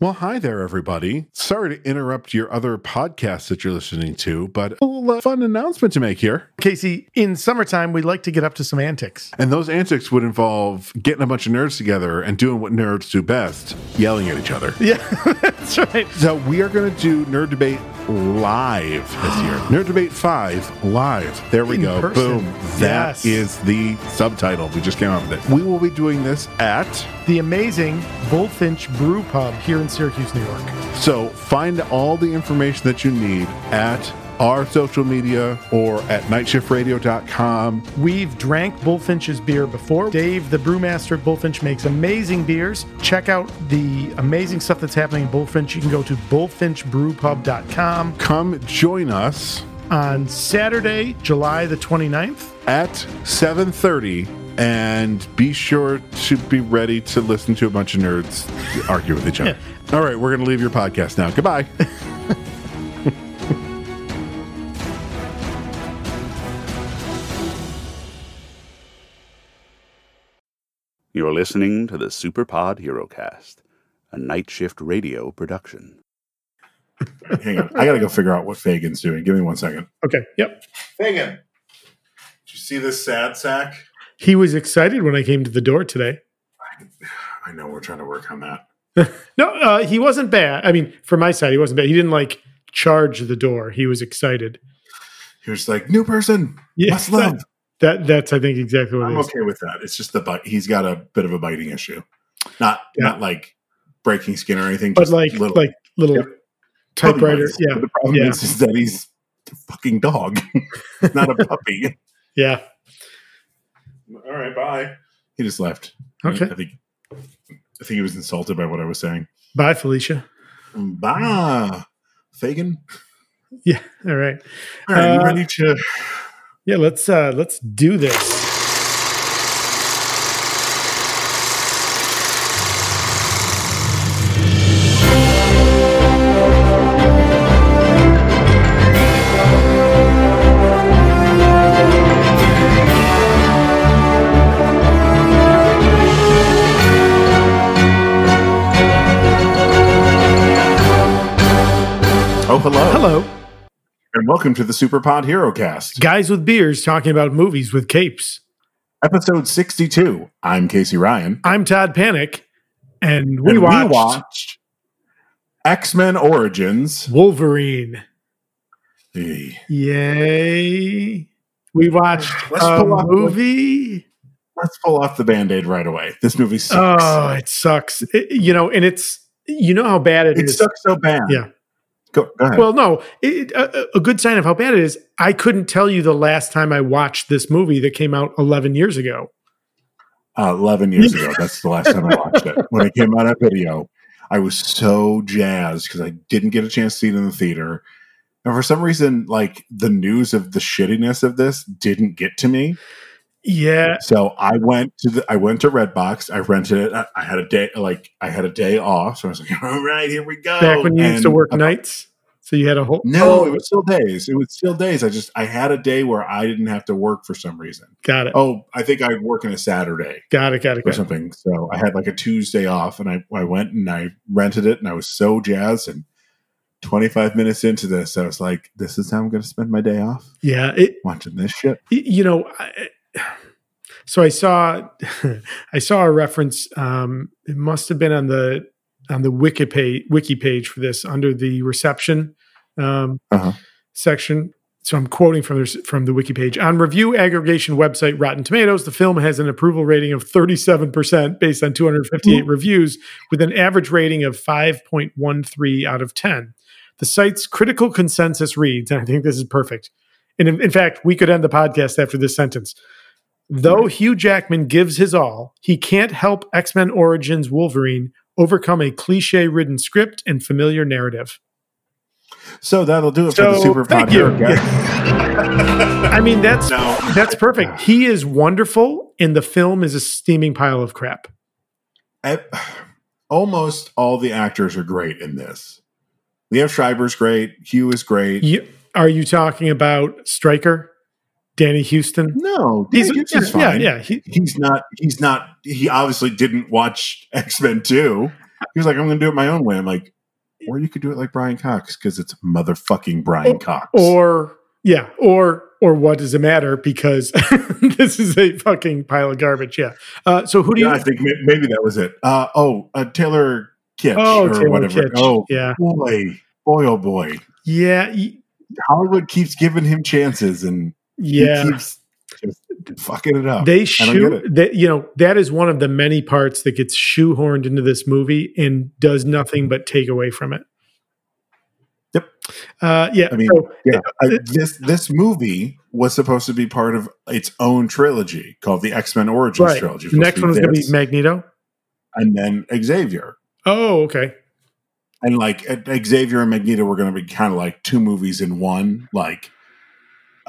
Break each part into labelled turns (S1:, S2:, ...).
S1: Well, hi there, everybody. Sorry to interrupt your other podcasts that you're listening to, but a little uh, fun announcement to make here.
S2: Casey, in summertime, we like to get up to some antics.
S1: And those antics would involve getting a bunch of nerds together and doing what nerds do best yelling at each other.
S2: Yeah, that's right.
S1: So, we are going to do Nerd Debate live this year. Nerd Debate 5 live. There we
S2: In
S1: go.
S2: person.
S1: Boom. That
S2: Yes.
S1: is the subtitle. We just came up with it. We will be doing this at
S2: The amazing Bullfinch Brew Pub here in Syracuse, New York.
S1: So find all the information that you need at our social media or at nightshiftradio.com.
S2: We've drank Bullfinch's beer before. Dave, the brewmaster at Bullfinch, makes amazing beers. Check out the amazing stuff that's happening in Bullfinch. You can go to bullfinchbrewpub.com
S1: Come join us
S2: on Saturday, July the 29th.
S1: at 7:30 and be sure to be ready to listen to a bunch of nerds argue with each other. All right, we're going to leave your podcast now. Goodbye.
S3: You're listening to the Superpod HeroCast, a night shift radio production.
S4: Hang on. I got to go figure out what Fagan's doing. Give me one second.
S2: Okay, yep.
S4: Fagan, did you see this sad sack?
S2: He was excited when I came to the door today.
S4: I know we're trying to work on that.
S2: No, uh, he wasn't bad. I mean, from my side, he wasn't bad. He didn't like charge the door. He was excited.
S4: He was like, new person,
S2: Yeah,
S4: must love.
S2: That that's I think exactly what
S4: I'm
S2: it is.
S4: okay with that. It's just the bite. He's got a bit of a biting issue. Not
S2: Yeah.
S4: not like breaking skin or anything.
S2: But
S4: just
S2: like
S4: little
S2: like little
S4: puppy
S2: typewriter. Yeah,
S4: But the problem
S2: yeah.
S4: is, is that he's a fucking dog, not a puppy.
S2: yeah.
S4: All right, bye. He just left.
S2: Okay.
S4: I think I think he was insulted by what I was saying.
S2: Bye, Felicia.
S4: Bye, Fagan.
S2: Yeah. All right.
S4: All right, you
S2: Uh,
S4: ready to?
S2: Yeah. Let's uh let's do this.
S4: Welcome to the Superpod Hero Cast,
S2: guys with beers talking about movies with capes.
S4: episode 62. I'm Casey Ryan.
S2: I'm Todd Panic, and we
S4: and
S2: watched,
S4: we watched X Men Origins.
S2: Wolverine.
S4: Hey,
S2: Yay! We watched
S4: Let's
S2: a
S4: pull off the-
S2: movie.
S4: Let's pull off the band aid right away. This movie sucks.
S2: Oh, it sucks. It- you know, and it's you know how bad it
S4: it
S2: is.
S4: It sucks so bad.
S2: Yeah.
S4: Go, go ahead.
S2: Well, no, it, a, a good sign of how bad it is. I couldn't tell you the last time I watched this movie that came out 11 years ago.
S4: uh, 11 years ago. That's the last time I watched it. When it came out on video, I was so jazzed because I didn't get a chance to see it in the theater. And for some reason, like the news of the shittiness of this didn't get to me.
S2: Yeah,
S4: So I went to the I went to Redbox. I rented it. I, I had a day like I had a day off. So I was like, all right, here we go.
S2: back when you used to work
S4: I-
S2: nights, so you had a whole.
S4: No,
S2: Oh,
S4: it was still days. It was still days. I just I had a day where I didn't have to work for some reason.
S2: got it,
S4: Oh, I think I work on a Saturday
S2: got it, got it,
S4: or
S2: got it.
S4: something. So I had like a Tuesday off, and I I went and I rented it, and I was so jazzed. And 25 minutes into this, I was like, "This is how I'm going to spend my day off
S2: Yeah, it,
S4: watching this shit."
S2: you know I, so i saw i saw a reference um it must have been on the on the wiki page wiki page for this under the reception um
S4: Uh-huh.
S2: section. So i'm quoting from this from the wiki page. On review aggregation website rotten tomatoes the film has an approval rating of 37% based on 258 reviews with an average rating of 5.13 out of 10 the site's critical consensus reads and i think this is perfect. And in, in fact, we could end the podcast after this sentence. Though Hugh Jackman gives his all, he can't help X Men Origins Wolverine overcome a cliche ridden script and familiar narrative.
S4: So that'll do it
S2: So,
S4: for the Super
S2: thank
S4: Pod
S2: you. I mean, that's
S4: No.
S2: that's perfect. He is wonderful, and the film is a steaming pile of crap.
S4: I- almost all the actors are great in this. Liev Schreiber's great. Hugh is great.
S2: You, are you talking about Stryker, Danny Huston?
S4: No,
S2: He's,
S4: he's,
S2: yeah,
S4: fine.
S2: yeah, yeah. He,
S4: He's not. He's not. He obviously didn't watch X Men Two. he was like, I'm going to do it my own way. I'm like, or you could do it like Brian Cox because it's motherfucking Brian Cox.
S2: Or yeah, or or what does it matter? Because this is a fucking pile of garbage. Yeah. Uh, so who do you?
S4: I think maybe that was it. Uh, oh, uh, Taylor Kitsch
S2: oh,
S4: or
S2: Taylor
S4: whatever.
S2: Kitsch.
S4: Oh
S2: yeah,
S4: boy, boy, oh boy.
S2: yeah, y-
S4: Hollywood keeps giving him chances, and
S2: yeah.
S4: he keeps just fucking it up.
S2: They shoot that you know that is one of the many parts that gets shoehorned into this movie and does nothing but take away from it.
S4: Yep.
S2: Uh, yeah.
S4: I mean,
S2: so,
S4: yeah, I, this this movie was supposed to be part of its own trilogy called the X Men Origins
S2: right.
S4: trilogy.
S2: The next one is going to be Magneto.
S4: and then Xavier.
S2: Oh, okay.
S4: and like Xavier and Magneto were going to be kind of like two movies in one. Like,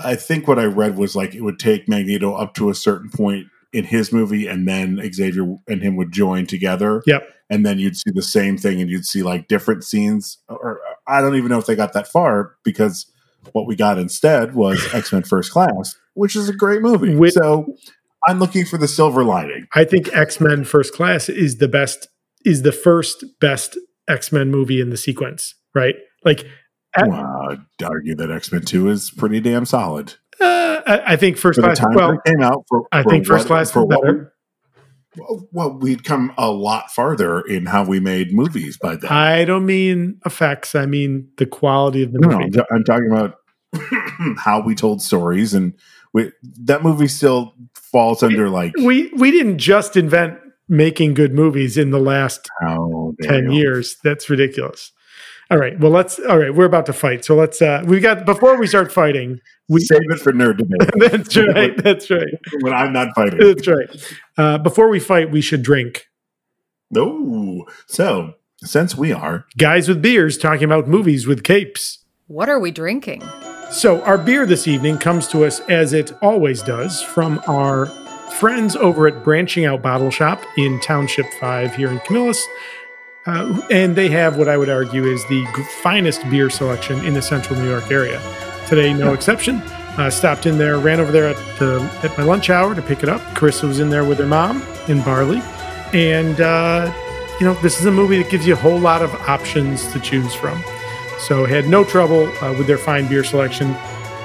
S4: I think what I read was like it would take Magneto up to a certain point in his movie, and then Xavier and him would join together.
S2: Yep.
S4: And then you'd see the same thing, and you'd see like different scenes. Or I don't even know if they got that far because what we got instead was X Men First Class, which is a great movie.
S2: With-
S4: so I'm looking for the silver lining.
S2: I think X Men First Class is the best, is the first best X Men movie in the sequence, right? Like,
S4: Uh, I'd argue that X Men Two is pretty damn solid.
S2: uh, I, I think First Class.
S4: time
S2: Well,
S4: it came out. For,
S2: I
S4: for
S2: think First
S4: what-
S2: Class
S4: for what
S2: better.
S4: we- well, we'd come a lot farther in how we made movies by then.
S2: I don't mean effects. I mean the quality of the
S4: no, no,
S2: movie.
S4: I'm, I'm talking about how we told stories, and we, that movie still falls under like
S2: we we didn't just invent making good movies in the last
S4: how
S2: 10 years that's ridiculous all right well let's all right we're about to fight so let's uh we got before we start fighting we
S4: Save it for nerd debate
S2: that's right that's right
S4: when I'm not fighting.
S2: that's right uh before we fight we should drink
S4: No, so since we are
S2: guys with beers talking about movies with capes
S5: What are we drinking?
S2: So, our beer this evening comes to us, as it always does, from our friends over at Branching Out Bottle Shop in Township 5 here in Camillus. Uh, and they have what I would argue is the finest beer selection in the central New York area. Today, no exception. Uh, stopped in there, ran over there at, the, at my lunch hour to pick it up. Carissa was in there with her mom in Barley. And, uh, you know, this is a movie that gives you a whole lot of options to choose from. So had no trouble uh, with their fine beer selection,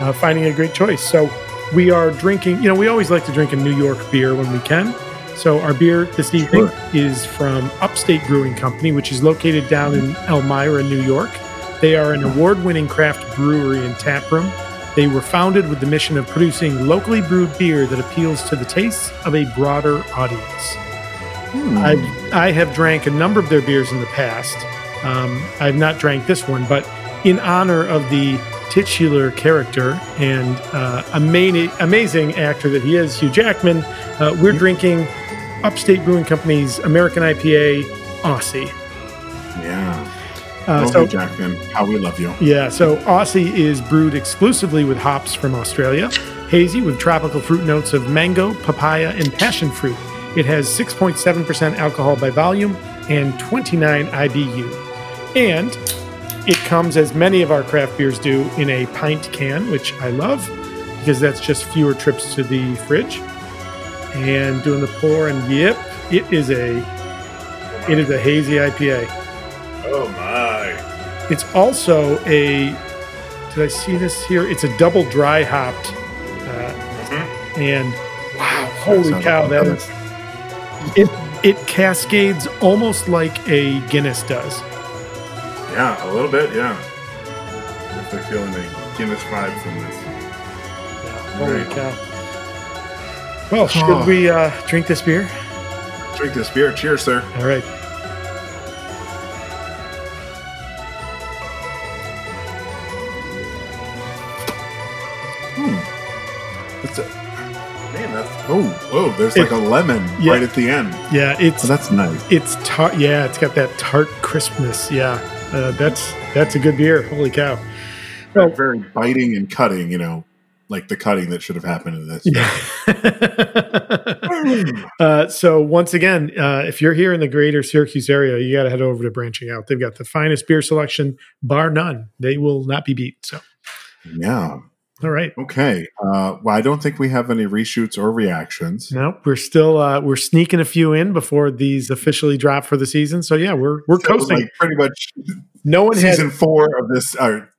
S2: uh, finding a great choice. So we are drinking. You know, we always like to drink a New York beer when we can. So our beer this evening
S4: Sure.
S2: is from Upstate Brewing Company, which is located down in Elmira, New York. They are an award-winning craft brewery and tap room. They were founded with the mission of producing locally brewed beer that appeals to the tastes of a broader audience. I've, I have drank a number of their beers in the past. Um, I've not drank this one, but in honor of the titular character and uh, ama- amazing actor that he is, Hugh Jackman, uh, we're drinking Upstate Brewing Company's American IPA Aussie.
S4: yeah.
S2: Uh, so,
S4: Jackman, how we love you.
S2: yeah, so Aussie is brewed exclusively with hops from Australia, hazy with tropical fruit notes of mango, papaya, and passion fruit. It has 6.7% alcohol by volume and 29 IBU. And it comes, as many of our craft beers do, in a pint can, which I love because that's just fewer trips to the fridge. And doing the pour, and yep, it is a it is a hazy IPA.
S4: Oh my!
S2: It's also a. Did I see this here? It's a double dry hopped, uh, and wow, holy
S4: Sounds
S2: cow! That
S4: like-
S2: is it. It cascades almost like a Guinness does.
S4: Yeah, a little bit. Yeah. Definitely feeling a Guinness vibe from this.
S2: Holy
S4: Right.
S2: cow! Well, should
S4: Oh.
S2: we uh, drink this beer?
S4: Drink this beer. Cheers, sir.
S2: All right.
S4: That's a, man, that's oh whoa. There's like a lemon
S2: Yeah.
S4: right at the end.
S2: Yeah, it's
S4: Oh, that's nice.
S2: it's tart. Yeah, it's got that tart crispness. Yeah, uh, that's that's a good beer. Holy cow! Well-
S4: very biting and cutting. You know, like the cutting that should have happened in this.
S2: Yeah. uh, so once again, uh, if you're here in the greater Syracuse area, you got to head over to Branching Out. They've got the finest beer selection, bar none. They will not be beat. So
S4: Yeah.
S2: All right.
S4: Okay. Uh, well, I don't think we have any reshoots or reactions.
S2: No, we're still uh, we're sneaking a few in before these officially drop for the season. So yeah, we're we're
S4: So,
S2: coasting.
S4: like, pretty much
S2: no one has
S4: season four of this, or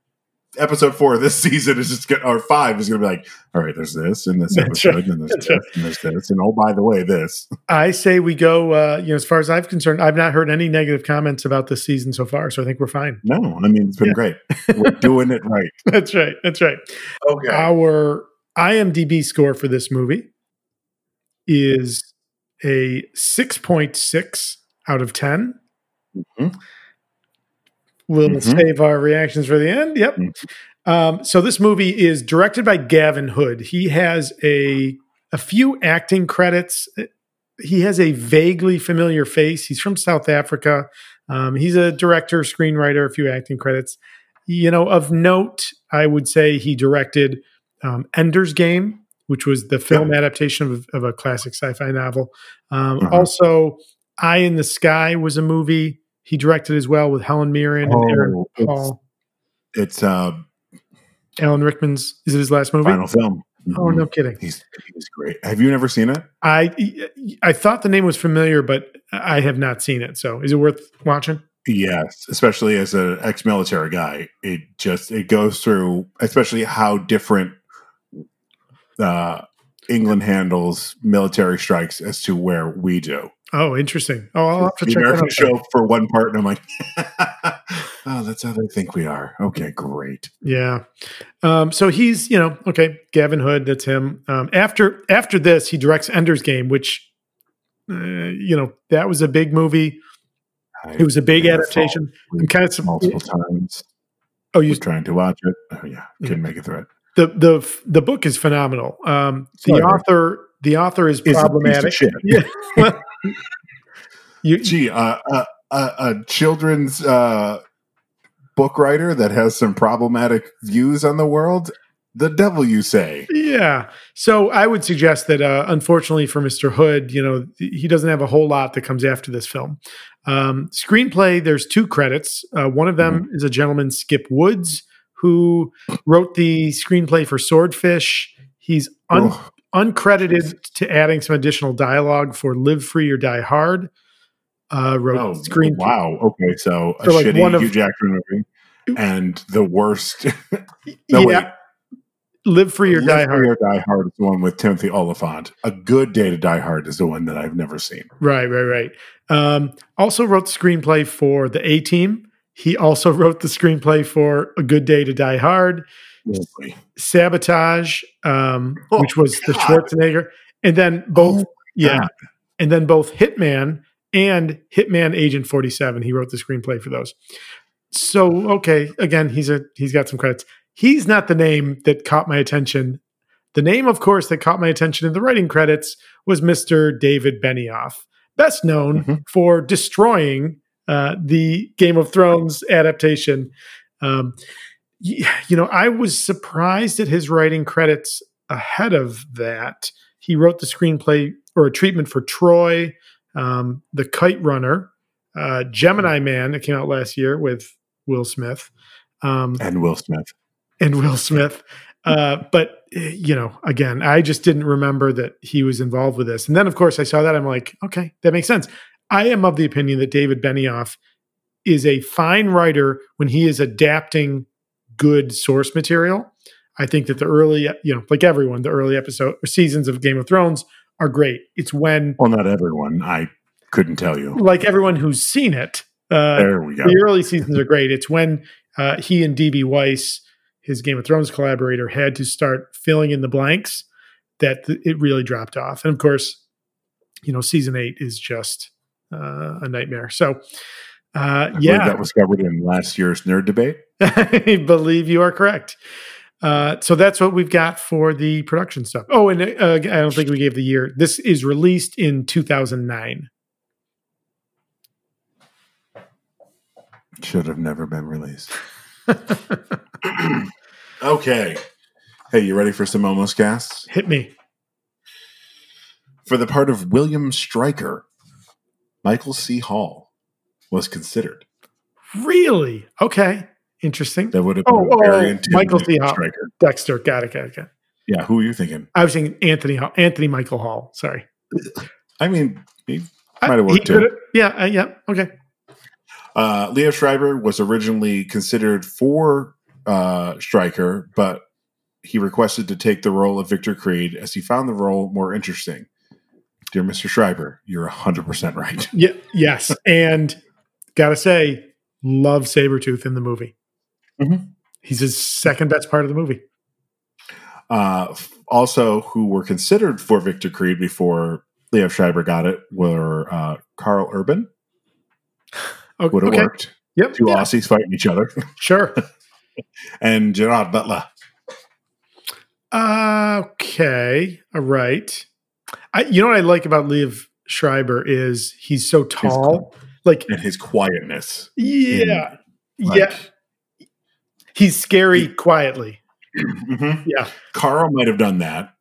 S4: episode four of this season is just, gonna, or five is going to be like, all right, there's this and this
S2: That's
S4: episode,
S2: right.
S4: and there's this,
S2: right.
S4: and there's this, and oh, by the way, this.
S2: I say we go. Uh, you know, as far as I'm concerned, I've not heard any negative comments about this season so far. So I think we're fine.
S4: No, I mean, it's been
S2: Yeah.
S4: great. We're doing it right.
S2: That's right. That's right.
S4: Okay.
S2: Our IMDb score for this movie is a 6.6 out of 10.
S4: Mhm.
S2: We'll
S4: Mhm.
S2: save our reactions for the end. Yep.
S4: Mhm.
S2: Um, so this movie is directed by Gavin Hood. He has a a few acting credits. He has a vaguely familiar face. He's from South Africa. Um, he's a director, screenwriter, a few acting credits. You know, of note, I would say he directed um, Ender's Game, which was the film adaptation of, of a classic sci-fi novel. Um,
S4: Uh-huh.
S2: Also, Eye in the Sky was a movie he directed as well with Helen Mirren and Aaron
S4: Oh, it's-
S2: Paul.
S4: It's uh,
S2: Alan Rickman's is it his last movie?
S4: final film.
S2: Oh no, kidding!
S4: He's he's great. Have you never seen it?
S2: I I thought the name was familiar, but I have not seen it. So, is it worth watching?
S4: Yes, especially as an ex-military guy, it just it goes through, especially how different uh, England handles military strikes as to where we do.
S2: Oh, interesting. Oh, I'll have to
S4: The
S2: check that
S4: American
S2: out.
S4: show for one part, and I'm like, oh, that's how they think we are. Okay, great.
S2: Yeah. Um, so he's, you know, okay, Gavin Hood, that's him. Um, after after this, he directs Ender's Game, which, uh, you know, that was a big movie. It was a big
S4: I
S2: adaptation. I'm kind of
S4: multiple times.
S2: Oh,
S4: I
S2: you
S4: trying to watch it. Oh yeah, couldn't make it through it.
S2: the the the book is phenomenal. Um, the
S4: Sorry.
S2: author the author is
S4: It's a piece of
S2: problematic.
S4: shit.
S2: Yeah. Well, you,
S4: Gee, uh, uh, uh, a children's uh, book writer that has some problematic views on the world. The devil, you say?
S2: Yeah. So I would suggest that, uh, unfortunately for Mr. Hood, you know, he doesn't have a whole lot that comes after this film. Um, screenplay, there's two credits. Uh, one of them is a gentleman, Skip Woods, who wrote the screenplay for Swordfish. He's un-. Uncredited to adding some additional dialogue for Live Free or Die Hard. Uh, wrote
S4: Oh,
S2: screen.
S4: wow. Okay, so a
S2: For, like,
S4: shitty
S2: one of-
S4: Hugh Jackman movie and the worst.
S2: Yeah.
S4: wait.
S2: Live Free or
S4: Live
S2: Die
S4: Free
S2: Hard.
S4: or Die Hard is the one with Timothy Olyphant. A Good Day to Die Hard is the one that I've never seen.
S2: Right, right, right. Um, also wrote the screenplay for the A Team. He also wrote the screenplay for A Good Day to Die Hard. Sabotage, um,
S4: Oh,
S2: which was the Schwarzenegger, and then both,
S4: Oh,
S2: yeah,
S4: God.
S2: and then both Hitman and Hitman Agent Forty Seven. He wrote the screenplay for those. So okay, again, he's a he's got some credits. He's not the name that caught my attention. The name, of course, that caught my attention in the writing credits was Mr. David Benioff, best known
S4: Mhm.
S2: for destroying uh, the Game of Thrones adaptation. Um, you know, I was surprised at his writing credits ahead of that. He wrote the screenplay or a treatment for Troy, um, The Kite Runner, uh, Gemini Man that came out last year with Will Smith. Um,
S4: And Will Smith.
S2: and Will Smith. Uh, but eh, you know, again, I just didn't remember that he was involved with this. And then, of course, I saw that. I'm like, okay, that makes sense. I am of the opinion that David Benioff is a fine writer when he is adapting good source material. I think that the early, you know, like everyone, the early episode or seasons of Game of Thrones are great. It's when,
S4: Well, not everyone. I couldn't tell you.
S2: like everyone who's seen it, uh,
S4: There we go.
S2: the early seasons are great. It's when uh, he and DB Weiss, his Game of Thrones collaborator, had to start filling in the blanks that th- it really dropped off. And of course, you know, season eight is just uh, a nightmare. So, uh, yeah,
S4: that was covered in last year's nerd debate.
S2: I believe you are correct. Uh, so that's what we've got for the production stuff. Oh, and uh, I don't think we gave the year. This is released in 2009.
S4: Should have never been released. okay. Hey, you ready for some almost casts?
S2: Hit me.
S4: For the part of William Stryker, Michael C. Hall was considered.
S2: Really? Okay.
S4: Interesting. That would have been
S2: oh, oh Michael C. Hall. Dexter. Got it, got it, got it.
S4: Yeah, who are you thinking?
S2: I was thinking Anthony Anthony Michael Hall. Sorry.
S4: I mean, he might have worked too.
S2: Yeah, uh, yeah, okay.
S4: Uh, Liev Schreiber was originally considered for uh, Stryker, but he requested to take the role of Victor Creed as he found the role more interesting. Dear Mr. Schreiber, you're 100% right.
S2: Yeah, yes. and gotta say, love Sabretooth in the movie. Mm-hmm. He's his second best part of the movie.
S4: Uh, also, who were considered for Victor Creed before Liev Schreiber got it were uh, Karl Urban. Okay. Would have okay. worked.
S2: Yep.
S4: Two yeah. Aussies fighting each other.
S2: Sure.
S4: and Gerard Butler.
S2: Okay. All right. I, you know what I like about Liev Schreiber is he's so tall, his, like
S4: and his quietness.
S2: Yeah, in, like, yeah. He's scary he, quietly.
S4: Mm-hmm.
S2: Yeah,
S4: Karl might have done that,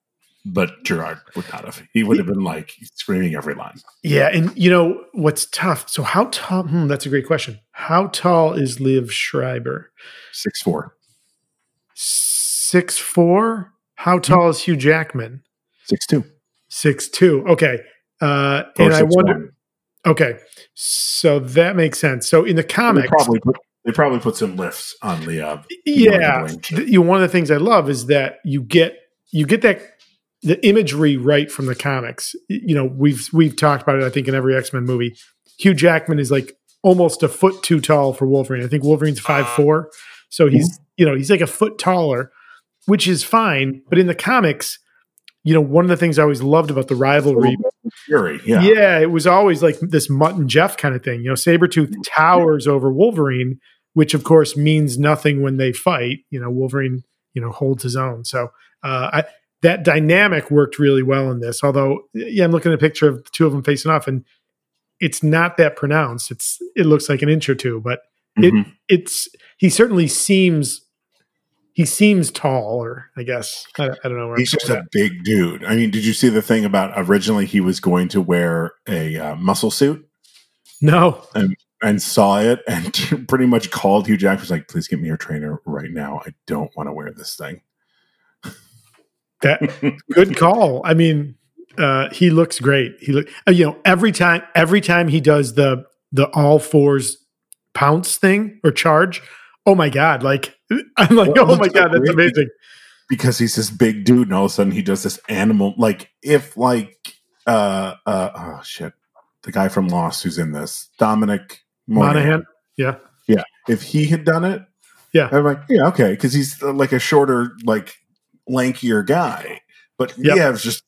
S4: but Gerard would not have. He would have been like screaming every line.
S2: Yeah, and you know what's tough? So how tall? Hmm, that's a great question. How tall is Liev Schreiber?
S4: Six four.
S2: Six four. How tall mm-hmm. is Hugh Jackman?
S4: Six two.
S2: Six two. Okay. Uh, and I wonder. One. Okay, so that makes sense. So in the comics,
S4: they probably put, they probably put some lifts on the. Uh,
S2: yeah, the, you know, one of the things I love is that you get you get that the imagery right from the comics. You know, we've we've talked about it. I think in every X Men movie, Hugh Jackman is like almost a foot too tall for Wolverine. I think Wolverine's five four, so he's mm-hmm. you know he's like a foot taller, which is fine. But in the comics, you know, one of the things I always loved about the rivalry.
S4: Fury, yeah.
S2: Yeah, it was always like this Mutt and Jeff kind of thing. You know, Sabretooth mm-hmm. towers over Wolverine, which of course means nothing when they fight. You know, Wolverine, you know, holds his own. So uh, I, that dynamic worked really well in this. Although, yeah, I'm looking at a picture of the two of them facing off, and it's not that pronounced. It's it looks like an inch or two, but mm-hmm. it it's he certainly seems he seems taller. I guess I, I don't know.
S4: He's just a big dude. I mean, did you see the thing about originally he was going to wear a uh, muscle suit?
S2: No,
S4: and and saw it and pretty much called Hugh Jackman. Was like, please get me your trainer right now. I don't want to wear this thing.
S2: That good call. I mean, uh, he looks great. He look, uh, you know, every time every time he does the the all fours pounce thing or charge. Oh my god! Like I'm like, well, oh my god, that's amazing.
S4: Because he's this big dude, and all of a sudden he does this animal. Like if like uh uh oh shit, the guy from Lost who's in this, Dominic
S2: Monaghan. Monaghan. Yeah,
S4: yeah. If he had done it,
S2: yeah,
S4: I'm like, yeah, okay, because he's uh, like a shorter, like lankier guy, but yep. he has just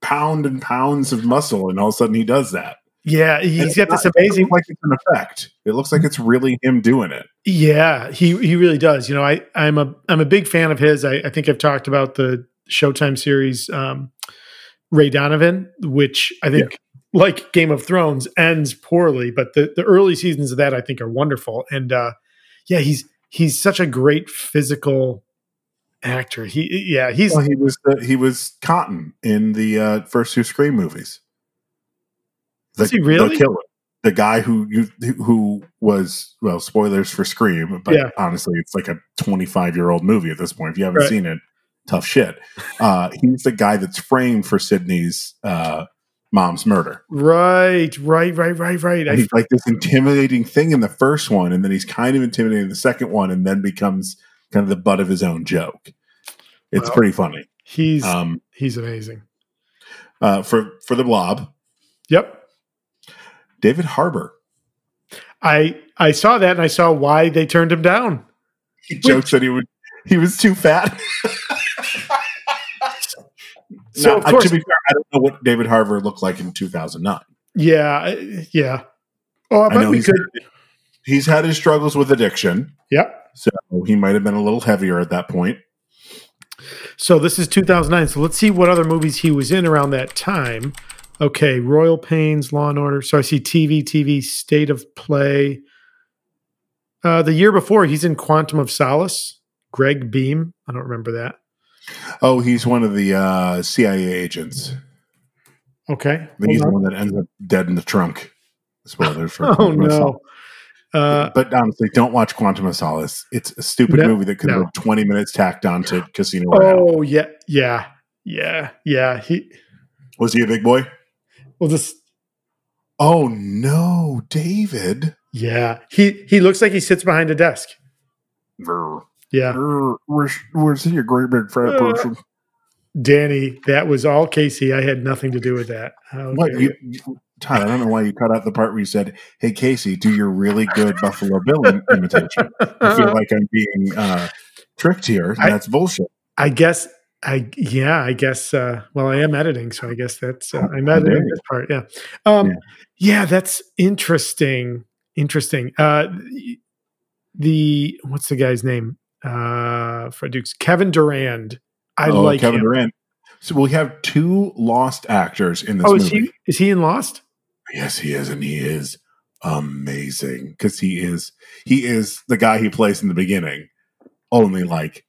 S4: pound and pounds of muscle, and all of a sudden he does that.
S2: Yeah, he's got this amazing.
S4: like it's an effect. It looks like it's really him doing it.
S2: Yeah, he he really does. You know, I I'm a I'm a big fan of his. I, I think I've talked about the Showtime series um, Ray Donovan, which I think, yeah. like Game of Thrones, ends poorly, but the the early seasons of that I think are wonderful. And uh, yeah, he's he's such a great physical actor. He yeah, he's
S4: well, he was the, he was Cotton in the uh, first two Scream movies.
S2: The, Is he really?
S4: The killer. The guy who you who was well, spoilers for Scream, but yeah. honestly, it's like a 25 year old movie at this point. If you haven't right. seen it, tough shit. Uh, he's the guy that's framed for Sidney's uh, mom's murder.
S2: Right, right, right, right, right.
S4: he's like this intimidating thing in the first one, and then he's kind of intimidating in the second one, and then becomes kind of the butt of his own joke. It's pretty funny.
S2: He's um, he's amazing.
S4: Uh, for for the blob.
S2: Yep.
S4: David Harbour.
S2: I I saw that and I saw why they turned him down.
S4: He jokes that he would he was too fat. so now, course, to be fair, I don't know what David Harbour looked like in 2009.
S2: Yeah, yeah. Oh, I, know
S4: he's,
S2: could.
S4: he's had his struggles with addiction.
S2: Yep.
S4: So he might have been a little heavier at that point.
S2: So this is 2009. So let's see what other movies he was in around that time. Okay, Royal Pains, Law and Order. So I see TV, TV, State of Play. Uh, the year before, he's in Quantum of Solace. Greg Beam. I don't remember that.
S4: Oh, he's one of the uh, CIA agents.
S2: Okay,
S4: he's the one that ends up dead in the trunk. Spoilers for.
S2: oh no. Uh,
S4: but honestly, don't watch Quantum of Solace. It's a stupid
S2: No,
S4: movie that could
S2: no.
S4: have 20 minutes tacked onto Casino Royale.
S2: oh yeah, yeah, yeah, yeah. He
S4: Was he a big boy?
S2: Well, just
S4: Oh no, David.
S2: yeah. He he looks like he sits behind a desk.
S4: Grr,
S2: Yeah,
S4: Where's, where's he a great big fat
S2: Uh,
S4: person?
S2: Danny, that was all Casey. I had nothing to do with that.
S4: What you- Todd? I don't know why you cut out the part where you said, "Hey Casey, do your really good Buffalo Bill imitation." I feel like I'm being uh, tricked here.
S2: I-
S4: That's bullshit.
S2: I guess I yeah, I guess uh well I am editing, so I guess that's uh, I'm editing this part, yeah. Um
S4: Yeah.
S2: yeah, that's interesting. Interesting. Uh the what's the guy's name? Uh Fred Dukes. Kevin Durand. I
S4: oh,
S2: like
S4: Kevin
S2: him.
S4: Durant. So we have two lost actors in this
S2: Oh, is
S4: movie.
S2: he is he in Lost?
S4: Yes, he is, and he is amazing because he is he is the guy he plays in the beginning, only like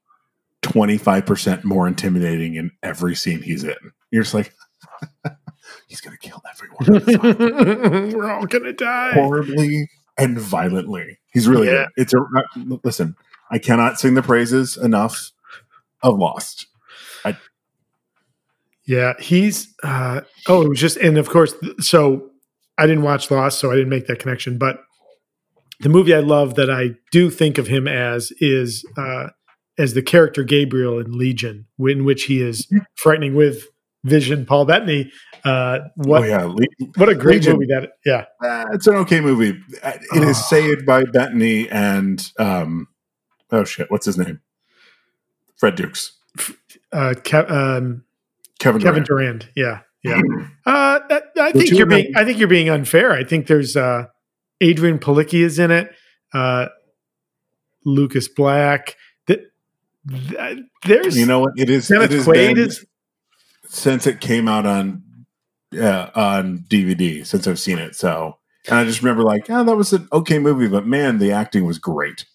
S4: twenty five percent more intimidating in every scene he's in. You're just like, he's gonna kill everyone
S2: We're all gonna die.
S4: horribly and violently. He's really
S2: Yeah.
S4: It's a uh, listen. I cannot sing the praises enough of Lost.
S2: Yeah, he's uh oh, it was just and of course so I didn't watch Lost, so I didn't make that connection, but the movie I love that I do think of him as is uh as the character Gabriel in Legion, in which he is frightening with Vision Paul Bettany. Uh what
S4: oh yeah, Le-
S2: what a great
S4: Legion.
S2: movie that yeah.
S4: Uh, it's an okay movie. Uh, It is
S2: Oh.
S4: saved by Bettany and um, oh shit, what's his name? Fred Dukes,
S2: Uh Ke- um
S4: Kevin.
S2: Kevin
S4: Durant.
S2: Durand. Yeah. Yeah. Uh I, I
S4: The
S2: think you're being I think you're being unfair. I think there's uh Adrianne Palicki is in it. Uh Lucas Black. Th- th- there's
S4: You know what? It is.
S2: Kenneth
S4: it is
S2: Quaid
S4: been-
S2: is
S4: since it came out on uh, on DVD. Since I've seen it, so and I just remember like, oh, that was an okay movie, but man, the acting was great.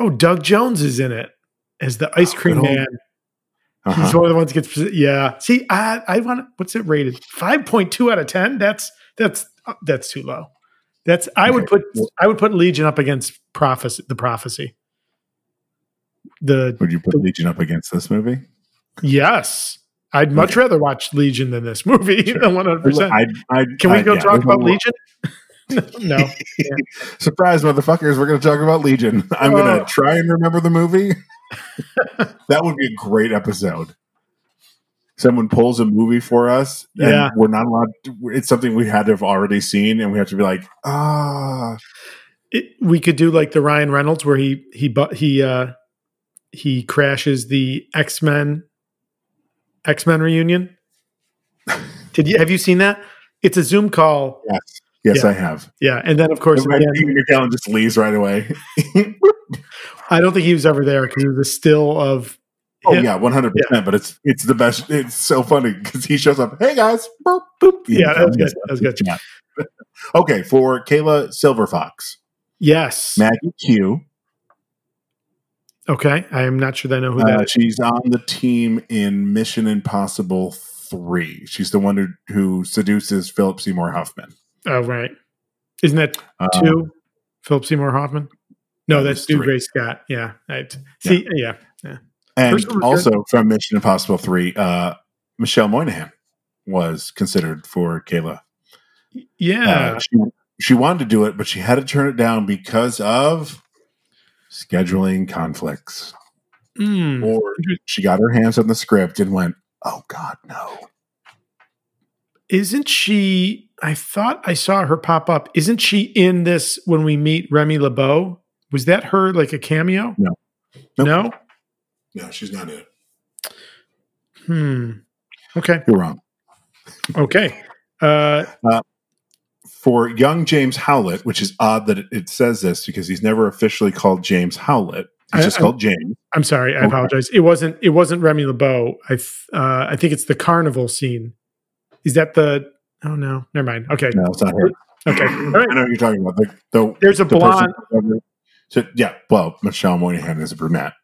S2: oh Doug Jones is in it as the ice cream man.
S4: Uh-huh.
S2: He's one of the ones that gets yeah. See, I I want what's it rated? Five point two out of ten. That's that's uh, that's too low. That's I would put I would put Legion up against prophecy. The prophecy. The
S4: Would you put Legion up against this movie?
S2: yes, I'd much
S4: Okay.
S2: rather watch Legion than this movie. One hundred percent. Can we
S4: I-
S2: go
S4: yeah,
S2: talk about Legion? no.
S4: Surprise, motherfuckers! We're going to talk about Legion. I'm going
S2: Oh.
S4: to try and remember the movie. that would be a great episode. Someone pulls a movie for us, and
S2: Yeah.
S4: we're not allowed. To, it's something we had to have already seen, and we have to be like, ah,
S2: It, we could do like the Ryan Reynolds where he he he uh he crashes the X Men X Men reunion. Did you have you seen that? It's a Zoom call.
S4: yes, yes,
S2: Yeah.
S4: I have.
S2: Yeah, and then of course
S4: my
S2: again,
S4: Peter McKellen just leaves right away.
S2: I don't think he was ever there because he was a still of.
S4: oh
S2: him.
S4: yeah, one hundred percent. But it's it's the best. It's so funny because he shows up. Hey guys, boop, boop.
S2: Yeah, that was good. That was good.
S4: Yeah. okay, for Kayla Silverfox,
S2: Yes.
S4: Maggie Q.
S2: Okay, I am not sure that I know who
S4: Uh,
S2: that is.
S4: she's on the team in Mission Impossible Three. She's the one who, who seduces Philip Seymour Hoffman.
S2: Oh right, isn't that
S4: Uh,
S2: two? Philip Seymour Hoffman. No, that's Stu. Gray Scott. Yeah. See, yeah,
S4: and
S2: First one was
S4: also from Mission Impossible Three, uh, Michelle Monaghan was considered for Kayla.
S2: yeah.
S4: Uh, she, she wanted to do it, but she had to turn it down because of scheduling conflicts.
S2: Mm.
S4: Or she got her hands on the script and went, "Oh God, no!"
S2: Isn't she? I thought I saw her pop up. Isn't she in this when we meet Remy LeBeau? Was that her like a cameo?
S4: No. Nope.
S2: No.
S4: No, she's not in it.
S2: Hmm. Okay.
S4: You're wrong.
S2: Okay. Uh,
S4: For young James Howlett, which is odd that it, says this because he's never officially called James Howlett. He's
S2: I-
S4: just
S2: I-
S4: called James.
S2: I'm sorry. I
S4: Okay.
S2: apologize. It wasn't. It wasn't Remy LeBeau. I. th- Uh, I think it's the carnival scene. Is that the? Oh no. Never mind. Okay.
S4: No, it's not her.
S2: Okay. Right.
S4: I know what you're talking about. The, the,
S2: There's a
S4: the
S2: blonde.
S4: person- So, yeah, well, Michelle Monaghan is a brunette.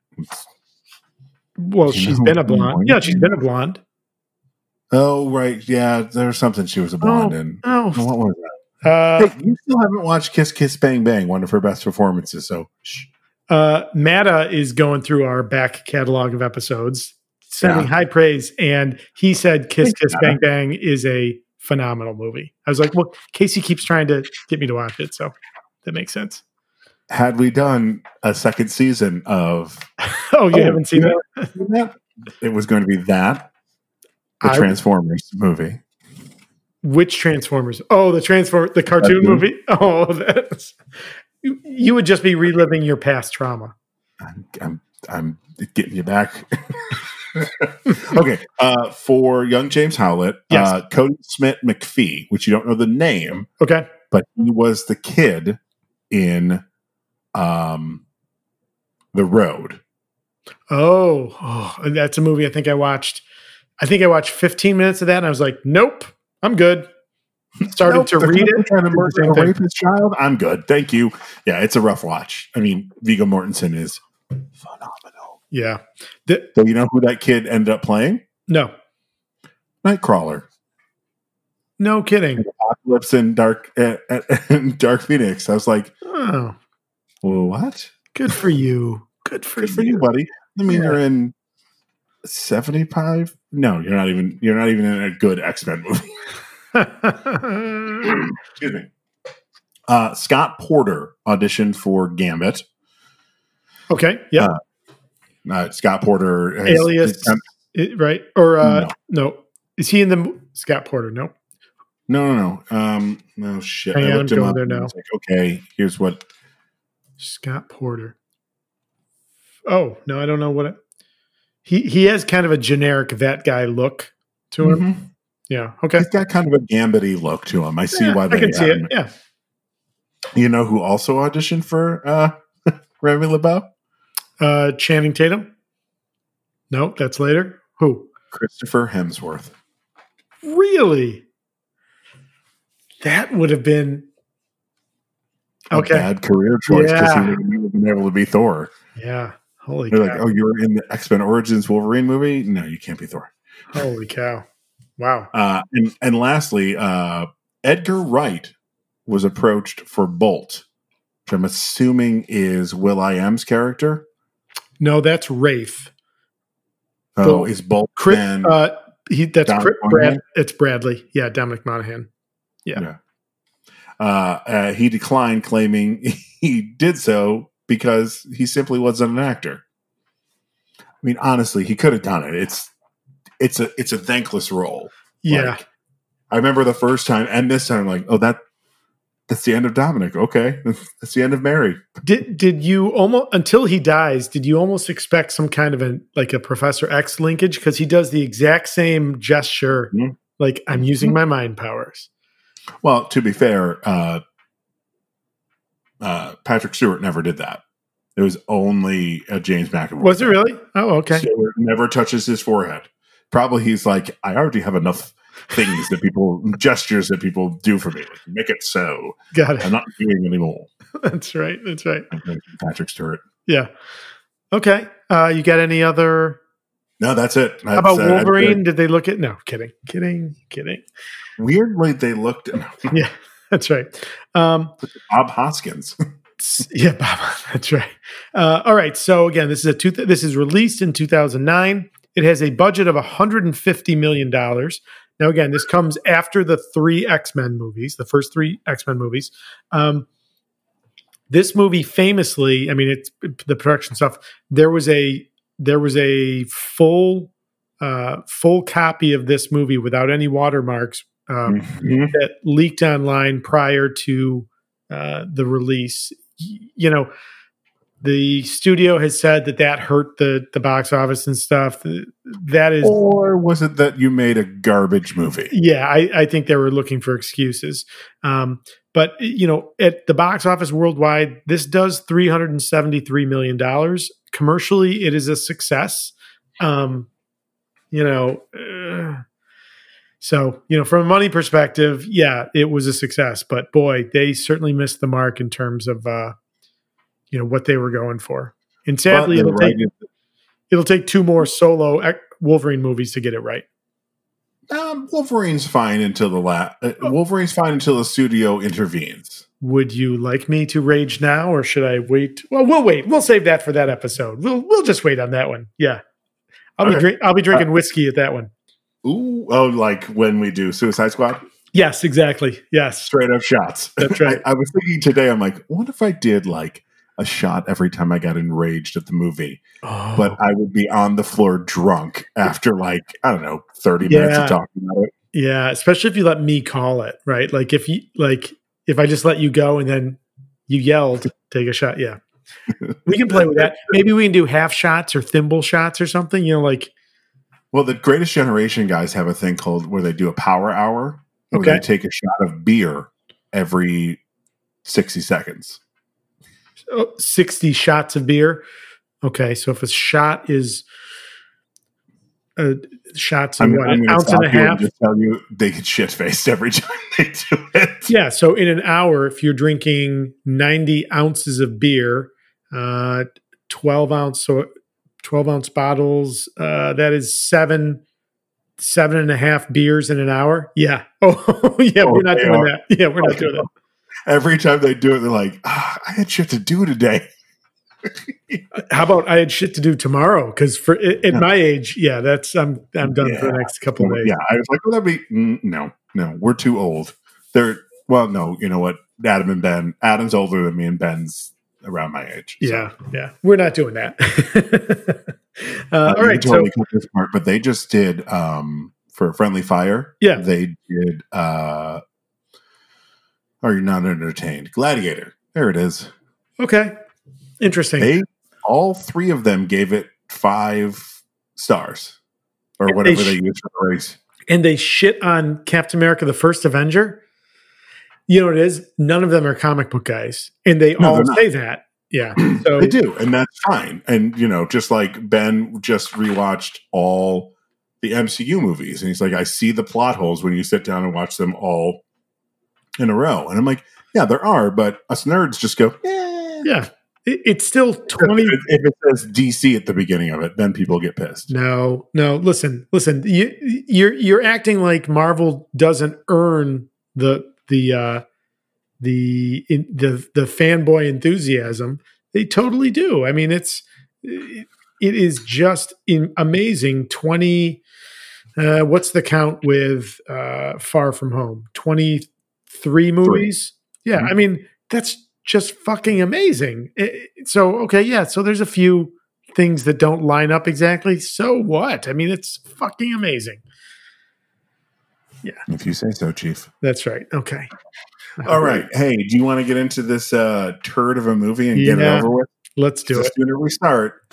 S2: Well, she's been a blonde. Yeah, she's been a blonde.
S4: Oh, right. Yeah, there's something she was a blonde in.
S2: Oh,
S4: What was that?
S2: Uh,
S4: hey, you still haven't watched Kiss Kiss Bang Bang, one of her best performances. So, shh.
S2: uh, Matta is going through our back catalog of episodes, sending
S4: Yeah.
S2: high praise, and he said "Kiss
S4: Thanks,
S2: Kiss
S4: Matta.
S2: Bang Bang" is a phenomenal movie. I was like, "Well, Casey keeps trying to get me to watch it, so that makes sense."
S4: had we done a second season of
S2: Oh, you
S4: Oh,
S2: haven't seen that?
S4: that, it was going to be that the
S2: I-
S4: Transformers movie.
S2: Which Transformers? Oh, the Transform the cartoon
S4: Cartoon.
S2: movie. Oh, that's you, you would just be reliving your past trauma.
S4: I'm, I'm, I'm getting you back. okay, uh, for young James Howlett,
S2: Yes.
S4: uh, Cody Smith McPhee, which you don't know the name,
S2: Okay.
S4: but he was the kid in um, The Road.
S2: Oh, oh, that's a movie I think I watched. I think I watched 15 minutes of that and I was like, nope, I'm good. Started
S4: Nope,
S2: to read it.
S4: trying to murder a rapist child. I'm good, thank you. Yeah, it's a rough watch. I mean, Viggo Mortensen is phenomenal.
S2: Yeah. The,
S4: So you know who that kid ended up playing?
S2: no,
S4: Nightcrawler.
S2: no kidding.
S4: Apocalypse and Dark uh, and Dark Phoenix. I was like,
S2: Oh,
S4: what?
S2: good for you. Good for
S4: Good
S2: you.
S4: for you, buddy. I mean,
S2: Yeah.
S4: you're in seventy five. No, you're not even. You're not even in a good X Men movie. Excuse me. Uh, Scott Porter auditioned for Gambit.
S2: okay. Yeah.
S4: Uh, Scott Porter, has-
S2: Alias, It- right? Or uh, no. Is he in the Scott Porter? No.
S4: No, no, no. Um, no shit.
S2: Hang
S4: I
S2: on,
S4: looked
S2: I'm
S4: him
S2: going
S4: up.
S2: there now.
S4: like, okay, here's what.
S2: Scott Porter. Oh no, I don't know what. It, he he has kind of a generic that guy look to him.
S4: Mhm.
S2: Yeah. Okay.
S4: He's got kind of a gambity look to him. I see
S2: Yeah,
S4: why they
S2: I can see it.
S4: him.
S2: Yeah.
S4: You know who also auditioned for uh, Remy LeBeau?
S2: Uh, Channing Tatum. No, that's later. Who?
S4: Christopher Hemsworth.
S2: Really? That would have been
S4: A
S2: okay.
S4: bad career choice because
S2: Yeah.
S4: he would have been able to be Thor.
S2: Yeah. Holy
S4: They're
S2: cow.
S4: like, oh, you were in the X Men Origins Wolverine movie? No, you can't be Thor.
S2: Holy cow. Wow.
S4: Uh, and and lastly, uh, Edgar Wright was approached for Bolt, which I'm assuming is will.i.am's character.
S2: No, that's Wraith.
S4: Oh,
S2: Bolt.
S4: is Bolt
S2: Chris,
S4: then?
S2: uh, he, that's Chris, Brad. It's Bradley. Yeah, Dominic Monaghan. yeah.
S4: uh, uh, he declined, claiming he did so because he simply wasn't an actor. I mean, honestly, he could have done it. It's it's a it's a thankless role.
S2: Yeah.
S4: Like, I remember the first time and this time, I'm like, oh, that that's the end of Dominic. Okay, that's the end of Merry.
S2: Did did you almost until he dies? Did you almost expect some kind of a like a Professor X linkage because he does the exact same gesture,
S4: Mhm.
S2: like I'm using my mind powers.
S4: Well, to be fair, uh, uh, Patrick Stewart never did that. It was only uh, James McAvoy.
S2: Was it really? Oh, okay.
S4: Stewart never touches his forehead. Probably he's like, I already have enough things that people gestures that people do for me. Like, make it so.
S2: Got it.
S4: I'm not doing anymore.
S2: That's right. That's right.
S4: Patrick Stewart.
S2: Yeah. Okay. Uh, you got any other?
S4: No, that's it.
S2: How about
S4: That's, uh,
S2: Wolverine? Did they look at? No, kidding, kidding, kidding.
S4: weirdly, they looked
S2: Yeah, that's right. Um,
S4: Bob Hoskins.
S2: yeah, Bob, that's right. Uh, all right. So again, this is a two. This is released in 2009. It has a budget of 150 million dollars. Now, again, this comes after the three X Men movies, the first three X Men movies. Um, this movie famously, I mean, it's the production stuff. There was a there was a full uh, full copy of this movie without any watermarks um,
S4: Mhm.
S2: that leaked online prior to uh, the release. You know, the studio has said that that hurt the the box office and stuff. That is,
S4: Or was it that you made a garbage movie?
S2: yeah, I, I think they were looking for excuses. Um, but you know, at the box office worldwide, this does three hundred and seventy three million dollars. Commercially, it is a success. Um, you know, uh, so you know, from a money perspective, yeah, it was a success. But boy, they certainly missed the mark in terms of uh, you know what they were going for. And sadly, it'll take it'll take two more solo Wolverine movies to get it right.
S4: Um, Wolverine's fine until the la- uh, Wolverine's fine until the studio intervenes.
S2: Would you like me to rage now, or should I wait? Well, we'll wait. We'll save that for that episode. We'll we'll just wait on that one. Yeah, I'll be
S4: Okay.
S2: drink, I'll be drinking whiskey at that one.
S4: Ooh, oh, like when we do Suicide Squad,
S2: Yes, exactly. Yes,
S4: straight up shots.
S2: That's right.
S4: I, I was thinking today. I'm like, what if I did like a shot every time I got enraged at the movie,
S2: Oh,
S4: but I would be on the floor drunk after like I don't know, 30 minutes of talking about it.
S2: yeah. Especially if you let me call it, right? Like if you like if I just let you go and then you yelled, take a shot. Yeah, we can play with that. Maybe we can do half shots or thimble shots or something. You know, like
S4: Well, the Greatest Generation guys have a thing called where they do a power hour. Where
S2: Okay.
S4: they take a shot of beer every 60 seconds.
S2: Sixty shots of beer. Okay, so if a shot is uh, shots of
S4: I'm,
S2: what an
S4: going to
S2: ounce and a
S4: and
S2: half.
S4: just tell you they get shit faced every time they do it.
S2: Yeah, so in an hour, if you're drinking 90 ounces of beer, uh, 12 ounce, so 12 ounce bottles, uh, that is seven, seven and a half beers in an hour. Yeah. Oh, yeah,
S4: Oh,
S2: we're not doing
S4: are.
S2: that. Yeah, we're not doing that.
S4: Every time they do it, they're like, ah, I had shit to do today.
S2: How about I had shit to do tomorrow? Because for at
S4: Yeah.
S2: my age, yeah, that's I'm I'm done for the next couple of days.
S4: Yeah, I was like, well, that'd be mm, no, no, we're too old. They're well, no, you know what? Adam and Ben. Adam's older than me, and Ben's around my age. So
S2: Yeah, yeah, we're not doing that. uh,
S4: Uh,
S2: all
S4: you
S2: right,
S4: can totally
S2: so
S4: cut this part, but they just did um for Friendly Fire.
S2: Yeah.
S4: they did. uh Are you not entertained? Gladiator. There it is.
S2: okay, interesting.
S4: They all three of them gave it five stars or
S2: They
S4: whatever
S2: sh-
S4: they used for the race.
S2: and they shit on Captain America: The First Avenger. You know what it is? None of them are comic book guys, and they
S4: No,
S2: all say that. Yeah. So
S4: They do, and that's fine. And you know, just like Ben just rewatched all the MCU movies, and he's like, I see the plot holes when you sit down and watch them all in a row. And I'm like, yeah, there are, but us nerds just go, yeah.
S2: yeah, it, it's still twenty.
S4: If, if it says DC at the beginning of it, then people get pissed.
S2: No, no. Listen, listen. You, you're you're acting like Marvel doesn't earn the the uh, the in, the the fanboy enthusiasm. They totally do. I mean, it's it, is just in, amazing. Twenty. Uh, what's the count with uh, Far From Home? Twenty three movies. Yeah,
S4: Mhm.
S2: I mean that's just fucking amazing. It- so okay, yeah. So there's a few things that don't line up exactly. So what? I mean, it's fucking amazing.
S4: If you say so, Chief.
S2: That's right. Okay.
S4: All right. Hey, do you want to get into this uh, turd of a movie and get it over with?
S2: Let's do
S4: the
S2: it.
S4: sooner we start,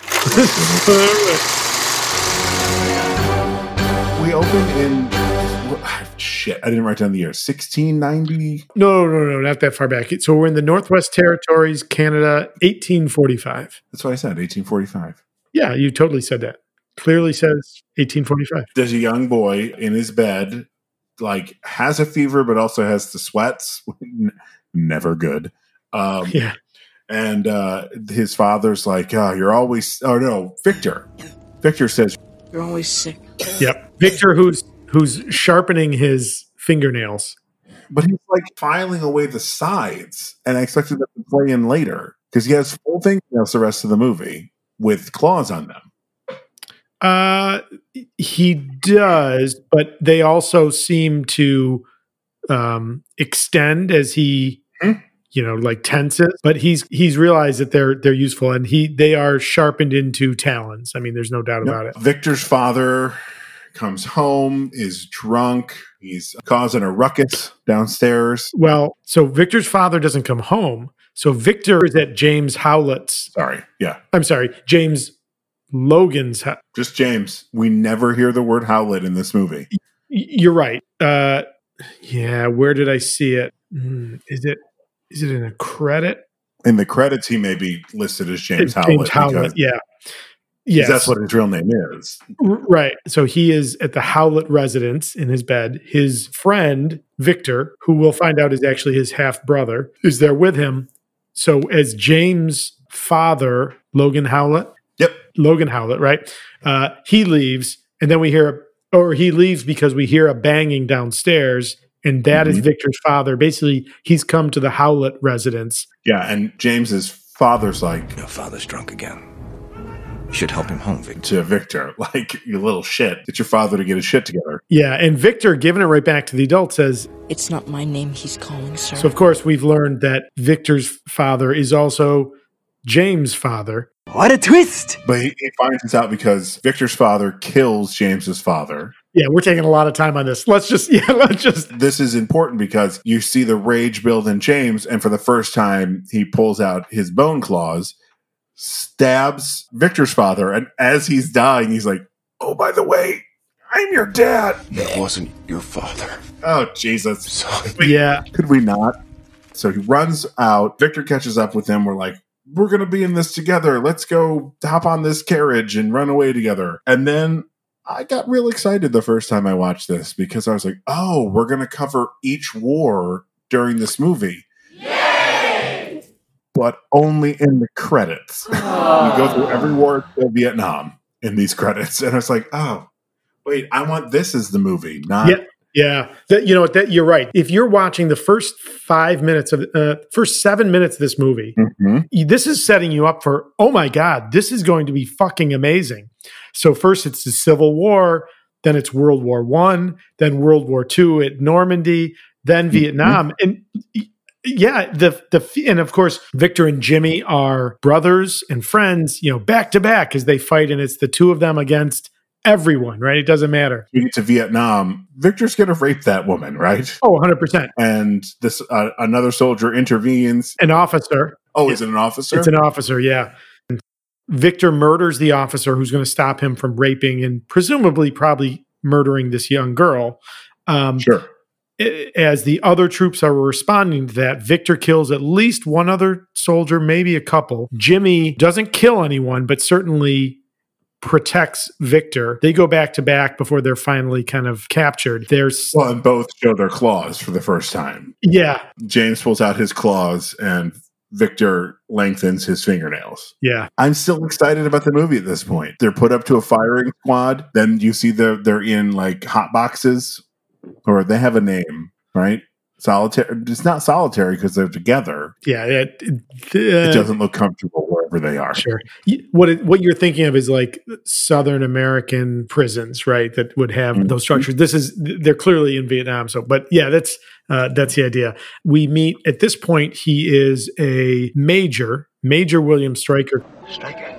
S4: we open in ah, shit. I didn't write down the year. Sixteen ninety.
S2: no, no, no, not that far back. So we're in the Northwest Territories, Canada, 1845.
S4: That's what I said. Eighteen forty-five.
S2: Yeah, you totally said that. Clearly says 1845.
S4: There's a young boy in his bed, like has a fever, but also has the sweats. Never good. Um,
S2: Yeah.
S4: And uh, his father's like, "Oh, you're always." Oh no, Victor. Victor says,
S5: You're always sick.
S2: Yep. Victor, who's who's sharpening his fingernails.
S4: but he's like filing away the sides, and I expected them to play in later because he has full fingernails the rest of the movie with claws on them.
S2: Uh, he does, but they also seem to um, extend as he,
S4: Hmm.
S2: you know, like tenses. But he's he's realized that they're they're useful, and he they are sharpened into talons. I mean, there's no doubt about it.
S4: Victor's father comes home, is drunk. He's causing a ruckus downstairs.
S2: Well, so Victor's father doesn't come home. So Victor is at James Howlett's.
S4: Sorry. Yeah.
S2: I'm sorry, James Logan's. hou-
S4: Just James. We never hear the word Howlett in this movie.
S2: You're right. Uh, yeah, where did I see it? Hmm, Is it is it in a credit?
S4: In the credits, he may be listed as James
S2: It's
S4: Howlett. because-
S2: yeah.
S4: because
S2: Yes.
S4: That's what his real name is.
S2: Right. So he is at the Howlett residence in his bed. His friend, Victor, who we'll find out is actually his half brother, is there with him. So as James' father, Logan Howlett. Logan Howlett, right? Uh, he leaves, and then we hear or he leaves because we hear a banging downstairs, and that is
S4: Mhm.
S2: Victor's father. Basically, he's come to the Howlett residence.
S4: Yeah, and James's father's like
S5: Your father's drunk again. You should help him home, Victor.
S4: to Victor, like, you little shit. Get your father to get his shit together.
S2: Yeah, and Victor, giving it right back to the adult, says,
S6: It's not my name he's calling, sir.
S2: So, of course, we've learned that Victor's father is also James' father.
S7: What a twist!
S4: But he, he finds this out because Victor's father kills James's father.
S2: Yeah, we're taking a lot of time on this. Let's just, yeah, let's just.
S4: This is important because you see the rage build in James, and for the first time, he pulls out his bone claws, stabs Victor's father, and as he's dying, he's like, "Oh, by the way, I'm your dad."
S5: It wasn't your father.
S4: Oh, Jesus!
S5: Son.
S2: Yeah,
S4: Could we not? So he runs out. Victor catches up with him. We're like, we're going to be in this together. Let's go hop on this carriage and run away together. And then I got real excited the first time I watched this because I was like, oh, we're going to cover each war during this movie. But only in the credits. you go through every war till Vietnam in these credits. And I was like, oh, wait, I want this as the movie, not.
S2: Yeah. Yeah. That, you know? That you're right. If you're watching the first five minutes of, uh, first seven minutes of this movie,
S4: Mhm.
S2: this is setting you up for, oh my God, this is going to be fucking amazing. So, first it's the Civil War, then it's World War One, then World War Two at Normandy, then Vietnam. And yeah, the the and of course Victor and Jimmy are brothers and friends, you know, back to back as they fight, and it's the two of them against everyone, right? It doesn't matter.
S4: we get to Vietnam, Victor's going to rape that woman, right?
S2: Oh, 100%.
S4: And this uh, another soldier intervenes.
S2: An officer.
S4: Oh, is it an officer?
S2: It's an officer, yeah. Victor murders the officer who's going to stop him from raping and presumably probably murdering this young girl. Um,
S4: sure.
S2: As the other troops are responding to that, Victor kills at least one other soldier, maybe a couple. Jimmy doesn't kill anyone, but certainly protects Victor. They go back to back before they're finally kind of captured. There's,
S4: Well, and both show their claws for the first time.
S2: yeah,
S4: James pulls out his claws, and Victor lengthens his fingernails.
S2: yeah.
S4: I'm still excited about the movie at this point. They're put up to a firing squad. Then you see they're they're in like hot boxes, or they have a name, right? Solitary. It's not solitary because they're together.
S2: Yeah, it,
S4: It uh, doesn't look comfortable wherever they are.
S2: Sure. What it, what you're thinking of is like Southern American prisons, right? That would have
S4: Mhm.
S2: those structures. This is they're clearly in Vietnam. So, but yeah, that's uh, that's the idea. We meet at this point. He is a major, Major William Stryker.
S8: Striker.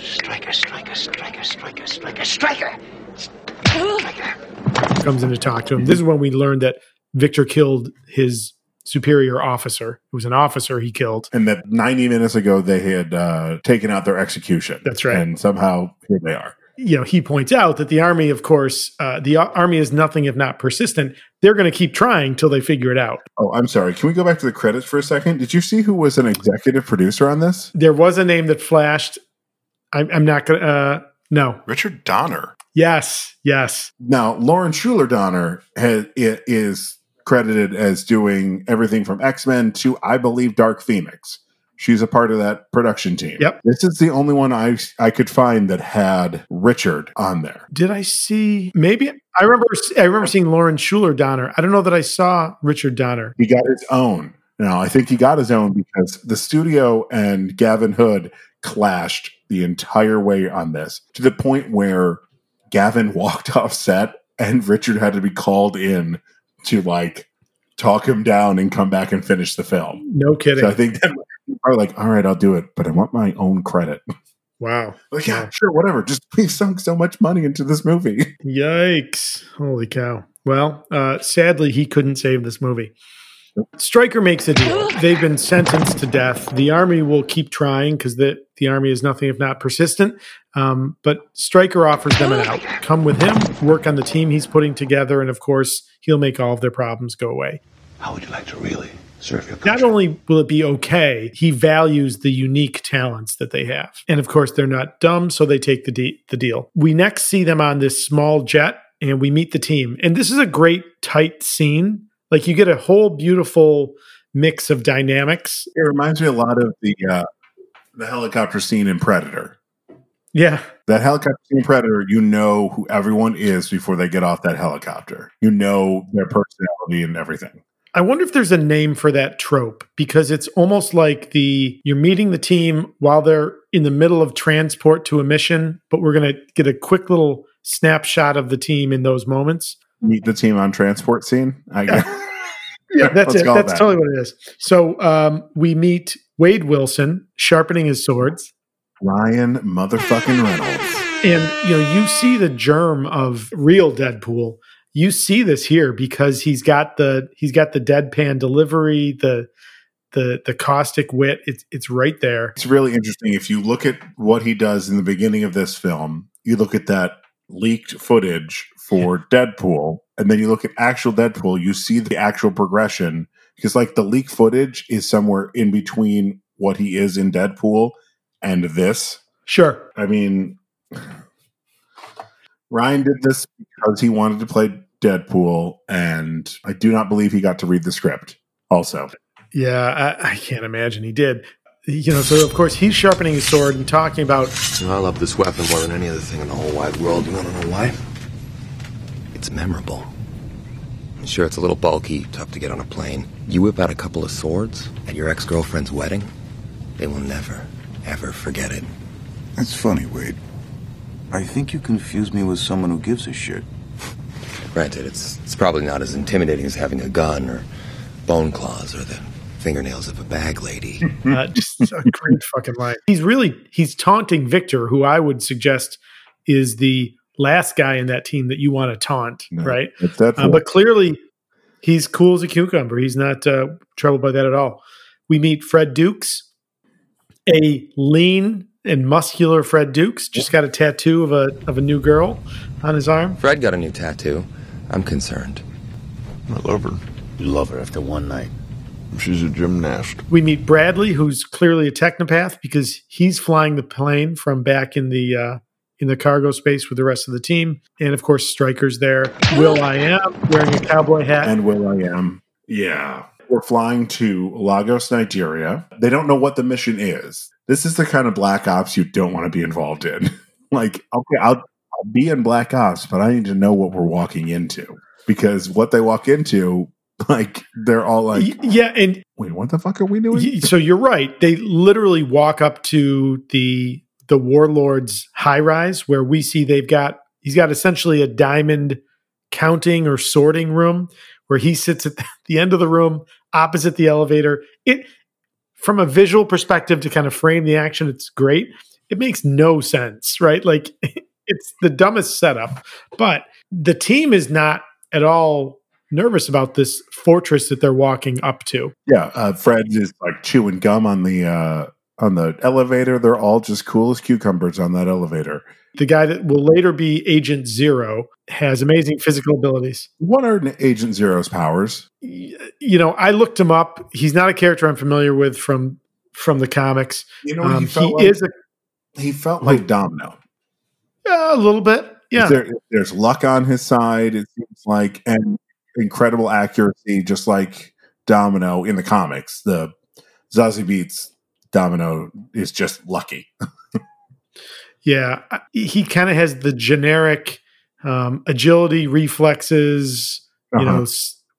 S8: Striker, striker, striker, striker, striker, striker. Striker.
S2: comes in to talk to him. This is when we learned that Victor killed his superior officer. It was an officer he killed.
S4: And that 90 minutes ago they had uh, taken out their execution.
S2: That's right.
S4: And somehow here they are.
S2: You know, he points out that the army, of course, uh, the army is nothing if not persistent. They're going to keep trying till they figure it out.
S4: Oh, I'm sorry. Can we go back to the credits for a second? Did you see who was an executive producer on this?
S2: There was a name that flashed. I'm, I'm not going to. Uh, no.
S9: Richard Donner.
S2: Yes. Yes.
S4: Now, Lauren Schuler Donner has, is credited as doing everything from X Men to, I believe, Dark Phoenix. She's a part of that production team.
S2: Yep.
S4: This is the only one I I could find that had Richard on there.
S2: Did I see? Maybe I remember. I remember seeing Lauren Schuler Donner. I don't know that I saw Richard Donner.
S4: He got his own. Now, I think he got his own because the studio and Gavin Hood clashed the entire way on this to the point where Gavin walked off set and Richard had to be called in to like talk him down and come back and finish the film.
S2: No kidding.
S4: So I think that are like, all right, I'll do it, but I want my own credit.
S2: wow.
S4: Like, yeah, sure, whatever. Just we sunk so much money into this movie.
S2: Yikes. Holy cow. Well, uh, sadly, he couldn't save this movie. Stryker makes a deal. They've been sentenced to death. The army will keep trying because the, the army is nothing if not persistent. Um, but Stryker offers them an out. Come with him, work on the team he's putting together, and of course, he'll make all of their problems go away.
S5: How would you like to really serve your
S2: Not only will it be okay, he values the unique talents that they have. And of course, they're not dumb, so they take the, de- the deal. We next see them on this small jet and we meet the team. And this is a great, tight scene. Like you get a whole beautiful mix of dynamics.
S4: It reminds me a lot of the uh, the helicopter scene in Predator.
S2: Yeah.
S4: That helicopter scene Predator, you know who everyone is before they get off that helicopter. You know their personality and everything.
S2: I wonder if there's a name for that trope because it's almost like the you're meeting the team while they're in the middle of transport to a mission, but we're going to get a quick little snapshot of the team in those moments.
S4: Meet the team on transport scene. I guess.
S2: Yeah, that's it. That's
S4: that.
S2: totally what it is. So um, we meet Wade Wilson sharpening his swords,
S4: Ryan motherfucking Reynolds.
S2: and you know you see the germ of real Deadpool. You see this here because he's got the he's got the deadpan delivery, the the the caustic wit. It's it's right there.
S4: It's really interesting. If you look at what he does in the beginning of this film, you look at that leaked footage for Deadpool, and then you look at actual Deadpool, you see the actual progression because, like, the leaked footage is somewhere in between what he is in Deadpool and this.
S2: Sure.
S4: I mean, Ryan did this because he wanted to play Deadpool, and I do not believe he got to read the script. Also,
S2: Yeah, I, I can't imagine he did. You know, so of course he's sharpening his sword and talking about
S5: You know, I love this weapon more than any other thing in the whole wide world. You want to know why? It's memorable. Sure, it's a little bulky, tough to get on a plane. You whip out a couple of swords at your ex girlfriend's wedding, they will never, ever forget it.
S7: That's funny, Wade. I think you confuse me with someone who gives a shit.
S5: Granted, it's, it's probably not as intimidating as having a gun or bone claws or the fingernails of a bag lady.
S2: uh, just a great fucking line. He's really he's taunting Victor, who I would suggest is the last guy in that team that you want to taunt,
S4: No,
S2: right? Uh, but clearly, he's cool as a cucumber. He's not uh, troubled by that at all. We meet Fred Dukes, a lean and muscular Fred Dukes, just got a tattoo of a of a new girl on his arm.
S5: Fred got a new tattoo. I'm concerned.
S7: I love her.
S9: You love her after one night.
S7: She's a gymnast.
S2: We meet Bradley, who's clearly a technopath because he's flying the plane from back in the uh, in the cargo space with the rest of the team, and of course, Stryker's there. will.i.am wearing a cowboy hat.
S4: and will.i.am. Yeah. We're flying to Lagos, Nigeria. They don't know what the mission is. This is the kind of black ops you don't want to be involved in. like, okay, I'll, I'll be in black ops, but I need to know what we're walking into because what they walk into, like, they're all like,
S2: yeah, and
S4: wait, what the fuck are we doing?
S2: so you're right. They literally walk up to the the warlord's high rise where we see they've got he's got essentially a diamond counting or sorting room where he sits at the end of the room opposite the elevator. It from a visual perspective to kind of frame the action, it's great. It makes no sense, right? Like it's the dumbest setup, but the team is not at all nervous about this fortress that they're walking up to.
S4: Yeah, uh, Fred is like chewing gum on the uh, on the elevator. They're all just cool as cucumbers on that elevator.
S2: The guy that will later be Agent Zero has amazing physical abilities.
S4: What are Agent Zero's powers?
S2: You know, I looked him up. He's not a character I'm familiar with from from the comics.
S4: You know, what
S2: Um,
S4: he felt
S2: he
S4: like
S2: is a,
S4: he felt like Domino.
S2: a little bit. Yeah.
S4: There, there's luck on his side. It seems like and incredible accuracy, just like Domino in the comics. The Zazie Beetz Domino is just lucky.
S2: Yeah, he kind of has the generic um, agility, reflexes, you
S4: Uh-huh.
S2: know,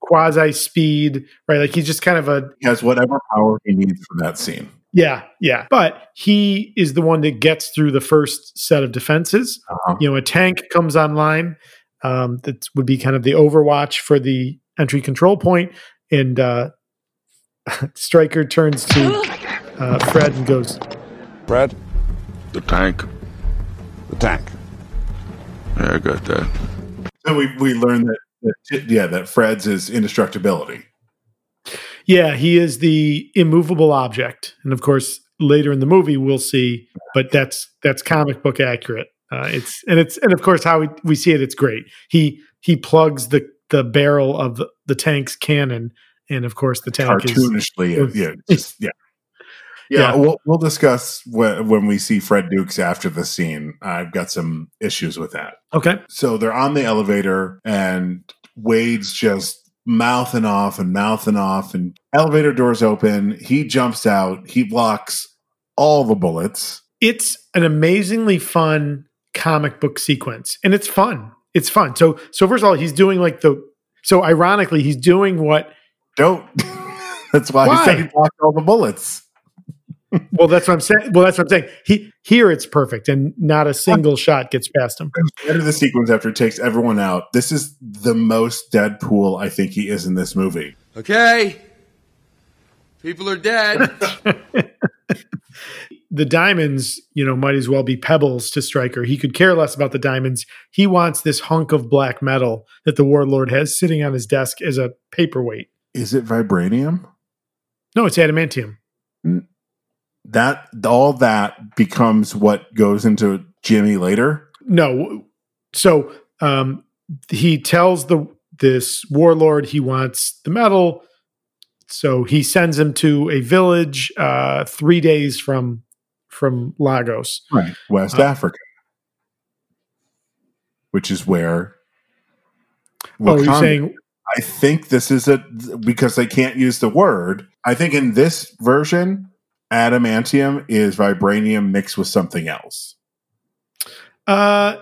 S2: quasi speed, right? Like he's just kind of a
S4: He has whatever power he needs for that scene.
S2: yeah, yeah. But he is the one that gets through the first set of defenses.
S4: Uh-huh.
S2: You know, a tank comes online um, that would be kind of the overwatch for the entry control point, and uh, Stryker turns to uh, Fred and goes,
S7: Fred? The tank. The tank. Yeah, I got that.
S4: So we we learned that, that yeah that Fred's is indestructibility.
S2: Yeah, he is the immovable object, and of course, later in the movie we'll see. But that's that's comic book accurate. Uh, it's and it's and of course how we, we see it. It's great. He he plugs the the barrel of the, the tank's cannon, and of course the tank is
S4: cartoonishly.
S2: is-
S4: yeah, just, yeah, yeah.
S2: Yeah.
S4: We'll we'll discuss when, when we see Fred Dukes after the scene. I've got some issues with that.
S2: okay.
S4: So they're on the elevator, and Wade's just mouthing off and mouthing off, and elevator doors open. He jumps out. He blocks all the bullets.
S2: it's an amazingly fun comic book sequence, and it's fun. It's fun. So so first of all, he's doing like the so ironically, he's doing what
S4: Don't. that's why,
S2: Why?
S4: he said he blocked all the bullets.
S2: Well that's what I'm saying. Well, that's what I'm saying. He here it's perfect, and not a single shot gets past him.
S4: End of the sequence after it takes everyone out. This is the most Deadpool I think he is in this movie.
S10: Okay. People are dead.
S2: the diamonds, you know, might as well be pebbles to Stryker. He could care less about the diamonds. He wants this hunk of black metal that the warlord has sitting on his desk as a paperweight.
S4: Is it vibranium?
S2: No, it's adamantium.
S4: That all that becomes what goes into Jimmy later.
S2: No. So um, he tells the this warlord he wants the medal, So he sends him to a village uh, three days from from Lagos.
S4: Right. West
S2: Uh,
S4: Africa. Which is where
S2: Oh, you're saying
S4: I think this is a because they can't use the word. I think in this version, adamantium is vibranium mixed with something else.
S2: Uh,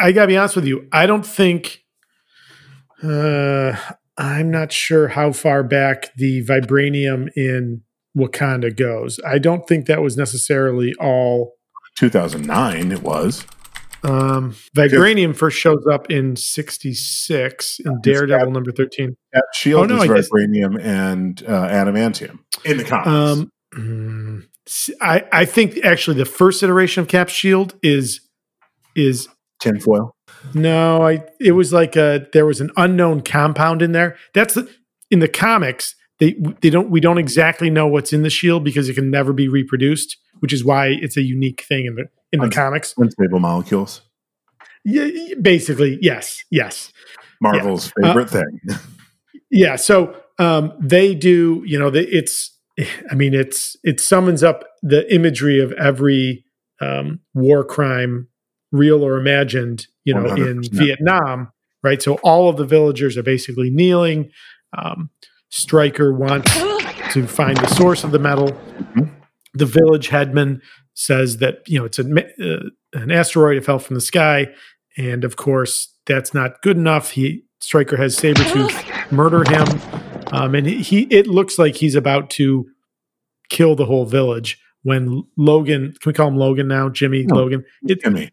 S2: I gotta be honest with you. I don't think. Uh, I'm not sure how far back the vibranium in Wakanda goes. I don't think that was necessarily all.
S4: 2009, it was.
S2: Um, vibranium first shows up in '66 in Daredevil number 13.
S4: That shield
S2: Oh, no,
S4: is vibranium and uh, adamantium in the comics.
S2: Um, mm, I I think actually the first iteration of Cap shield is is
S4: Tinfoil.
S2: No, I it was like a there was an unknown compound in there. That's the, in the comics. They they don't we don't exactly know what's in the shield because it can never be reproduced, which is why it's a unique thing in the in the comics.
S4: Unstable molecules.
S2: Yeah, basically, yes, yes,
S4: Marvel's
S2: Yeah.
S4: favorite
S2: Uh,
S4: thing.
S2: yeah. So um, they do, you know, they, it's. I mean, it's it summons up the imagery of every um, war crime, real or imagined, you know, in
S4: 100%.
S2: Vietnam, right? So all of the villagers are basically kneeling. Um, Stryker wants to find the source of the metal. The village headman says that you know it's a, uh, an asteroid it fell from the sky, and of course that's not good enough. He Stryker has Sabretooth murder him, um, and he it looks like he's about to kill the whole village. When Logan, can we call him Logan now? Jimmy
S4: No,
S2: Logan. It,
S4: Jimmy.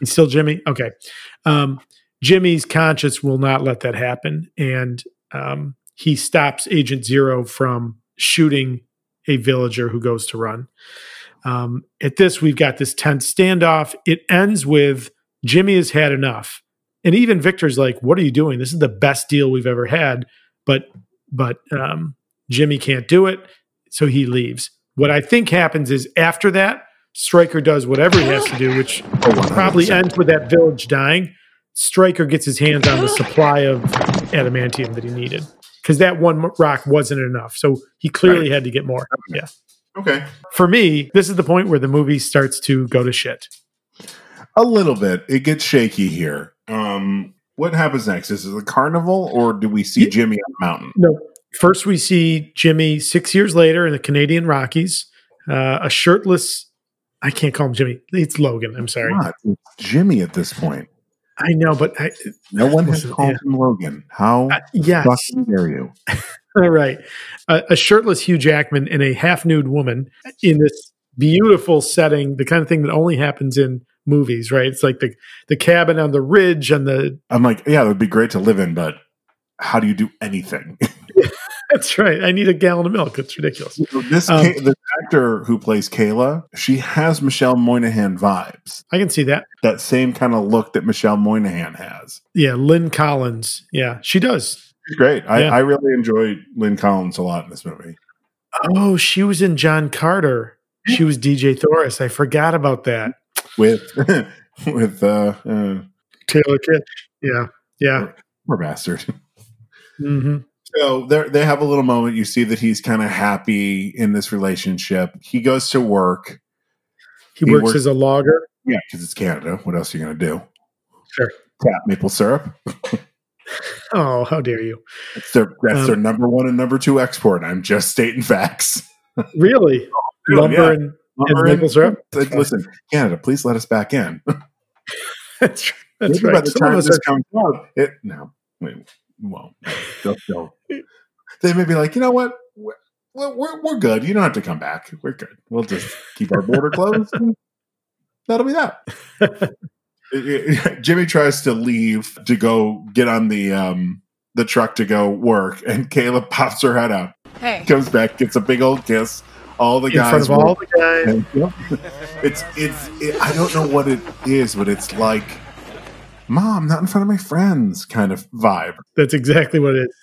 S2: He's still Jimmy. Okay. Um, Jimmy's conscience will not let that happen, and um, he stops Agent Zero from shooting a villager who goes to run. Um, at this, we've got this tense standoff. It ends with Jimmy has had enough, and even Victor's like, "What are you doing? This is the best deal we've ever had." But but um, Jimmy can't do it, so he leaves. What I think happens is after that, Stryker does whatever he has to do, which probably ends with that village dying. Stryker gets his hands on the supply of adamantium that he needed because that one rock wasn't enough. So he clearly had to get more. Yeah.
S4: Okay.
S2: For me, this is the point where the movie starts to go to shit.
S4: A little bit. It gets shaky here. Um, what happens next? Is it a carnival or do we see Jimmy on the mountain?
S2: No. First, we see Jimmy six years later in the Canadian Rockies, uh, a shirtless. I can't call him Jimmy. It's Logan. I'm sorry.
S4: Not. It's Jimmy at this point.
S2: I know, but I,
S4: No one has called
S2: yeah.
S4: him Logan. How
S2: yes.
S4: fucking dare you?
S2: All right. A, a shirtless Hugh Jackman and a half nude woman in this beautiful setting, the kind of thing that only happens in movies, right? It's like the, the cabin on the ridge and the.
S4: I'm like, yeah, it would be great to live in, but how do you do anything?
S2: That's right. I need a gallon of milk. It's ridiculous.
S4: this
S2: Um,
S4: the actor who plays Kayla, she has Michelle Monaghan vibes.
S2: I can see that.
S4: That same kind of look that Michelle Monaghan has.
S2: Yeah. Lynn Collins. Yeah. She does.
S4: She's great. I,
S2: Yeah.
S4: I really enjoy Lynn Collins a lot in this movie.
S2: Oh, she was in John Carter. She was Dejah Thoris. I forgot about that.
S4: With with uh, uh
S2: Taylor Kitsch. Yeah. Yeah.
S4: poor bastard.
S2: hmm
S4: So they they have a little moment. You see that he's kind of happy in this relationship. He goes to work.
S2: He,
S4: He
S2: works
S4: works-
S2: as a logger.
S4: Yeah, because it's Canada. What else are you going to do?
S2: Sure.
S4: Tap maple syrup.
S2: Oh, how dare you?
S4: That's their that's
S2: Um,
S4: their number one and number two export. I'm just stating facts.
S2: Really? Lumber
S4: yeah.
S2: And maple syrup.
S4: Like, Listen, Canada, please let us back in.
S2: That's, that's
S4: Maybe by
S2: right.
S4: the time this comes out, it no, wait, well, they'll, they'll, they may be like, you know what, we're, we're we're good. You don't have to come back. We're good. We'll just keep our border closed. and that'll be that. Jimmy tries to leave to go get on the um the truck to go work, and Kayla pops her head out.
S11: Hey.
S4: Comes back, gets a big old kiss. All the guys.
S2: in
S4: guys
S2: front of all the guys.
S4: yep. it's it's it, I don't know what it is, but it's like mom, not in front of my friends kind of vibe.
S2: That's exactly what it is.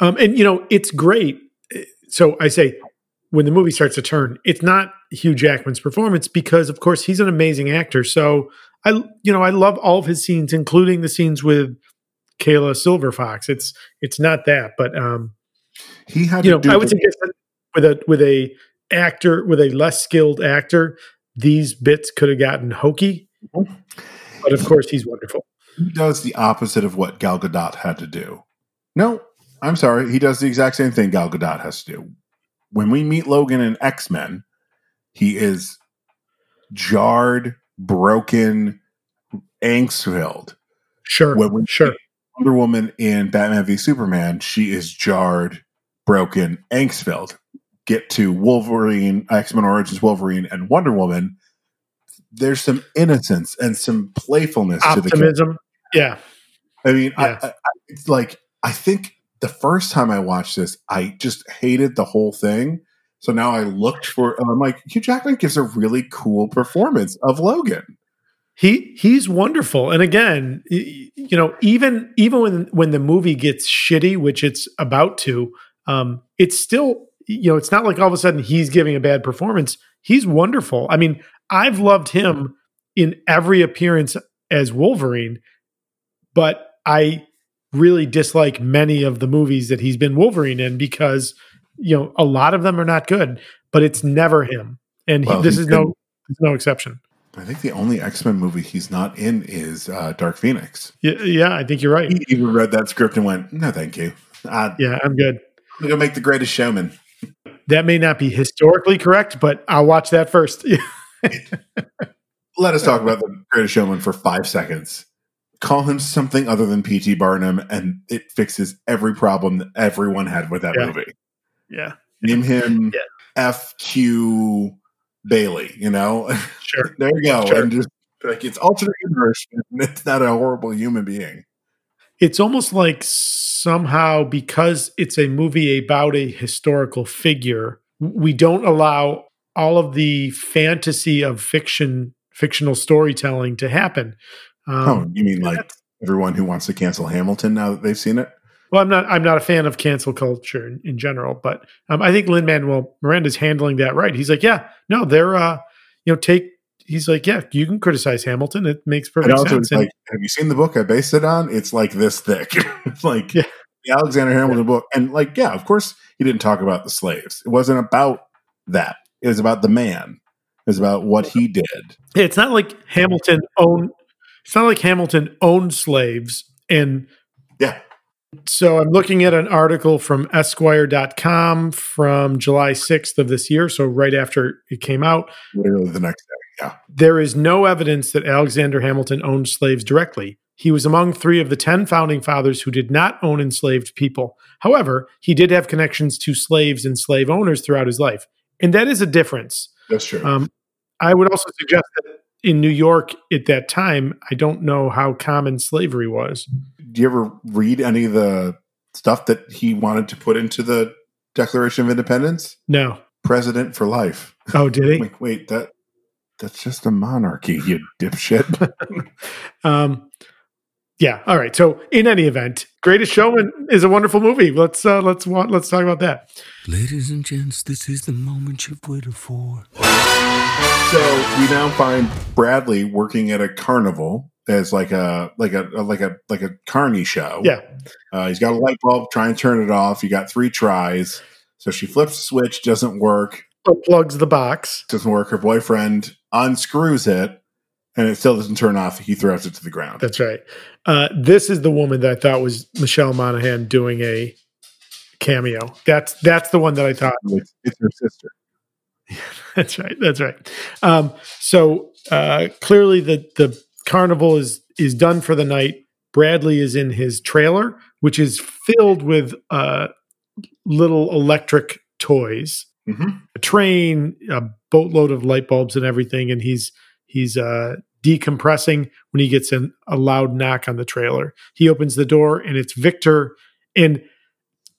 S2: Um, and you know, it's great. So I say, when the movie starts to turn, it's not Hugh Jackman's performance because, of course, he's an amazing actor. So I, you know, I love all of his scenes, including the scenes with Kayla Silverfox. It's it's not that, but um,
S4: He had
S2: you
S4: to
S2: know,
S4: do
S2: I would
S4: the-
S2: suggest that with a with a actor with a less skilled actor, these bits could have gotten hokey. Mm-hmm. But of course, he's wonderful.
S4: he does the opposite of what Gal Gadot had to do. No, I'm sorry, he does the exact same thing Gal Gadot has to do. When we meet Logan in X Men, he is jarred, broken, angst filled.
S2: Sure,
S4: When we
S2: sure.
S4: meet Wonder Woman in Batman v Superman, she is jarred, broken, angst filled. Get to Wolverine, X Men Origins Wolverine, and Wonder Woman. There's some innocence and some playfulness to the character.
S2: Optimism. Yeah.
S4: I mean,
S2: Yeah.
S4: I, I, it's like I think the first time I watched this, I just hated the whole thing. So now I looked for, and I'm like, Hugh Jackman gives a really cool performance of Logan.
S2: he he's wonderful and again you know even even when when the movie gets shitty which it's about to um it's still you know it's not like all of a sudden he's giving a bad performance he's wonderful i mean i've loved him in every appearance as wolverine but i really dislike many of the movies that he's been wolverine in because you know a lot of them are not good but it's never him and he, this is no
S4: been-
S2: no exception
S4: I think the only X Men movie he's not in is uh, Dark Phoenix.
S2: yeah, yeah i think you're right
S4: He even read that script and went, "No, thank you. Uh,
S2: Yeah, I'm good.
S4: I'm gonna make the Greatest Showman."
S2: That may not be historically correct, but I'll watch that first.
S4: Let us talk about the Greatest Showman for five seconds. Call him something other than P.T. Barnum, and it fixes every problem that everyone had with that
S2: Yeah.
S4: movie.
S2: yeah,
S4: Name him
S2: Yeah.
S4: F.Q. Bailey, you know?
S2: sure.
S4: there you go.
S2: Sure.
S4: And just like it's alternate universe, and it's not a horrible human being.
S2: It's almost like somehow because it's a movie about a historical figure, we don't allow all of the fantasy of fiction, fictional storytelling to happen. Um,
S4: oh, you mean like everyone who wants to cancel Hamilton now that they've seen it?
S2: Well, I'm not. I'm not a fan of cancel culture in, in general, but um, I think Lin Manuel Miranda's handling that right. He's like, yeah, no, they're, uh, you know, take. He's like, yeah, you can criticize Hamilton. It makes perfect
S4: also,
S2: sense.
S4: like, have you seen the book I based it on? It's like this thick. it's like
S2: Yeah.
S4: the Alexander Hamilton book. And like, yeah, of course, he didn't talk about the slaves. It wasn't about that. It was about the man. It was about what he did.
S2: Yeah, it's not like Hamilton owned. It's not like Hamilton owned slaves. And
S4: Yeah.
S2: so I'm looking at an article from Esquire.com from July 6th of this year. So right after it came out,
S4: Literally the next day. Yeah.
S2: there is no evidence that Alexander Hamilton owned slaves directly. He was among three of the 10 founding fathers who did not own enslaved people. However, he did have connections to slaves and slave owners throughout his life. And that is a difference.
S4: That's true.
S2: Um, I would also suggest that in New York at that time, I don't know how common slavery was.
S4: Do you ever read any of the stuff that he wanted to put into the Declaration of Independence?
S2: No.
S4: President for life.
S2: Oh, did he?
S4: Like, wait, that that's just a monarchy, you dipshit.
S2: Um, yeah. All right. So, in any event, Greatest Showman is a wonderful movie. Let's uh, let's wa- let's talk about that.
S12: Ladies and gents, this is the moment you've waited for.
S4: So we now find Bradley working at a carnival as like a like a like a like a carny show.
S2: Yeah.
S4: Uh, he's got a light bulb. Try and turn it off. You got three tries. So she flips the switch. Doesn't work.
S2: Plugs the box.
S4: Doesn't work. Her boyfriend unscrews it, and it still doesn't turn off. He throws it to the ground.
S2: That's right. Uh, this is the woman that I thought was Michelle Monaghan doing a cameo. That's that's the one that I thought.
S4: It's, it's her sister.
S2: That's right. That's right. Um, so uh, clearly, the the carnival is is done for the night. Bradley is in his trailer, which is filled with uh, little electric toys,
S4: Mhm.
S2: a train, a boatload of light bulbs, and everything. And he's he's uh, decompressing when he gets an, a loud knock on the trailer. He opens the door, and it's Victor and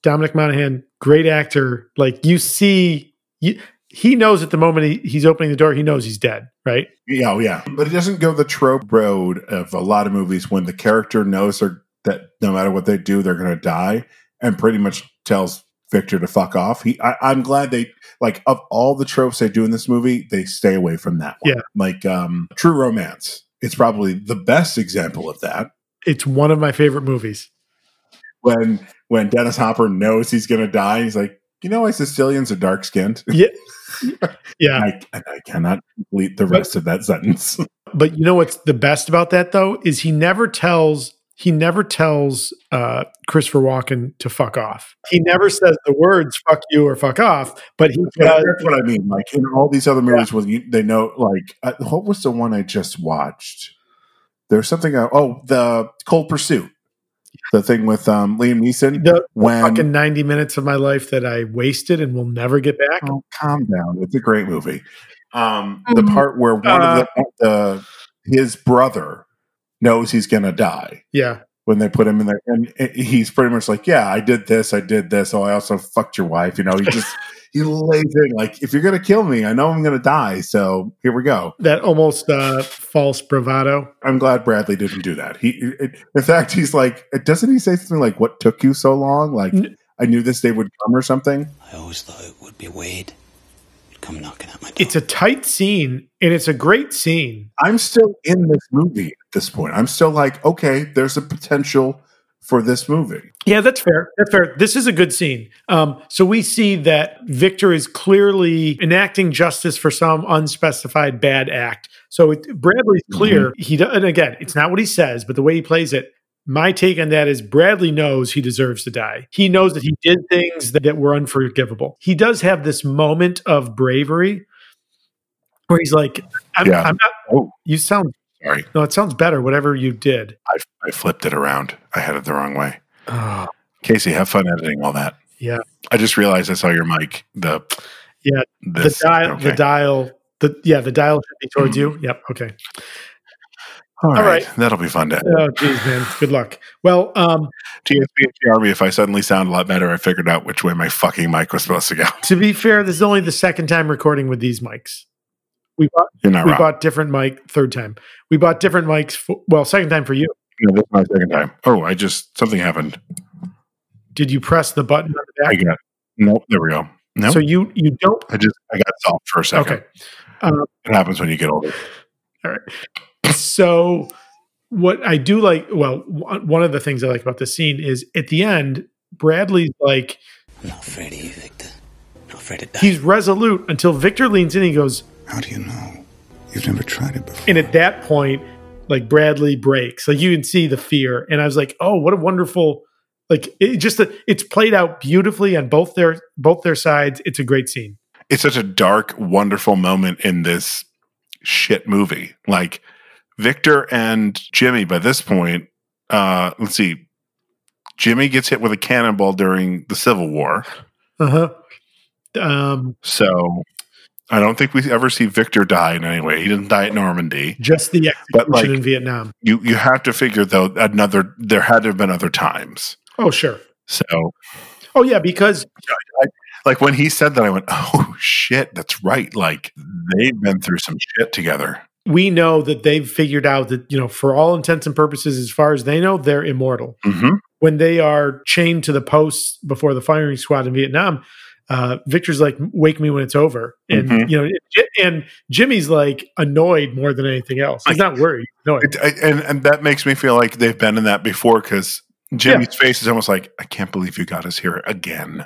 S2: Dominic Monaghan, great actor. Like you see, you, he knows at the moment he, he's opening the door, he knows he's dead, right?
S4: Yeah, oh, yeah. But it doesn't go the trope road of a lot of movies when the character knows they're, that no matter what they do, they're going to die and pretty much tells Victor to fuck off. He, I, I'm glad they, like, of all the tropes they do in this movie, they stay away from that one.
S2: Yeah.
S4: Like, um, True Romance. It's probably the best example of that.
S2: It's one of my favorite movies.
S4: When, when Dennis Hopper knows he's going to die, he's like, you know why Sicilians are dark skinned?
S2: Yeah. Yeah.
S4: I, I cannot complete the rest of that sentence.
S2: But you know what's the best about that though is he never tells he never tells uh, Christopher Walken to fuck off. He never says the words "fuck you" or "fuck off," but he
S4: Yeah,
S2: does.
S4: that's what I mean. Like in all these other movies, where you, they know, like, uh, what was the one I just watched? There's something. Uh, oh, the Cold Pursuit, the thing with um, Liam Neeson.
S2: The
S4: when
S2: fucking ninety minutes of my life that I wasted and will never get back.
S4: oh, calm down, it's a great movie. Um, the part where one of the, the his brother knows he's gonna die
S2: Yeah,
S4: when they put him in there, and he's pretty much like, "Yeah, I did this, I did this. Oh, I also fucked your wife." You know, he just he lays in like, "If you're gonna kill me, I know I'm gonna die. So here we go."
S2: that almost uh, false bravado.
S4: I'm glad Bradley didn't do that. He, it, in fact, he's like, doesn't he say something like, "What took you so long?" Like,
S2: N-
S4: I knew this day would come or something.
S12: I always thought it would be Wade. He'd come knocking at my door.
S2: It's a tight scene and it's a great scene.
S4: I'm still in this movie at this point. I'm still like, okay, there's a potential for this movie.
S2: Yeah, that's fair. That's fair. This is a good scene. Um, so we see that Victor is clearly enacting justice for some unspecified bad act. So it, Bradley's clear. He do- and again, it's not what he says, but the way he plays it. My take on that is Bradley knows he deserves to die. He knows that he did things that, that were unforgivable. He does have this moment of bravery where he's like, I'm,
S4: Yeah.
S2: I'm not,
S4: Oh,
S2: you sound,
S4: sorry,
S2: no, it sounds better, whatever you did.
S4: I, I flipped it around. I had it the wrong way. Ah. Casey, have fun editing all that.
S2: Yeah.
S4: I just realized I saw your mic. The
S2: Yeah.
S4: this,
S2: the dial, the dial, the yeah, the dial should be towards you. Yep. Okay.
S4: All right.
S2: right.
S4: that'll be fun to.
S2: Oh, geez, man. Good luck. Well, um,
S4: TSB Army. If I suddenly sound a lot better, I figured out which way my fucking mic was supposed to go.
S2: to be fair, this is only the second time recording with these mics. We bought
S4: You're not
S2: we
S4: wrong.
S2: bought different mic. Third time we bought different mics. For, well, second time for you.
S4: No, this is my second time. Oh, I just something happened.
S2: Did you press the button on the
S4: I got nope. There we go. No,
S2: So you you don't.
S4: I just I got soft for a second.
S2: Okay. Um,
S4: It happens when you get older.
S2: All right. So, what I do like, well, one one of the things I like about this scene is at the end, Bradley's like,
S12: I'm not afraid of you, Victor. Not afraid to die.
S2: he's resolute until Victor leans in. And he goes,
S7: How do you know? You've never tried it before.
S2: and at that point, like Bradley breaks. Like you can see the fear, and I was like, oh, what a wonderful. Like it just it's played out beautifully on both their both their sides. It's a great scene.
S4: It's such a dark, wonderful moment in this shit movie. Like Victor and Jimmy. By this point, uh, let's see. Jimmy gets hit with a cannonball during the Civil War.
S2: Uh huh. Um,
S4: So I don't think we ever see Victor die in any way. He didn't die at Normandy.
S2: just the
S4: But,
S2: execution
S4: like-
S2: in Vietnam.
S4: You you have to figure though another there had to have been other times.
S2: Oh sure.
S4: So
S2: Oh yeah, because
S4: like when he said that, I went, "Oh shit, that's right." Like they've been through some shit together.
S2: We know that they've figured out that you know, for all intents and purposes, as far as they know, they're immortal.
S4: Mm-hmm.
S2: When they are chained to the posts before the firing squad in Vietnam, uh, Victor's like, "Wake me when it's over," and
S4: Mhm.
S2: you know, and Jimmy's like annoyed more than anything else. He's not worried. No,
S4: It, I, and and that makes me feel like they've been in that before because Jimmy's face is almost like, "I can't believe you got us here again."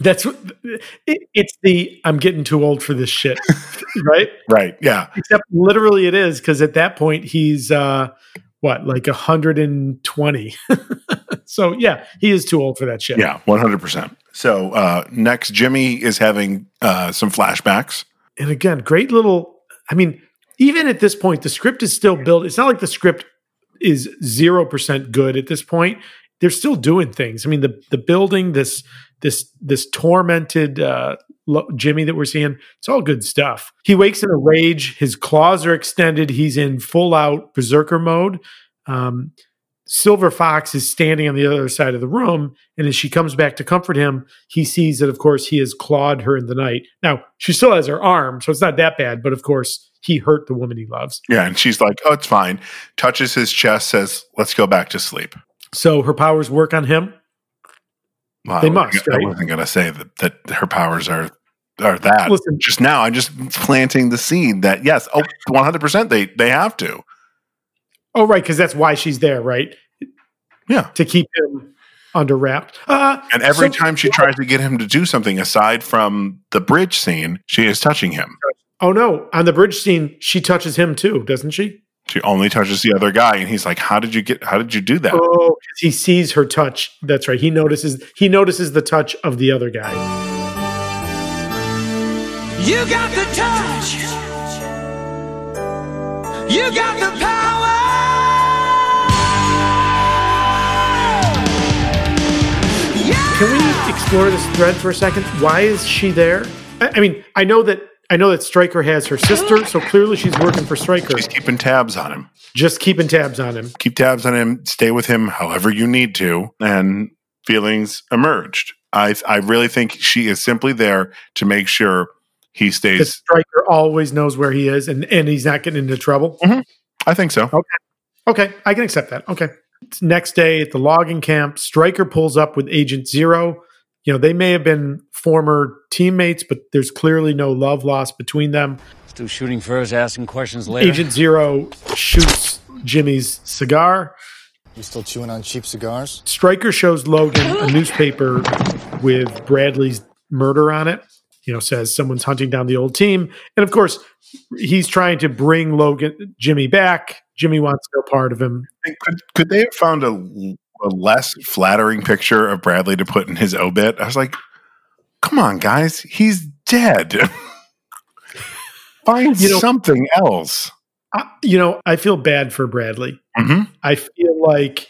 S2: That's it, it's the I'm getting too old for this shit, right?
S4: Right? Yeah.
S2: Except literally it is because at that point he's uh what, like 120. so yeah, he is too old for that shit.
S4: Yeah, one hundred percent. So uh, next, Jimmy is having uh, some flashbacks.
S2: And again, great little. I mean, even at this point, the script is still built. It's not like the script is zero percent good at this point. They're still doing things. I mean, the the building this this this tormented uh, lo- Jimmy that we're seeing. It's all good stuff. He wakes in a rage. His claws are extended. He's in full out berserker mode. Um, Silver Fox is standing on the other side of the room, and as she comes back to comfort him, he sees that, of course, he has clawed her in the night. Now, she still has her arm, so it's not that bad, but of course, he hurt the woman he loves.
S4: Yeah, and she's like, "Oh, it's fine." Touches his chest, says, "Let's go back to sleep."
S2: So her powers work on him.
S4: Well,
S2: They
S4: I
S2: must, right?
S4: I wasn't going to say that that her powers are are that.
S2: Listen.
S4: just now, I'm just planting the seed that yes, oh, 100 percent they they have to.
S2: Oh, right, because that's why she's there, right?
S4: Yeah.
S2: To keep him under wraps. Uh,
S4: And every
S2: so-
S4: time she tries to get him to do something aside from the bridge scene, she is touching him.
S2: Oh, no. On the bridge scene, she touches him too, doesn't she?
S4: She only touches the other guy, and he's like, "How did you get? How did you do that?"
S2: Oh, 'cause he sees her touch. That's right. He notices he notices the touch of the other guy.
S12: You got the touch. You got the power.
S2: Can we explore this thread for a second? Why is she there? I, I mean, I know that I know that Stryker has her sister, so clearly she's working for Stryker.
S4: She's keeping tabs on him.
S2: Just keeping tabs on him.
S4: Keep tabs on him. Stay with him however you need to. And feelings emerged. I I really think she is simply there to make sure he
S2: Because
S4: stays.
S2: Stryker always knows where he is, and and he's not getting into trouble. Mm-hmm.
S4: I think so.
S2: Okay, I can accept that. Okay. Next day at the logging camp, Stryker pulls up with Agent Zero. You know, they may have been former teammates, but there's clearly no love lost between them.
S11: Still shooting first, asking questions later.
S2: Agent Zero shoots Jimmy's cigar.
S13: You still chewing on cheap cigars?
S2: Stryker shows Logan a newspaper with Bradley's murder on it. You know, says someone's hunting down the old team. And of course, he's trying to bring Logan Jimmy back. Jimmy wants no part of him.
S4: Could could they have found a, a less flattering picture of Bradley to put in his obit? I was like, come on, guys, he's dead. Find
S2: You know-
S4: something else.
S2: I, you know, I feel bad for Bradley.
S4: Mhm.
S2: I feel like,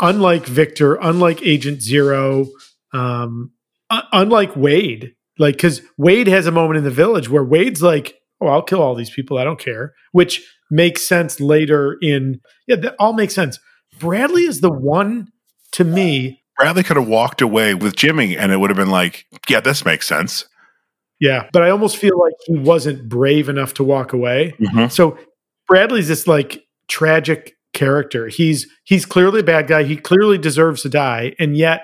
S2: unlike Victor, unlike Agent Zero, um, un- unlike Wade, like because Wade has a moment in the village where Wade's like, "Oh, I'll kill all these people. I don't care," which makes sense later in yeah, that all makes sense. Bradley is the one to me.
S4: Bradley could have walked away with Jimmy, and it would have been like, yeah, this makes sense.
S2: Yeah, but I almost feel like he wasn't brave enough to walk away.
S4: Mhm.
S2: So Bradley's this like tragic character. He's he's clearly a bad guy. He clearly deserves to die, and yet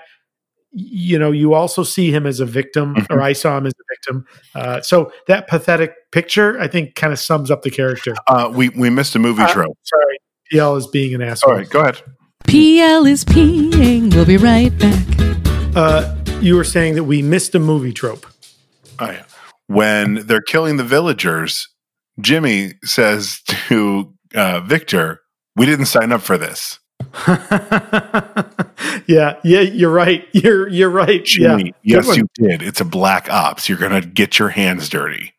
S2: you know you also see him as a victim,
S4: Mm-hmm.
S2: or I saw him as a victim. Uh, so that pathetic picture, I think, kind of sums up the character.
S4: Uh, we we missed a movie
S2: Uh,
S4: trope.
S2: sorry, PL is being an asshole.
S4: All right, go ahead.
S14: PL is peeing. We'll be right back.
S2: Uh, you were saying that we missed a movie trope.
S4: Oh, yeah. When they're killing the villagers, Jimmy says to uh, Victor, "We didn't sign up for this."
S2: yeah, yeah, you're right. You're you're right.
S4: Jimmy,
S2: yeah,
S4: yes, you did. It's a black ops. You're gonna get your hands dirty.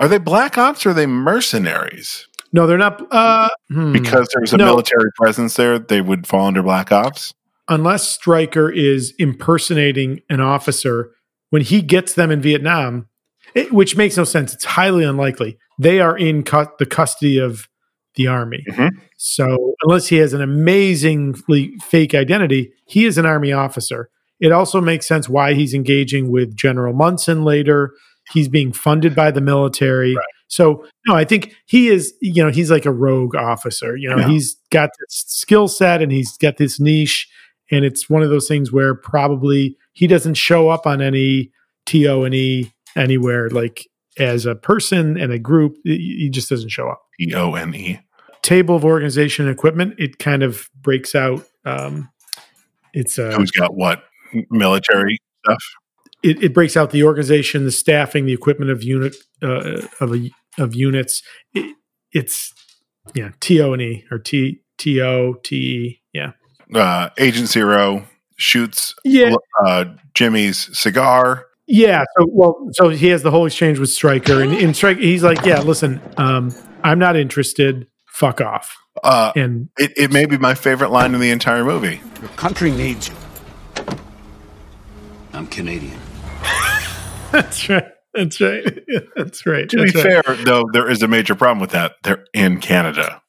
S4: Are they black ops or are they mercenaries?
S2: No, they're not. Uh, hmm.
S4: Because there's a
S2: No.
S4: military presence there, they would fall under black ops.
S2: unless Stryker is impersonating an officer when he gets them in Vietnam, it, which makes no sense. It's highly unlikely. They are in cu- the custody of the army. So unless he has an amazingly fake identity, he is an army officer. It also makes sense why he's engaging with General Munson later. He's being funded by the military. So no, I think he is, you know, he's like a rogue officer. You know,
S4: Yeah.
S2: he's got this skill set and he's got this niche. And it's one of those things where probably he doesn't show up on any TO and E anywhere like as a person and a group. He just doesn't show up.
S4: E O N E.
S2: Table of organization and equipment, it kind of breaks out. Um, it's uh,
S4: Who's got what military stuff?
S2: it, it breaks out the organization, the staffing, the equipment of unit uh, of a, of units. It, it's yeah, T O N E or T T O T E. Yeah.
S4: Uh, Agent Zero shoots
S2: Yeah.
S4: uh, Jimmy's cigar.
S2: Yeah. So well, so he has the whole exchange with Stryker, and in Stryker, he's like, "Yeah, listen, um, I'm not interested. Fuck off."
S4: Uh,
S2: And
S4: it, it may be my favorite line in the entire movie.
S9: Your country needs you. I'm Canadian.
S2: that's right. That's right. That's right.
S4: To
S2: That's
S4: be
S2: right.
S4: fair, though, there is a major problem with that. They're in Canada.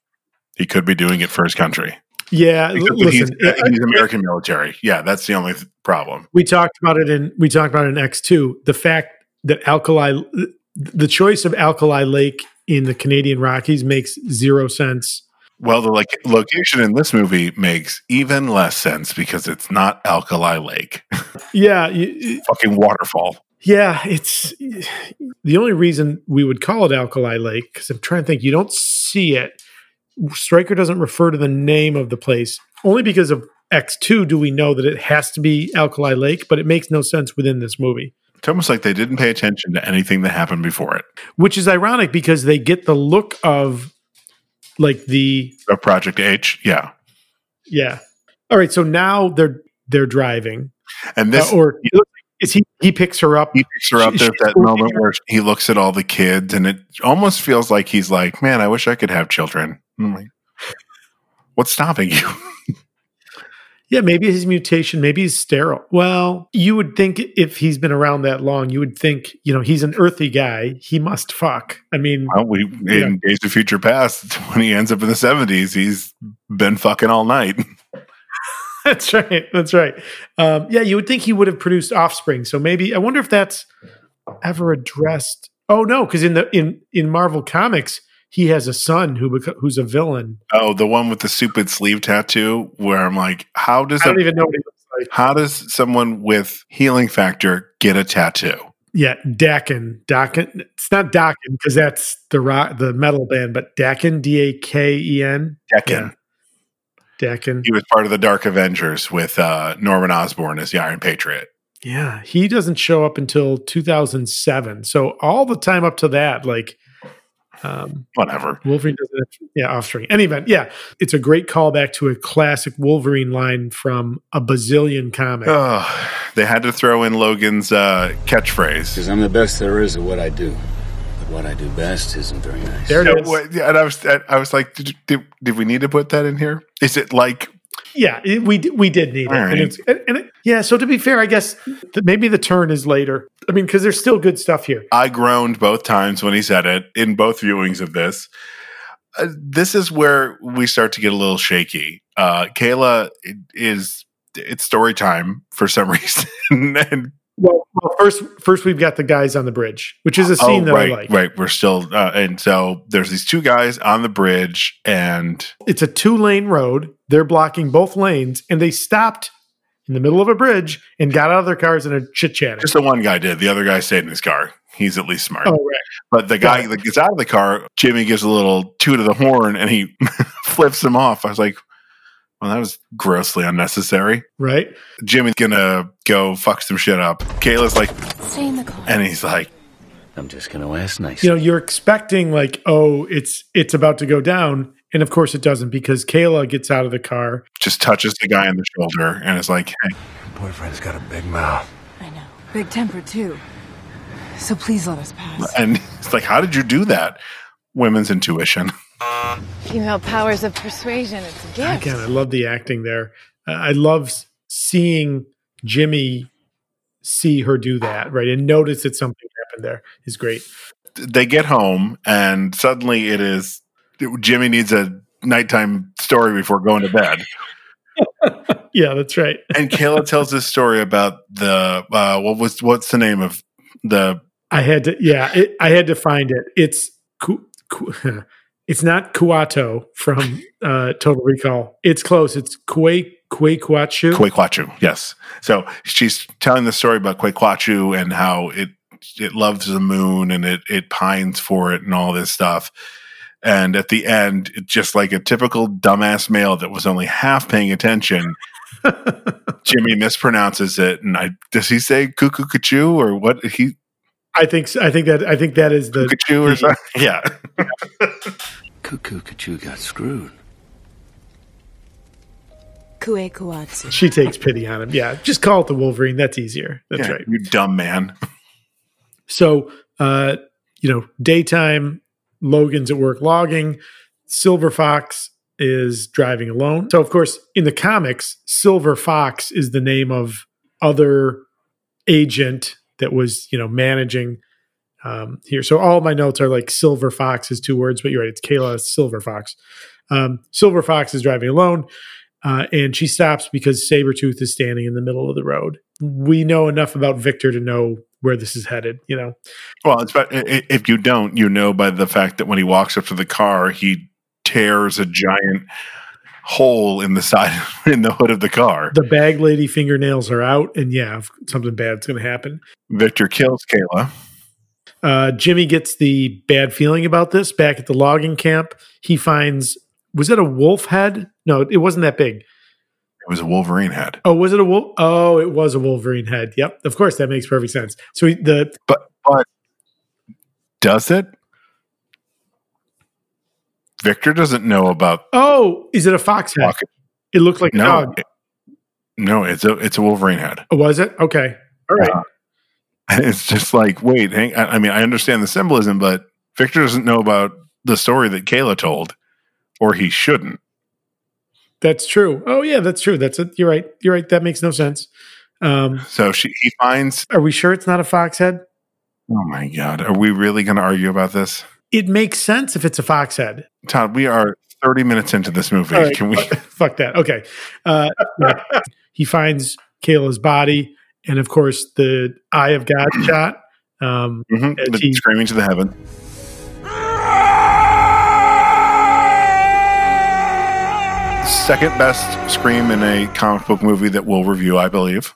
S4: He could be doing it for his country.
S2: Yeah.
S4: Because
S2: Listen,
S4: he's, he's American military. Yeah, that's the only th- problem.
S2: we talked about it in we talked about it in X two. The fact that alkali, the choice of Alkali Lake in the Canadian Rockies makes zero sense.
S4: Well, the like location in this movie makes even less sense because it's not Alkali Lake,
S2: Yeah. you-
S4: fucking waterfall.
S2: Yeah, it's the only reason we would call it Alkali Lake because I'm trying to think. You don't see it. Stryker doesn't refer to the name of the place only because of X2. Do we know that it has to be Alkali Lake? But it makes no sense within this movie,
S4: It's almost like they didn't pay attention to anything that happened before it.
S2: which is ironic because they get the look of like the
S4: Of Project H, yeah.
S2: yeah. All right, so now they're they're driving,
S4: And this,
S2: Uh, or is he? He picks her up.
S4: he picks her up.
S2: She-
S4: There's that moment where he looks at all the kids, and it almost feels like he's like, "Man, I wish I could have children." Like, What's stopping you?
S2: Yeah, maybe his mutation, maybe he's sterile. Well, you would think if he's been around that long, you would think, you know, he's an earthy guy. He must fuck. I mean,
S4: Well, we in Days of Future Past, when he ends up in the 70s, he's been fucking all night.
S2: that's right. That's right. Um, yeah, you would think he would have produced offspring. So maybe I wonder if that's ever addressed. Oh no, because in the in in Marvel Comics, he has a son who beco- who's a villain.
S4: Oh, the one with the stupid sleeve tattoo, where I'm like, how does
S2: I don't
S4: a,
S2: even know what he looks like.
S4: how does someone with healing factor get a tattoo?
S2: Yeah, Daken. Daken. It's not Dokken because that's the rock, the metal band, but Daken. D A K E N.
S4: Decken.
S2: Daken.
S4: He was part of the Dark Avengers with uh, Norman Osborn as the Iron Patriot.
S2: Yeah, he doesn't show up until 2007. So all the time up to that, like, um,
S4: Whatever.
S2: Wolverine doesn't have, yeah, offspring. Any event, yeah, it's a great callback to a classic Wolverine line from a bazillion comics.
S4: Oh, they had to throw in Logan's uh, catchphrase.
S11: Because I'm the best there is at what I do. But what I do best isn't very nice.
S2: there
S4: Yeah,
S2: it is.
S4: what- yeah, and I was, I was like, did, did, did we need to put that in here? Is it like
S2: Yeah, it, we we did need it,
S4: All
S2: and it's and, and it, yeah. So to be fair, I guess th- maybe the turn is later. I mean, because there's still good stuff here.
S4: I groaned both times when he said it in both viewings of this. Uh, this is where we start to get a little shaky. Uh, Kayla is it's story time for some reason, and
S2: Well, well, first first we've got the guys on the bridge, which is a scene that
S4: Oh, right,
S2: I like.
S4: right. We're still, uh, and so there's these two guys on the bridge, and
S2: It's a two lane road. They're blocking both lanes, and they stopped in the middle of a bridge and got out of their cars and are chit chatting.
S4: just the one guy did. The other guy stayed in his car. He's at least smart.
S2: Oh, right.
S4: But the guy
S2: Right.
S4: that gets out of the car, Jimmy gives a little toot of the horn, and he flips him off. I was like, well, that was grossly unnecessary.
S2: Right?
S4: Jimmy's gonna go fuck some shit up. Kayla's like,
S15: Stay in the car.
S4: and he's like,
S11: I'm just going to ask nice.
S2: You know, you're expecting like, oh, it's it's about to go down, and of course it doesn't because Kayla gets out of the car.
S4: just touches the guy on the shoulder, and is like, hey,
S5: Boyfriend's got a big mouth.
S15: I know. Big temper, too. So please let us pass.
S4: and it's like, how did you do that? Women's intuition.
S15: Female powers of persuasion. It's a gift.
S2: Again, I love the acting there. Uh, I love seeing Jimmy see her do that, right, and notice that something happened there is great.
S4: They get home, and suddenly it is Jimmy needs a nighttime story before going to bed.
S2: Yeah, that's right.
S4: and Kayla tells this story about the uh, what was what's the name of the
S2: I had to, yeah, it, I had to find it. It's Ku, Ku, it's not Kuato from uh, Total Recall. It's close. It's Kwe Kwequachu.
S4: Quequachu. Yes. So she's telling the story about Quequachu and how it it loves the moon and it it pines for it and all this stuff. And at the end, just like a typical dumbass male that was only half paying attention. Jimmy mispronounces it, and I does he say cuckoo or what he
S2: I think I think that I think that is the
S4: something? Yeah.
S11: Cuckoo Kachu got screwed.
S6: Kue Kuatsu.
S2: She takes pity on him. Yeah, just call it the Wolverine. That's easier. That's
S4: Yeah,
S2: right.
S4: You dumb man.
S2: So, uh, you know, daytime, Logan's at work logging. Silver Fox is driving alone. So, of course, in the comics, Silver Fox is the name of other agent that was, you know, managing um, here. So, all my notes are like Silver Fox is two words, but you're right. It's Kayla Silver Fox. Um, Silver Fox is driving alone. Uh, and she stops because Sabretooth is standing in the middle of the road. We know enough about Victor to know where this is headed, you know.
S4: Well, it's i- if you don't, you know by the fact that when he walks up to the car, he tears a giant hole in the side in the hood of the car.
S2: The bag lady fingernails are out, and yeah, something bad's going to happen.
S4: Victor kills Kayla.
S2: Uh, Jimmy gets the bad feeling about this back at the logging camp. He finds was it a wolf head? No, it wasn't that big.
S4: It was a Wolverine head.
S2: Oh, was it a wolf? Oh, it was a Wolverine head. Yep, of course that makes perfect sense. So he, the
S4: But but does it? Victor doesn't know about
S2: oh, is it a fox head? It looked like a
S4: no.
S2: dog.
S4: it- no, it's a it's a Wolverine head.
S2: Oh, was it? Okay, all right.
S4: Uh, It's just like, wait, hang, I I mean, I understand the symbolism, but Victor doesn't know about the story that Kayla told, or he shouldn't.
S2: That's true. Oh yeah, that's true. That's it. You're right. You're right. That makes no sense. Um,
S4: So she he finds.
S2: are we sure it's not a fox head?
S4: Oh my god, are we really going to argue about this,
S2: It makes sense if it's a fox head.
S4: Todd? We are thirty minutes into this movie.
S2: Right,
S4: Can we?
S2: Fuck that. Okay. Uh, yeah. he finds Kayla's body, and of course the Eye of God shot. Um,
S4: Mhm, the
S2: he-
S4: screaming to the heaven. Second best scream in a comic book movie that we'll review, I believe.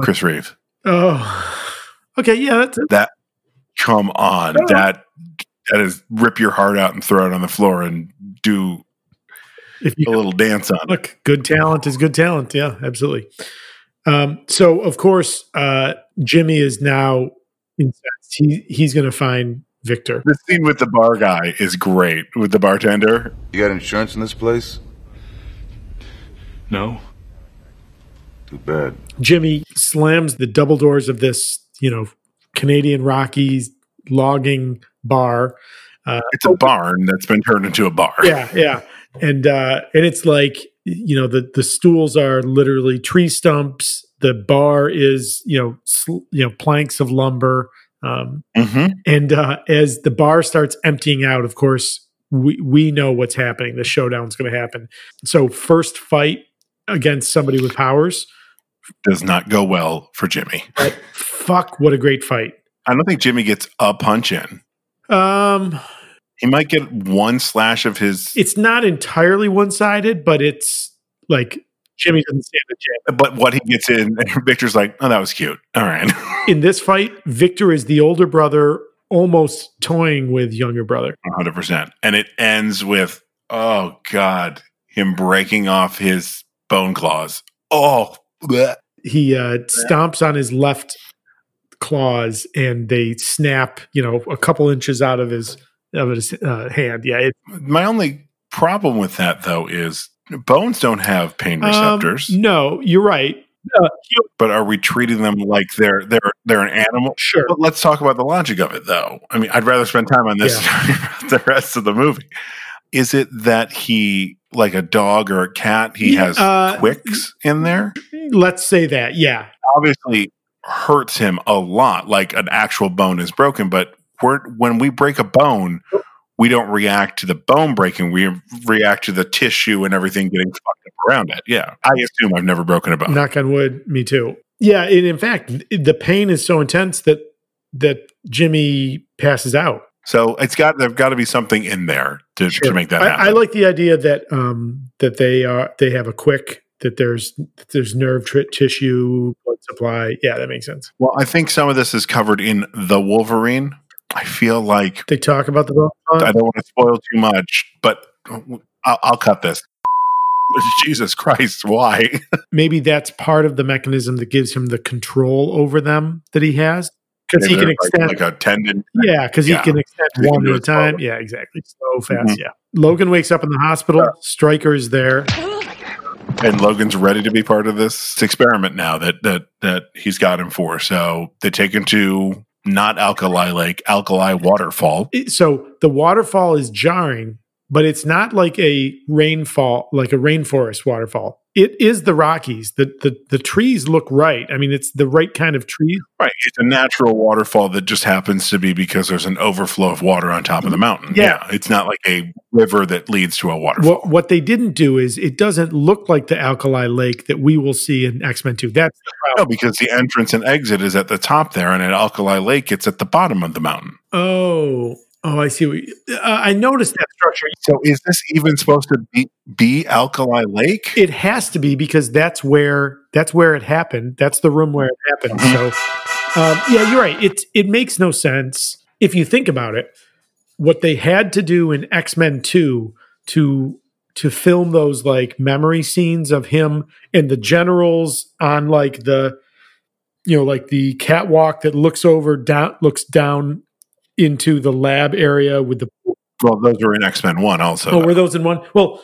S4: Chris Reeve.
S2: oh, okay. Yeah, that's it.
S4: That come on, that that is rip your heart out and throw it on the floor and do
S2: If you
S4: a little dance on it.
S2: look, good talent is good talent. Yeah, absolutely. Um, so of course, uh, Jimmy is now incensed. He he's going to find Victor.
S4: The scene with the bar guy is great with the bartender.
S7: You got insurance in this place?
S12: No.
S7: Too bad.
S2: Jimmy slams the double doors of this, you know, Canadian Rockies logging bar. Uh,
S4: It's a barn that's been turned into a bar.
S2: yeah, yeah, and uh, and it's like you know the the stools are literally tree stumps. The bar is you know sl- you know planks of lumber. Um,
S4: hmm
S2: and uh, as the bar starts emptying out, of course, we we know what's happening. The showdown's going to happen. So first fight against somebody with powers.
S4: Does not go well for Jimmy.
S2: But fuck, what a great fight.
S4: I don't think Jimmy gets a punch in.
S2: Um,
S4: He might get one slash of his,
S2: it's not entirely one sided, but it's like Jimmy doesn't stand a chance.
S4: but what he gets in, Victor's like, oh, that was cute. All right.
S2: In this fight, Victor is the older brother, almost toying with younger brother.
S4: 100%. And it ends with, oh, God, him breaking off his bone claws. Oh, bleh.
S2: He uh, stomps on his left claws, and they snap, you know, a couple inches out of his of his uh, hand. Yeah, it,
S4: my only problem with that, though, is bones don't have pain
S2: um,
S4: receptors.
S2: no, you're right. Uh, he-
S4: but are we treating them like they're they're they're an animal?
S2: Sure.
S4: But let's talk about the logic of it, though. I mean, I'd rather spend time on this than the rest of the movie. Is it that he, like a dog or a cat, he
S2: Yeah,
S4: has
S2: uh,
S4: quicks in there?
S2: let's say that. Yeah,
S4: Obviously, hurts him a lot. Like an actual bone is broken, but we're, when we break a bone, we don't react to the bone breaking. We react to the tissue and everything getting fucked up around it. Yeah, I assume I've never broken a bone.
S2: knock on wood. Me too. Yeah, and in fact, the pain is so intense that that Jimmy passes out.
S4: So it's got there's got to be something in there to, to make that happen.
S2: I, I like the idea that um, that they are they have a quick that there's that there's nerve tri- tissue blood supply. Yeah, that makes sense.
S4: well, I think some of this is covered in the Wolverine. I feel like
S2: They talk about the bone.
S4: I don't want to spoil too much, but I'll, I'll cut this. Jesus Christ, why?
S2: Maybe that's part of the mechanism that gives him the control over them that he has because he can extend.
S4: like, like a tendon.
S2: yeah, because
S4: Yeah.
S2: he can extend
S4: He
S2: one at a time. Yeah, exactly. So fast.
S4: Mhm.
S2: Yeah. Logan wakes up in the hospital. Stryker is there.
S4: and Logan's ready to be part of this experiment now that that that he's got him for. So they take him to not Alkali Lake, Alkali Waterfall.
S2: So the waterfall is jarring, but it's not like a rainfall, like a rainforest waterfall. It is the Rockies. The the the trees look right. I mean, it's the right kind of trees.
S4: Right, it's a natural waterfall that just happens to be because there's an overflow of water on top of the mountain.
S2: Yeah.
S4: it's not like a river that leads to a waterfall.
S2: What what they didn't do is it doesn't look like the alkali lake that we will see in X Men Two. That's
S4: No, because the entrance and exit is at the top there, and at Alkali Lake, it's at the bottom of the mountain.
S2: Oh, oh, I see. What you, uh, I noticed that structure.
S4: So, is this even supposed to be, be Alkali Lake?
S2: It has to be because that's where that's where it happened. That's the room where it happened. So, um, yeah, you're right. It it makes no sense if you think about it. What they had to do in X Men Two to to film those like memory scenes of him and the generals on like the you know like the catwalk that looks over down looks down into the lab area with the
S4: Well, those were in X Men One, also.
S2: oh were those in one well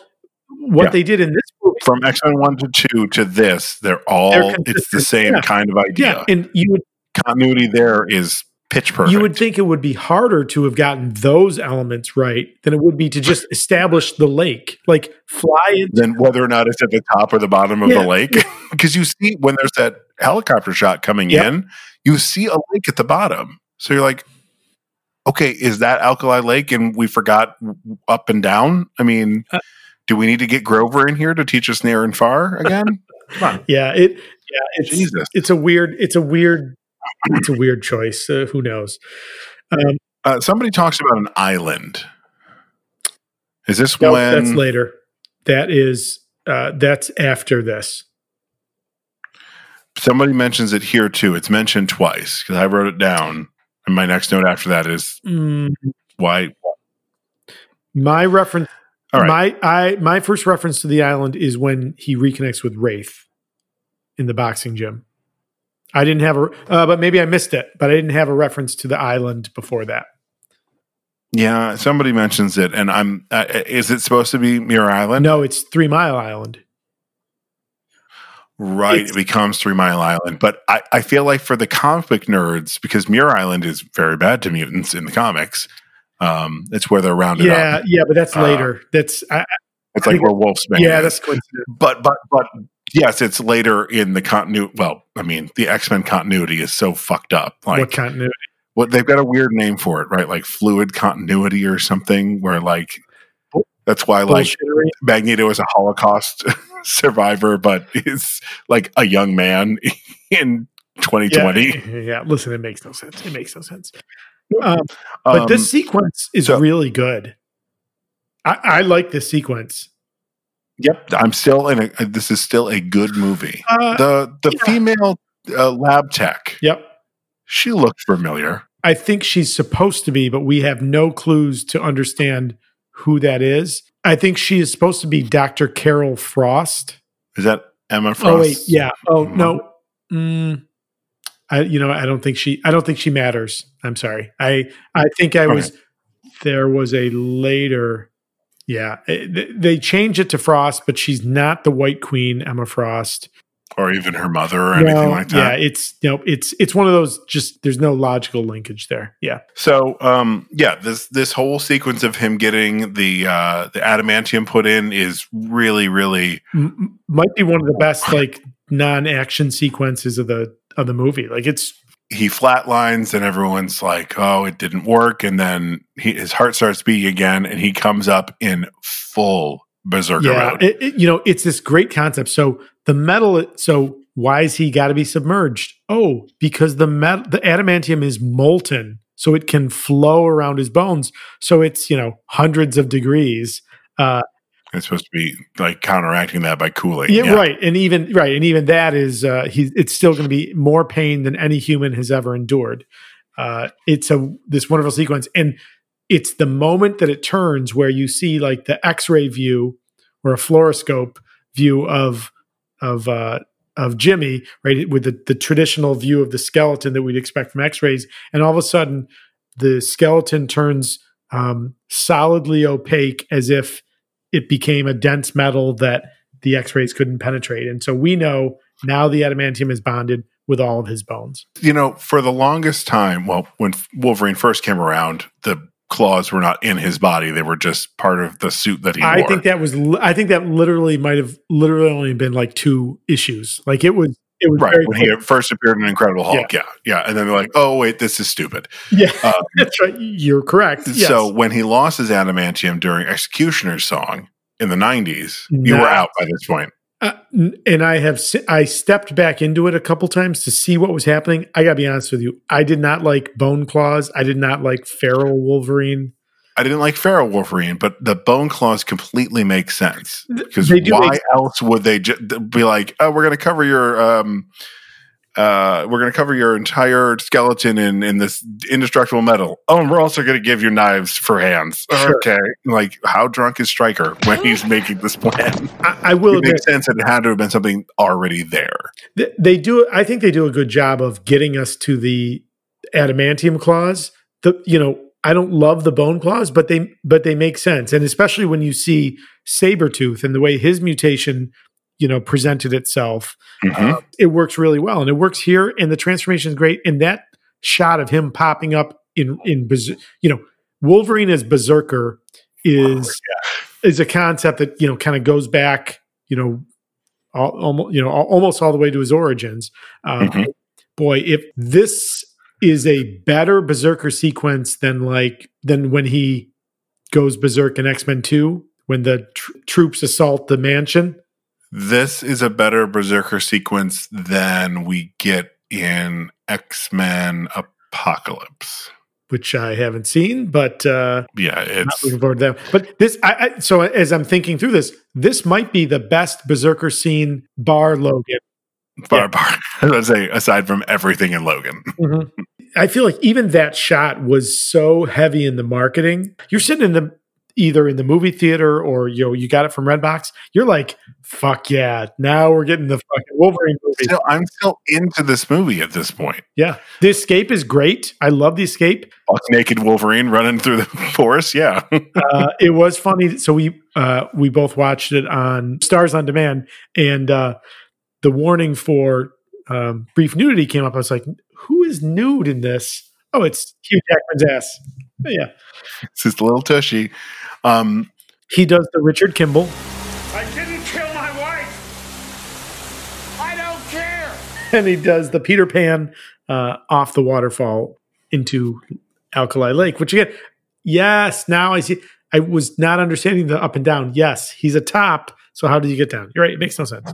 S2: what
S4: Yeah.
S2: they did in this movie
S4: From X Men One to Two to this, they're all
S2: They're
S4: it's the same
S2: yeah.
S4: kind of idea.
S2: yeah and you would
S4: Continuity there is pitch perfect.
S2: You would think it would be harder to have gotten those elements right than it would be to just establish the lake, like fly into.
S4: than whether or not it's at the top or the bottom of
S2: Yeah.
S4: the lake. Because you see when there's that helicopter shot coming
S2: Yep.
S4: in, you see a lake at the bottom. So you're like, okay, is that Alkali Lake? And we forgot up and down. I mean,
S2: Uh,
S4: do we need to get Grover in here to teach us near and far again? Come on.
S2: Yeah, it. Yeah, it's
S4: Jesus.
S2: it's a weird. It's a weird. It's a weird choice. Uh, who knows? Um,
S4: Uh, somebody talks about an island. Is this
S2: no,
S4: when
S2: that's later. That is. Uh, that's after this.
S4: somebody mentions it here too? It's mentioned twice because I wrote it down. And my next note after that is
S2: Mm,
S4: why.
S2: my reference.
S4: All right.
S2: My I my first reference to the island is when he reconnects with Wraith in the boxing gym. I didn't have a, uh, but maybe I missed it. But I didn't have a reference to the island before that.
S4: Yeah, somebody mentions it, and I'm. Uh, is it supposed to be Muir Island?
S2: No, it's Three Mile Island.
S4: Right,
S2: It's-
S4: it becomes Three Mile Island. But I, I feel like for the comic book nerds, because Muir Island is very bad to mutants in the comics, um, it's where they're rounded
S2: Yeah,
S4: up.
S2: yeah, yeah, but that's
S4: Uh,
S2: later. That's I, I-
S4: It's like where Wolfsbane
S2: yeah,
S4: is.
S2: that's coincidence.
S4: But but but yes, it's later in the continuity. Well, I mean, the X Men continuity is so fucked up. Like
S2: what continuity?
S4: what they've got a weird name for it, right? Like fluid continuity or something, where like that's why like Magneto is a Holocaust survivor, but is like a young man in 2020.
S2: Yeah, yeah, listen, it makes no sense. It makes no sense. Um, but
S4: Um,
S2: this sequence is
S4: so-
S2: really good. I, I like this sequence.
S4: Yep, I'm still in a. This is still a good movie.
S2: Uh,
S4: the the
S2: yeah.
S4: female uh, lab tech,
S2: Yep.
S4: she looked familiar.
S2: I think she's supposed to be, but we have no clues to understand who that is. I think she is supposed to be Dr. Carol Frost.
S4: Is that Emma Frost?
S2: Oh wait, yeah. Oh
S4: Mhm.
S2: no. Mm, I you know I don't think she I don't think she matters. I'm sorry. I I think I was there was a later yeah eh, they changed it to Frost, but she's not the White Queen Emma Frost.
S4: Or even her mother or anything like that.
S2: Yeah, it's you know it's it's one of those just there's no logical linkage there. Yeah.
S4: So, um, yeah, this this whole sequence of him getting the uh, the adamantium put in is really, really
S2: M- might be one of the best like non-action sequences of the of the movie. Like it's
S4: he flatlines and everyone's like, "Oh, it didn't work," and then he, his heart starts beating again, and he comes up in full berserker
S2: yeah,
S4: mode.
S2: it, it- you know, it's this great concept. So the metal. So why is he got to be submerged? Oh, because the metal, the adamantium is molten, so it can flow around his bones. So it's you know hundreds of degrees. Uh,
S4: It's supposed to be like counteracting that by cooling.
S2: yeah, right, and even right, and even that is uh, he. It's still going to be more pain than any human has ever endured. Uh, it's a this wonderful sequence, and it's the moment that it turns where you see like the X-ray view or a fluoroscope view of of uh, of Jimmy, right, with the the traditional view of the skeleton that we'd expect from X-rays, and all of a sudden the skeleton turns um, solidly opaque as if it became a dense metal that the X-rays couldn't penetrate, and so we know now the adamantium is bonded with all of his bones.
S4: You know, for the longest time, well, when Wolverine first came around, the claws were not in his body; they were just part of the suit that he
S2: I
S4: wore.
S2: think that was I think that literally might have literally only been like two issues. Like it was it was
S4: right when
S2: quick.
S4: he first appeared in Incredible Hulk. Yeah. yeah, and then they're like, "Oh, wait, this is stupid."
S2: Yeah,
S4: Um,
S2: that's right. You're correct. Yes.
S4: So when he lost his adamantium during X-Cutioner's song in the '90s, you were out by this point.
S2: Uh, and I have I stepped back into it a couple times to see what was happening. I gotta be honest with you, I did not like Bone Claws. I did not like Feral Wolverine.
S4: I didn't like Feral Wolverine, but the bone claws completely make sense because why else would they ju- be like, "Oh, we're going to cover your um, uh, we're going to cover your entire skeleton in in this indestructible metal. Oh, and we're also going to give you knives for hands."
S2: Sure.
S4: Okay, like how drunk is Stryker when he's making this plan?
S2: I, I will
S4: it
S2: admit,
S4: makes sense that it had to have been something already there.
S2: th- they do. I think they do a good job of getting us to the adamantium claws. The you know I don't love the bone claws, but they but they make sense, and especially when you see Sabretooth and the way his mutation you know presented itself
S4: Mhm.
S2: uh, it works really well and it works here and the transformation is great and that shot of him popping up in in you know wolverine as berserker is is a concept that you know kind of goes back you know all, almost you know al- almost all the way to his origins um,
S4: Mhm.
S2: boy if this is a better berserker sequence than like than when he goes berserk in x-men 2 when the tr- troops assault the mansion
S4: This is a better Berserker sequence than we get in X Men Apocalypse.
S2: which I haven't seen, but uh,
S4: Yeah, it's
S2: looking forward to that. But this, I, I, so as I'm thinking through this, this might be the best Berserker scene, bar Logan.
S4: bar bar. I was say aside from everything in Logan.
S2: I feel like even that shot was so heavy in the marketing. You're sitting in the either in the movie theater or you know you got it from Redbox. You're like, fuck yeah! Now we're getting the fucking Wolverine movie.
S4: Still, I'm still into this movie at this point.
S2: Yeah, the escape is great. I love the escape.
S4: Buck naked Wolverine running through the forest. Yeah,
S2: uh, it was funny. So we uh, we both watched it on Starz on Demand, and uh, the warning for um, brief nudity came up. I was like, "Who is nude in this?" Oh, it's Hugh Jackman's ass. Yeah,
S4: it's just a little tushy. Um,
S2: he does the Richard Kimball,
S8: I didn't kill my wife. I don't care.
S2: and he does the Peter Pan uh, off the waterfall into Alkali Lake. Which again, yes, now I see. I was not understanding the up and down. Yes, he's a top. So how did you get down? You're right. It makes no sense.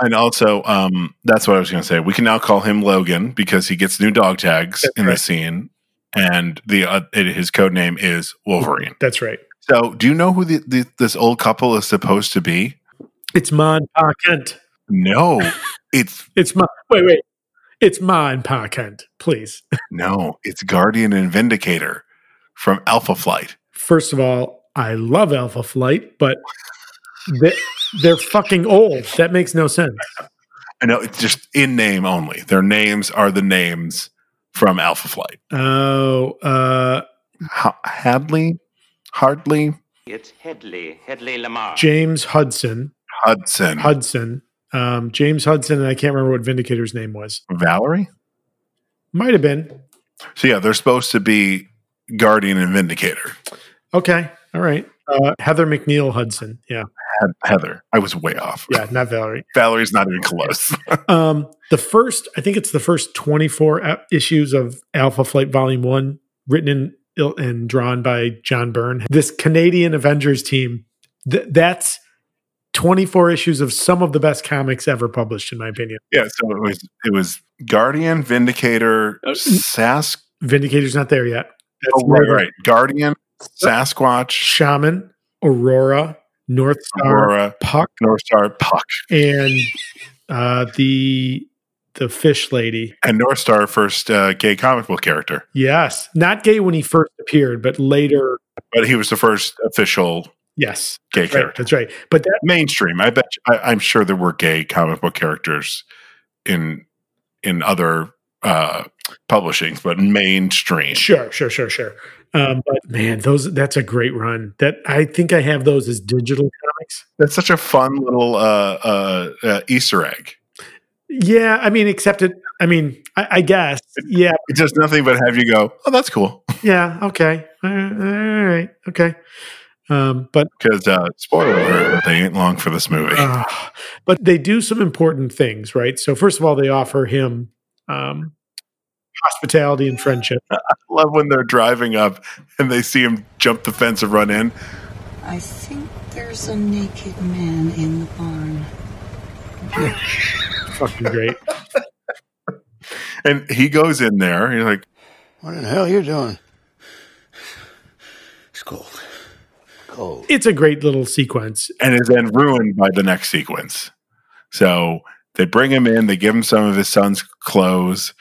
S4: and also, um, that's what I was going to say. We can now call him Logan because he gets new dog tags
S2: That's
S4: in
S2: right.
S4: the scene, and the uh, it, his code name is Wolverine.
S2: That's right.
S4: So, do you know who the, the, this old couple is supposed to be?
S2: It's Ma and Pa Kent.
S4: No, it's
S2: It's Ma. Wait, wait. It's Ma and Pa Kent. Please.
S4: no, it's Guardian and Vindicator from Alpha Flight.
S2: First of all, I love Alpha Flight, but they, they're fucking old. That makes no sense.
S4: I know it's just in name only. Their names are the names from Alpha Flight.
S2: Oh, uh,
S4: Ha- Hadley, Hardley,
S16: It's Headley, Hedley Lamarr.
S2: James Hudson.
S4: Hudson,
S2: Hudson. Um, James Hudson, and I can't remember what Vindicator's name was.
S4: Valerie.
S2: Might have been.
S4: So yeah, they're supposed to be Guardian and Vindicator.
S2: Okay. All right. Uh, Heather McNeil Hudson. Yeah.
S4: Heather, I was way off.
S2: Yeah. Not Valerie.
S4: Valerie's not even close.
S2: Um, the first, I think it's the first 24 issues of Alpha Flight Volume 1, written in il- and drawn by John Byrne. This Canadian Avengers team, th- that's 24 issues of some of the best comics ever published, in my opinion.
S4: yeah, so it was it was Guardian, Vindicator, Sask.
S2: Vindicator's not there yet. That's
S4: Oh, right, right. Guardian, Sasquatch,
S2: Shaman, Aurora, Northstar,
S4: Aurora,
S2: Puck,
S4: Northstar, Puck,
S2: and uh, the the fish lady.
S4: and Northstar first uh, gay comic book character,
S2: Yes, not gay when he first appeared, but later.
S4: but he was the first official
S2: Yes,
S4: gay
S2: right.
S4: character.
S2: That's right. But that
S4: Mainstream. I bet. I, I'm sure there were gay comic book characters in in other uh, publishings, but mainstream.
S2: Sure, sure, sure, sure. Um, but man, those that's a great run. That I think I have those as digital comics.
S4: That's such a fun little uh, uh, uh, Easter egg.
S2: Yeah, I mean, except it. I mean, I, I guess. Yeah,
S4: It does nothing but have you go, oh, that's cool.
S2: yeah. Okay. All right. Okay. Um, but
S4: Because, uh, spoiler alert, they ain't long for this movie.
S2: uh, but they do some important things, right? So first of all, they offer him um, hospitality and friendship.
S4: I love when they're driving up and they see him jump the fence and run in.
S17: I think there's a naked man in the barn.
S2: Fucking great.
S4: And he goes in there. He's like,
S11: What in the hell are you doing?
S7: It's cold.
S11: Cold.
S2: It's a great little sequence.
S4: and is then ruined by the next sequence. So they bring him in, they give him some of his son's clothes.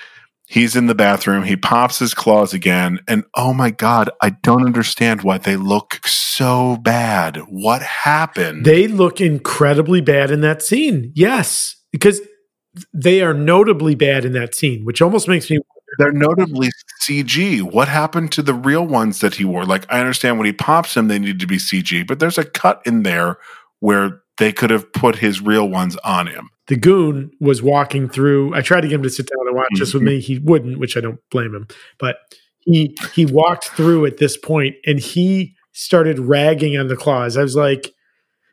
S4: He's in the bathroom. He pops his claws again. And oh my God, I don't understand why they look so bad. What happened?
S2: They look incredibly bad in that scene. Yes, because they are notably bad in that scene, which almost makes me
S4: They're notably CG. What happened to the real ones that he wore? Like, I understand when he pops them, they need to be CG, but there's a cut in there where they could have put his real ones on him.
S2: the goon was walking through. I tried to get him to sit down and watch this with
S4: Mm-hmm.
S2: me. He wouldn't, which I don't blame him. But he he walked through at this point and he started ragging on the claws. I was like,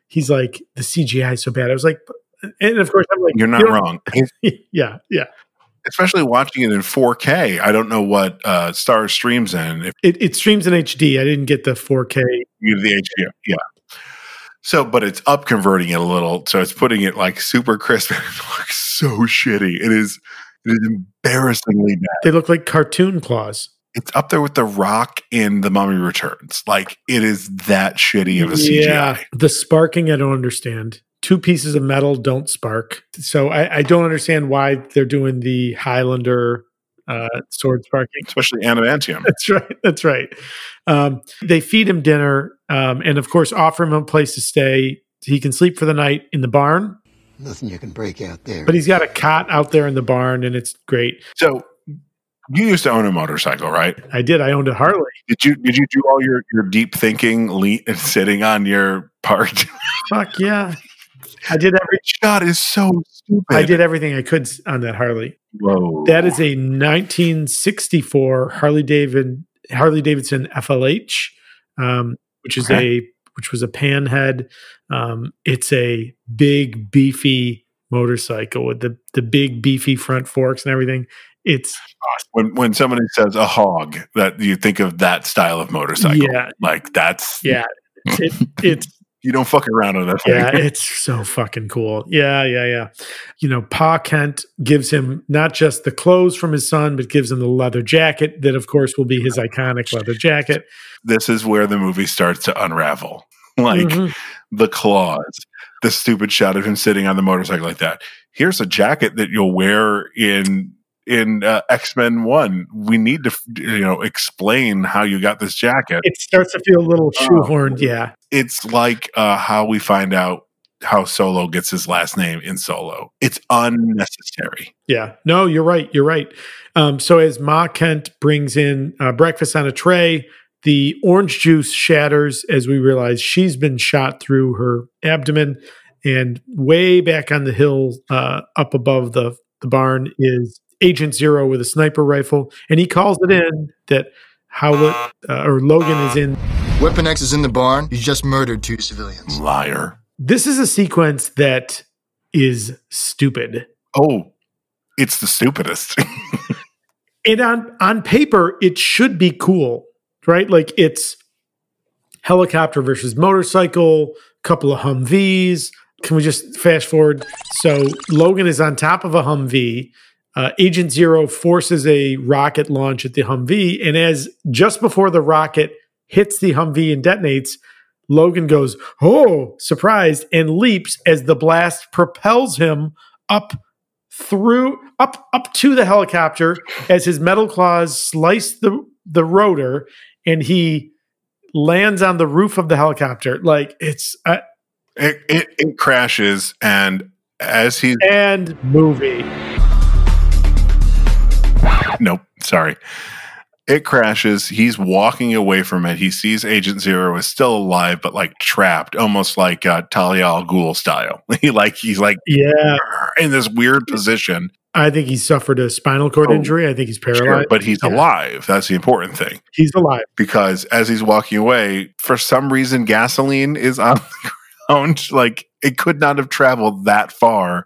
S2: he's like, the CGI is so bad. I was like, and of course I'm like,
S4: You're not
S2: you don't-
S4: wrong.
S2: yeah, yeah.
S4: Especially watching it in 4K. I don't know what uh, Star streams in. If
S2: It, it streams in HD. I didn't get the 4K.
S4: you the HD, yeah. So, but it's up converting it a little, so it's putting it like super crisp. It looks so shitty. It is, it is embarrassingly bad.
S2: They look like cartoon claws.
S4: It's up there with The Rock in The Mummy Returns. Like it is that shitty of a CGI.
S2: Yeah, the sparking, I don't understand. Two pieces of metal don't spark. So I, I don't understand why they're doing the Highlander uh, sword sparking.
S4: especially adamantium.
S2: That's right. That's right. Um, they feed him dinner um, and, of course, offer him a place to stay. He can sleep for the night in the barn,
S11: Nothing you can break out there.
S2: but he's got a cot out there in the barn and it's great.
S4: So, you used to own a motorcycle, right?
S2: I did. I owned a Harley.
S4: Did you did you do all your your deep thinking, le- sitting on your part?
S2: Fuck yeah. I did every
S4: shot is so stupid.
S2: I did everything I could on that Harley.
S4: Whoa.
S2: That is a 1964 Harley David Harley Davidson FLH, um, which is
S4: Okay.
S2: a which was a panhead. Um, it's a big beefy motorcycle with the the big beefy front forks and everything. It's
S4: when when somebody says a hog, that you think of that style of motorcycle.
S2: Yeah.
S4: like that's
S2: yeah, it, it's
S4: you don't fuck around on that. Thing.
S2: yeah, it's so fucking cool. Yeah, yeah, yeah. You know, Pa Kent gives him not just the clothes from his son, but gives him the leather jacket that, of course, will be his iconic leather jacket.
S4: this is where the movie starts to unravel. Like
S2: Mhm.
S4: the claws, the stupid shot of him sitting on the motorcycle like that. Here's a jacket that you'll wear in in uh, X Men One. We need to you know explain how you got this jacket.
S2: It starts to feel a little shoehorned. Yeah,
S4: It's like uh, how we find out how Solo gets his last name in Solo. It's unnecessary.
S2: yeah. No, you're right. You're right. Um, so as Ma Kent brings in uh, breakfast on a tray, the orange juice shatters as we realize she's been shot through her abdomen, and way back on the hill, uh, up above the the barn, is Agent Zero with a sniper rifle, and he calls it in that Howlett uh, or Logan is in.
S13: Weapon X is in the barn. You just murdered two civilians.
S4: Liar.
S2: This is a sequence that is stupid.
S4: Oh, it's the stupidest.
S2: and on on paper it should be cool right like it's helicopter versus motorcycle couple of humvees can we just fast forward so logan is on top of a humvee uh, agent zero forces a rocket launch at the humvee and as just before the rocket hits the humvee and detonates logan goes oh surprised and leaps as the blast propels him up through up up to the helicopter as his metal claws slice the the rotor and he lands on the roof of the helicopter. Like it's uh,
S4: it, it it crashes and as he's
S2: and movie
S4: nope sorry It crashes. He's walking away from it. He sees Agent Zero is still alive, but like trapped, almost like uh, Talia al Ghul style. he like he's like
S2: Yeah.
S4: in this weird position.
S2: I think he suffered a spinal cord
S4: Oh,
S2: injury. I think he's paralyzed.
S4: Sure, but he's
S2: Yeah.
S4: alive. That's the important thing.
S2: He's alive.
S4: Because as he's walking away, for some reason, gasoline is on the ground. Like it could not have traveled that far.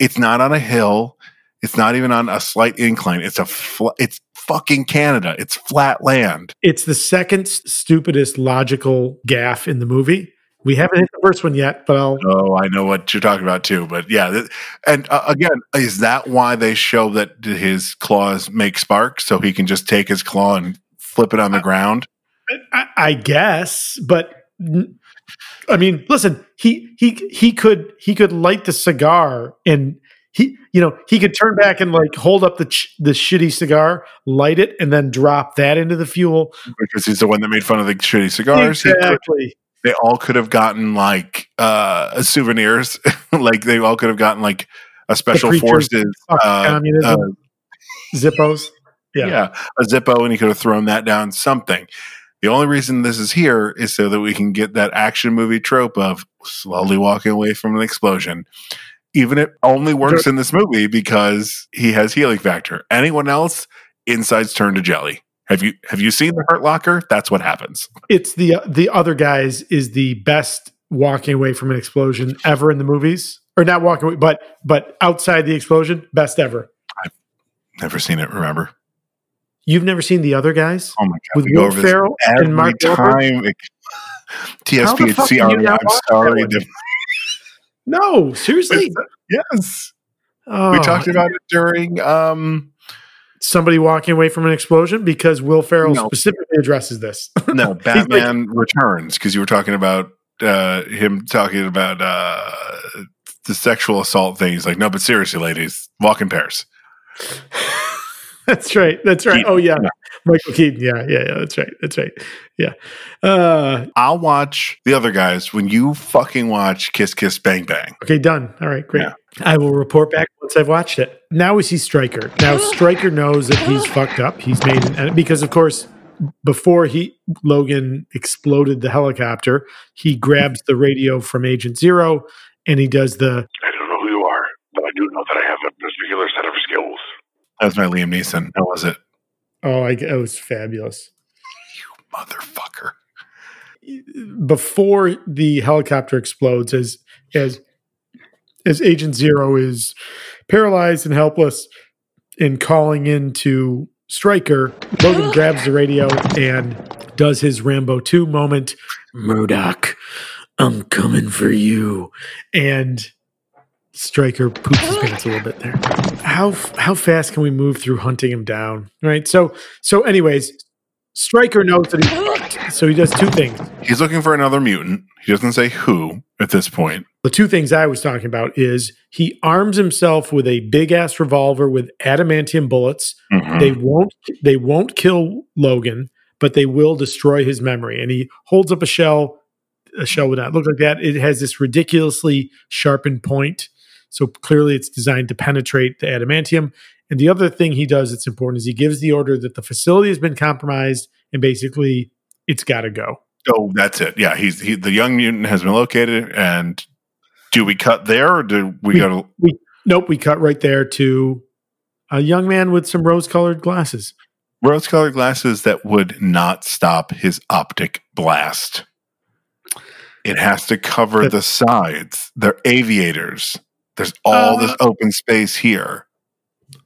S4: It's not on a hill. It's not even on a slight incline. It's a fl- it's fucking Canada. It's flat land.
S2: It's the second stupidest logical gaff in the movie. We haven't hit the first one yet, but I'll.
S4: Oh, I know what you're talking about too. But yeah, and uh, again, is that why they show that his claws make sparks so he can just take his claw and flip it on the ground?
S2: I, I guess, but I mean, listen, he he he could he could light the cigar and he you know he could turn back and like hold up the ch- the shitty cigar, light it, and then drop that into the fuel.
S4: because he's the one that made fun of the shitty cigars.
S2: Exactly.
S4: they all could have gotten like uh souvenirs. like they all could have gotten like a special forces uh,
S2: communism.
S4: uh,
S2: Zippos.
S4: yeah.
S2: Yeah.
S4: a Zippo, and he could have thrown that down. Something. The only reason this is here is so that we can get that action movie trope of slowly walking away from an explosion. Even it only works in this movie because he has healing factor. Anyone else, insides turn to jelly. Have you have you seen the Hurt Locker? That's what happens.
S2: It's the the other guys is the best walking away from an explosion ever in the movies, or not walking away, but but outside the explosion, best ever.
S4: I've never seen it. Remember?
S2: You've never seen the other guys?
S4: Oh my god!
S2: With
S4: we go
S2: Will
S4: over this
S2: Ferrell
S4: every
S2: and Mark Wahlberg?
S4: time. it-
S2: How the fuck can you
S4: TSPHCR.
S2: not
S4: I'm sorry.
S2: No, seriously.
S4: yes,
S2: Oh,
S4: we talked about it during. um
S2: somebody walking away from an explosion because Will Ferrell
S4: No.
S2: specifically addresses this.
S4: No,
S2: He's like-
S4: Batman Returns because you were talking about uh him talking about uh the sexual assault thing. He's like, no, but seriously, ladies, walk in pairs.
S2: that's right. That's right.
S4: Keaton,
S2: Oh yeah.
S4: yeah.
S2: Michael Keaton. Yeah, yeah, yeah. That's right. That's right. Yeah. Uh,
S4: I'll watch the other guys when you fucking watch Kiss Kiss Bang Bang.
S2: okay, done. All right, great. I will report back once I've watched it. Now we see Stryker. Now Stryker knows that he's fucked up. He's made an because of course before he Logan exploded the helicopter, he grabs the radio from Agent Zero and he does the
S18: I don't know who you are, but I do know that I have a particular set of skills.
S4: That was my Liam Neeson. How was it?
S2: Oh, I, oh, it was fabulous.
S4: You motherfucker.
S2: before the helicopter explodes as as as agent zero is paralyzed and helpless and calling into Stryker logan grabs the radio and does his rambo 2 moment Murdock i'm coming for you and Stryker poops his pants a little bit there how how fast can we move through hunting him down right so so anyways Stryker knows that he's fucked so he does two things
S4: He's looking for another mutant. He doesn't say who at this point.
S2: the two things I was talking about is he arms himself with a big ass revolver with adamantium bullets.
S4: Mhm.
S2: They won't they won't kill Logan, but they will destroy his memory. And he holds up a shell. A shell would not look like that. It has this ridiculously sharpened point. So clearly it's designed to penetrate the adamantium. And the other thing he does that's important is he gives the order that the facility has been compromised and basically it's got to go.
S4: Oh, that's it. Yeah, he's he, the young mutant has been located, and do we cut there, or do we, go to?
S2: we nope we cut right there to a young man with some rose colored glasses
S4: rose colored glasses that would not stop his optic blast. It has to cover the sides. They're aviators. There's all this open space here.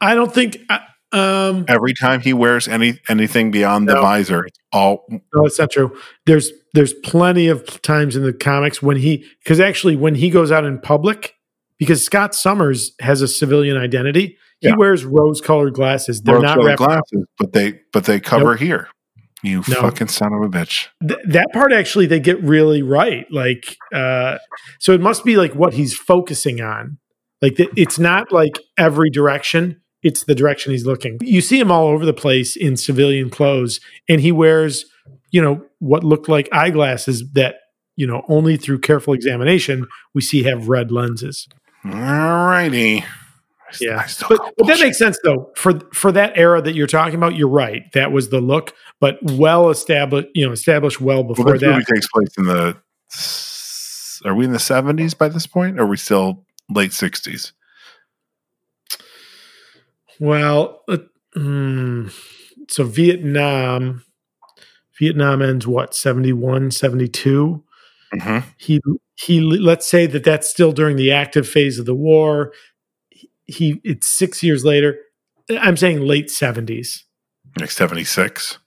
S2: i don't think uh, um
S4: Every time he wears any anything beyond the visor, it's all
S2: no that's not true there's there's plenty of times in the comics when he because actually when he goes out in public because scott summers has a civilian identity he
S4: Yeah.
S2: wears rose colored glasses they're
S4: rose
S2: not wrapped
S4: glasses, but they but they cover here. You
S2: No.
S4: fucking son of a bitch.
S2: Th- that part actually they get really right like uh so it must be like what he's focusing on like th- it's not like every direction it's the direction he's looking you see him all over the place in civilian clothes and he wears you know what looked like eyeglasses that you know only through careful examination we see have red lenses
S4: All righty.
S2: Yeah, but, but that makes sense though. For for that era that you're talking about, you're right. That was the look, but well established. You know, established well before
S4: well,
S2: that.
S4: movie takes place in the. Are we in the seventies by this point? Or are we still late sixties?
S2: Well, uh, mm, so Vietnam, Vietnam ends what 71, 72.
S4: Mm-hmm.
S2: He he. Let's say that that's still during the active phase of the war. He it's six years later. I'm saying late seventies.
S4: Like seventy six.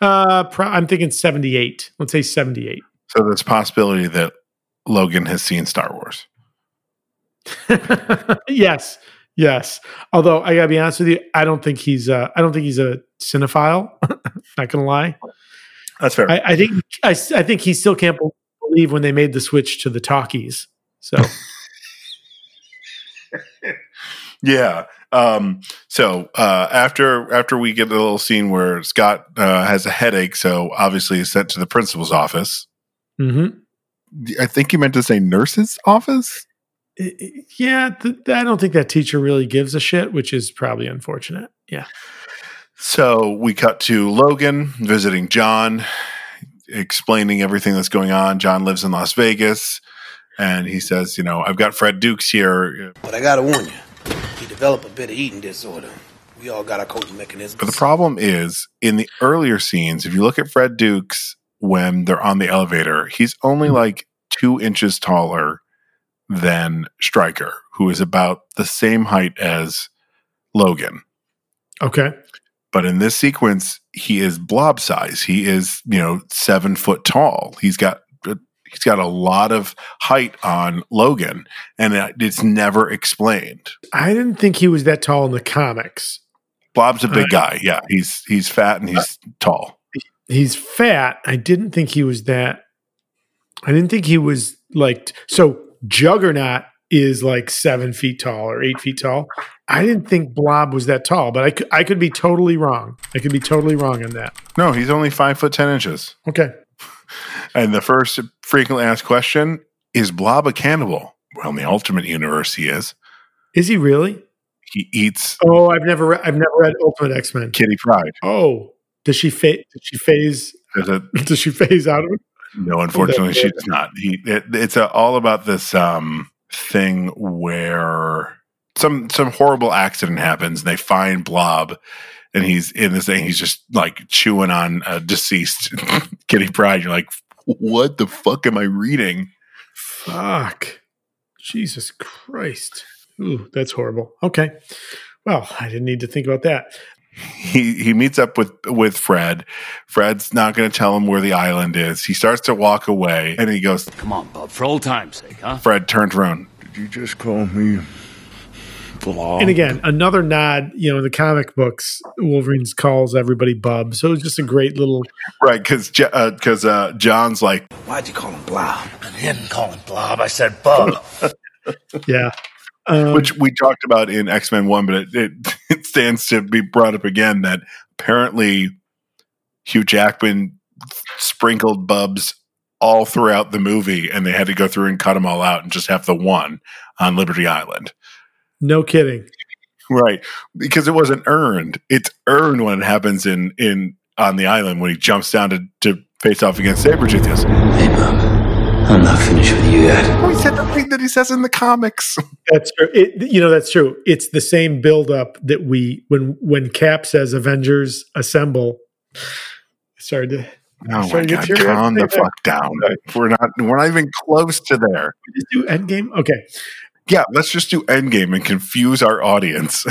S2: Uh, pro- I'm thinking seventy eight. Let's say seventy eight.
S4: So there's possibility that Logan has seen Star Wars.
S2: yes, yes. Although I gotta be honest with you, I don't think he's. Uh, I don't think he's a cinephile. Not gonna lie.
S4: That's fair.
S2: I, I think. I, I think he still can't believe when they made the switch to the talkies. So.
S4: yeah. Um, so uh, after after we get a little scene where Scott uh, has a headache, so obviously he's sent to the principal's office.
S2: Mm-hmm.
S4: I think you meant to say nurse's office.
S2: Yeah, th- I don't think that teacher really gives a shit, which is probably unfortunate. Yeah.
S4: So we cut to Logan visiting John, explaining everything that's going on. John lives in Las Vegas, and he says, "You know, I've got Fred Dukes here,
S19: but I gotta warn you, he developed a bit of eating disorder. We all got our coping mechanisms."
S4: But the problem is, in the earlier scenes, if you look at Fred Dukes when they're on the elevator, he's only mm-hmm. like two inches taller than Stryker, who is about the same height as Logan.
S2: Okay.
S4: But in this sequence, he is blob size. He is, you know, seven foot tall. He's got he's got a lot of height on Logan, and it's never explained.
S2: I didn't think he was that tall in the comics.
S4: Blob's a big guy. Yeah, he's he's fat and he's tall.
S2: He's fat. I didn't think he was that. I didn't think he was like so. Juggernaut is like seven feet tall or eight feet tall. I didn't think Blob was that tall, but I could, I could be totally wrong. I could be totally wrong on that.
S4: No, he's only five foot ten inches.
S2: Okay.
S4: And the first frequently asked question is Blob a cannibal? Well, in the Ultimate Universe, he is.
S2: Is he really?
S4: He eats.
S2: Oh, I've never, re- I've never read Ultimate X Men.
S4: Kitty Pryde.
S2: Oh, does she fa- Does she phase?
S4: It,
S2: does she phase out of it?
S4: No, unfortunately, she does not. He, it, it's a, all about this um, thing where some some horrible accident happens and they find Blob and he's in this thing. He's just like chewing on a deceased Kitty Pryde. You're like, what the fuck am I reading?
S2: Fuck, Jesus Christ! Ooh, that's horrible. Okay, well, I didn't need to think about that.
S4: He he meets up with with Fred. Fred's not going to tell him where the island is. He starts to walk away, and he goes,
S12: "Come on, Bub, for old time's sake, huh?"
S4: Fred turns around.
S9: Did you just call me Blob?
S2: And again, another nod. You know, in the comic books, Wolverine's calls everybody Bub. So it's just a great little
S4: right because because uh, uh, John's like,
S19: "Why'd you call him Blob?"
S12: I didn't call him Blob. I said Bub.
S2: yeah.
S4: Um, Which we talked about in X Men One, but it, it, it stands to be brought up again that apparently Hugh Jackman sprinkled bubs all throughout the movie, and they had to go through and cut them all out and just have the one on Liberty Island.
S2: No kidding,
S4: right? Because it wasn't earned. It's earned when it happens in in on the island when he jumps down to, to face off against Sabretooth. Yes.
S11: Hey, Bub. I'm not finished with you yet.
S4: Oh, he said the thing that he says in the comics.
S2: That's true. It, you know, that's true. It's the same buildup that we when when Cap says "Avengers assemble." Sorry to.
S4: Oh my god! Calm the fuck down. We're not. We're not even close to there.
S2: Just do Endgame. Okay.
S4: Yeah, let's just do Endgame and confuse our audience.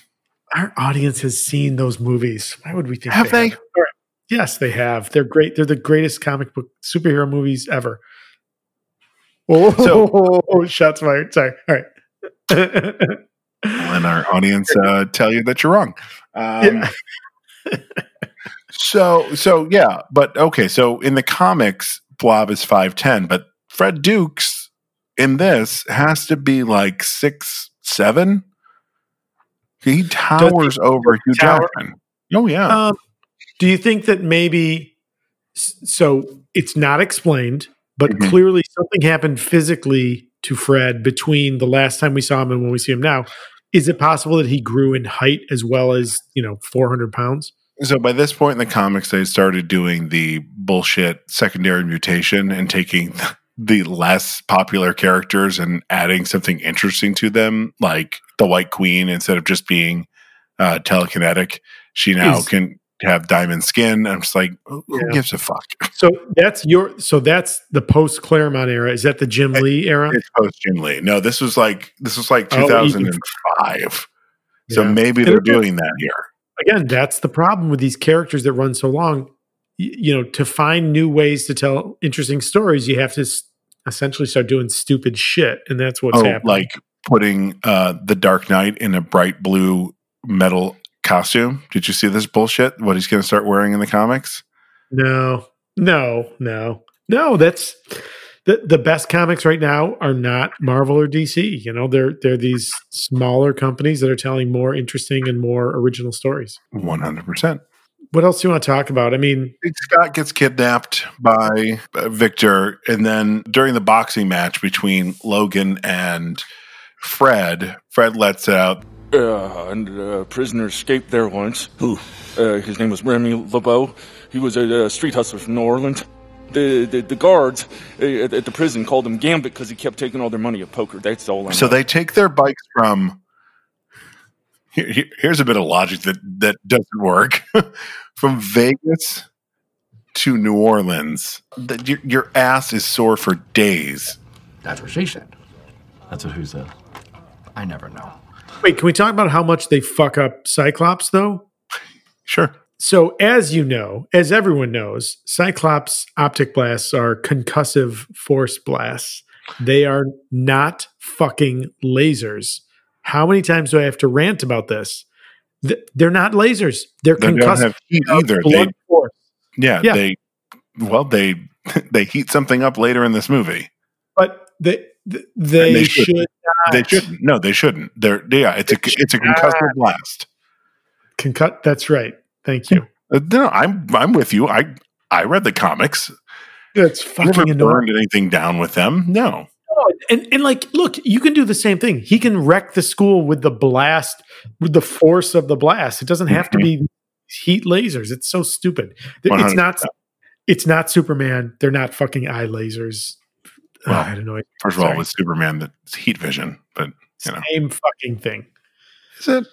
S2: our audience has seen those movies. Why would we think
S4: have they?
S2: they? Yes, they have. They're great. They're the greatest comic book superhero movies ever. Oh, so, shots fired. Sorry. All right.
S4: and our audience uh, tell you that you're wrong. Um, yeah. so, so yeah, but okay. So in the comics, Blob is five ten, but Fred Dukes in this has to be like six seven. He towers he over Hugh tower? Jackman. Oh yeah.
S2: Um, do you think that maybe? So it's not explained but mm-hmm. clearly something happened physically to Fred between the last time we saw him and when we see him now. is it possible that he grew in height as well as you know 400 pounds?
S4: So by this point in the comics, they started doing the bullshit secondary mutation and taking the less popular characters and adding something interesting to them, like the White Queen, instead of just being uh, telekinetic, she now
S2: Is-
S4: can have diamond skin. I'm just like, who who
S2: Yeah.
S4: gives a fuck?
S2: So that's your so that's the post Claremont era. Is that the Jim Lee era?
S4: It's post Jim Lee. No, this was like this was like
S2: Oh,
S4: 2005. So
S2: Yeah.
S4: maybe they're doing that here.
S2: Again, that's the problem with these characters that run so long. You know, to find new ways to tell interesting stories, you have to s- essentially start doing stupid shit, and that's what's
S4: oh,
S2: happening.
S4: like putting uh, the Dark Knight in a bright blue metal costume. Did you see this bullshit? What he's going to start wearing in the comics?
S2: No, no, no, no. That's the the best comics right now are not Marvel or DC. You know, they're they're these smaller companies that are telling more interesting and more original stories.
S4: One hundred percent.
S2: What else do you want to talk about? I mean,
S4: Scott gets kidnapped by uh, Victor, and then during the boxing match between Logan and Fred, Fred lets out.
S7: Uh, and uh, prisoner escaped there once. Who? Uh, his name was Remy LeBeau. He was a uh, street hustler from New Orleans. The the, the guards uh, at, at the prison called him Gambit because he kept taking all their money at poker. That's all I know.
S4: So they take their bikes from. Here, here- here's a bit of logic that that doesn't work. from Vegas to New Orleans, that your, your ass is sore for days.
S20: That's what she said. That's what who said. I never know.
S2: Wait, can we talk about how much they fuck up Cyclops though?
S4: Sure.
S2: So, as you know, as everyone knows, Cyclops optic blasts are concussive force blasts. They are not fucking lasers. How many times do I have to rant about this? Th- They're not lasers. They're
S4: They don't
S2: concussive.
S4: have heat either. They-
S2: force.
S4: Yeah,
S2: Yeah.
S4: they well they they heat something up later in this movie.
S2: But they they, they should not.
S4: They shouldn't. No, they shouldn't. They're yeah. It's a it's a concussive blast.
S2: Concut. That's right. Thank you.
S4: Uh, No, I'm I'm with you. I I read the comics.
S2: That's
S4: Never
S2: fucking annoying.
S4: burned anything down with them. No.
S2: Oh, and and like, look, you can do the same thing. He can wreck the school with the blast, with the force of the blast. It doesn't have to be heat lasers. It's so stupid. It's not. It's not Superman. They're not fucking eye lasers.
S4: Well,
S2: I don't know.
S4: First of all, with Superman, that's heat vision, but you know,
S2: Same fucking thing.
S4: is it?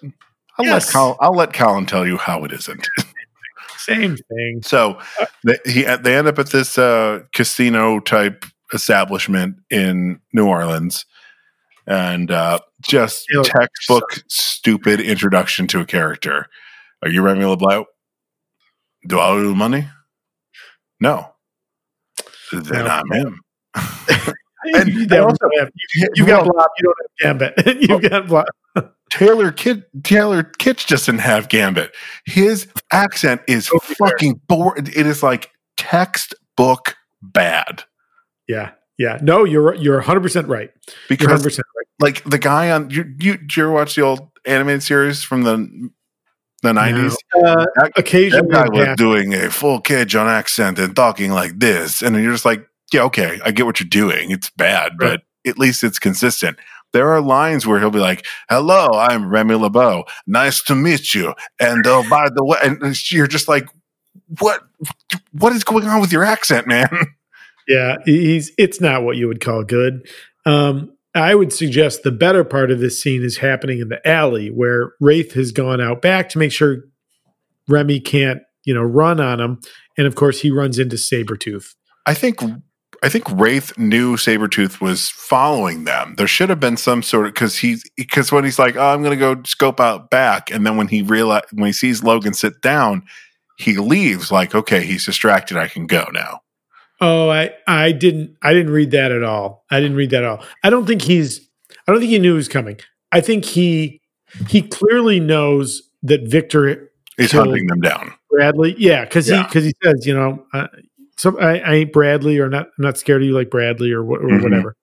S4: I'll
S2: Yes.
S4: let Col- I'll let Colin tell you how it isn't.
S2: Same thing.
S4: So they, he, they end up at this uh, casino type establishment in New Orleans, and uh, just textbook stupid introduction to a character. Are you Remy LeBlanc? Do I owe you money? No. Then
S2: No.
S4: I'm him.
S2: And you,
S4: also-
S2: have, you, you got Blob. You don't have Gambit. You've got Blob.
S4: Taylor Kit Taylor Kitsch doesn't have Gambit. His accent is fucking bored. It is like textbook bad.
S2: Yeah, yeah. No, you're you're 100 percent right. You're
S4: Because
S2: 100 percent right.
S4: like the guy on you, you did you ever watch the old animated series from the the nineties?
S2: Uh,
S4: that,
S2: occasionally
S4: that guy was
S2: half.
S4: doing a full Cajun accent and talking like this, and you're just like, yeah, okay, I get what you're doing. It's bad, but at least it's consistent. There are lines where he'll be like, "Hello, I'm Remy LeBeau. Nice to meet you." And oh, by the way, and you're just like, "What? What is going on with your accent, man?"
S2: Yeah, he's it's not what you would call good. Um, I would suggest the better part of this scene is happening in the alley where Wraith has gone out back to make sure Remy can't, you know, run on him. And of course he runs into Sabretooth.
S4: I think I think Wraith knew Sabretooth was following them. There should have been some sort of because he because when he's like, oh, I'm gonna go scope out back, and then when he realize when he sees Logan sit down, he leaves like, okay, he's distracted, I can go now.
S2: Oh, I I didn't I didn't read that at all. I didn't read that at all. I don't think he's I don't think he knew he was coming. I think he he clearly knows that Victor is
S4: hunting them down.
S2: Bradley. Yeah, because
S4: Yeah.
S2: he because he says, you know, uh, so I, I ain't Bradley or not. I'm not scared of you like Bradley or, or
S4: Mhm.
S2: whatever.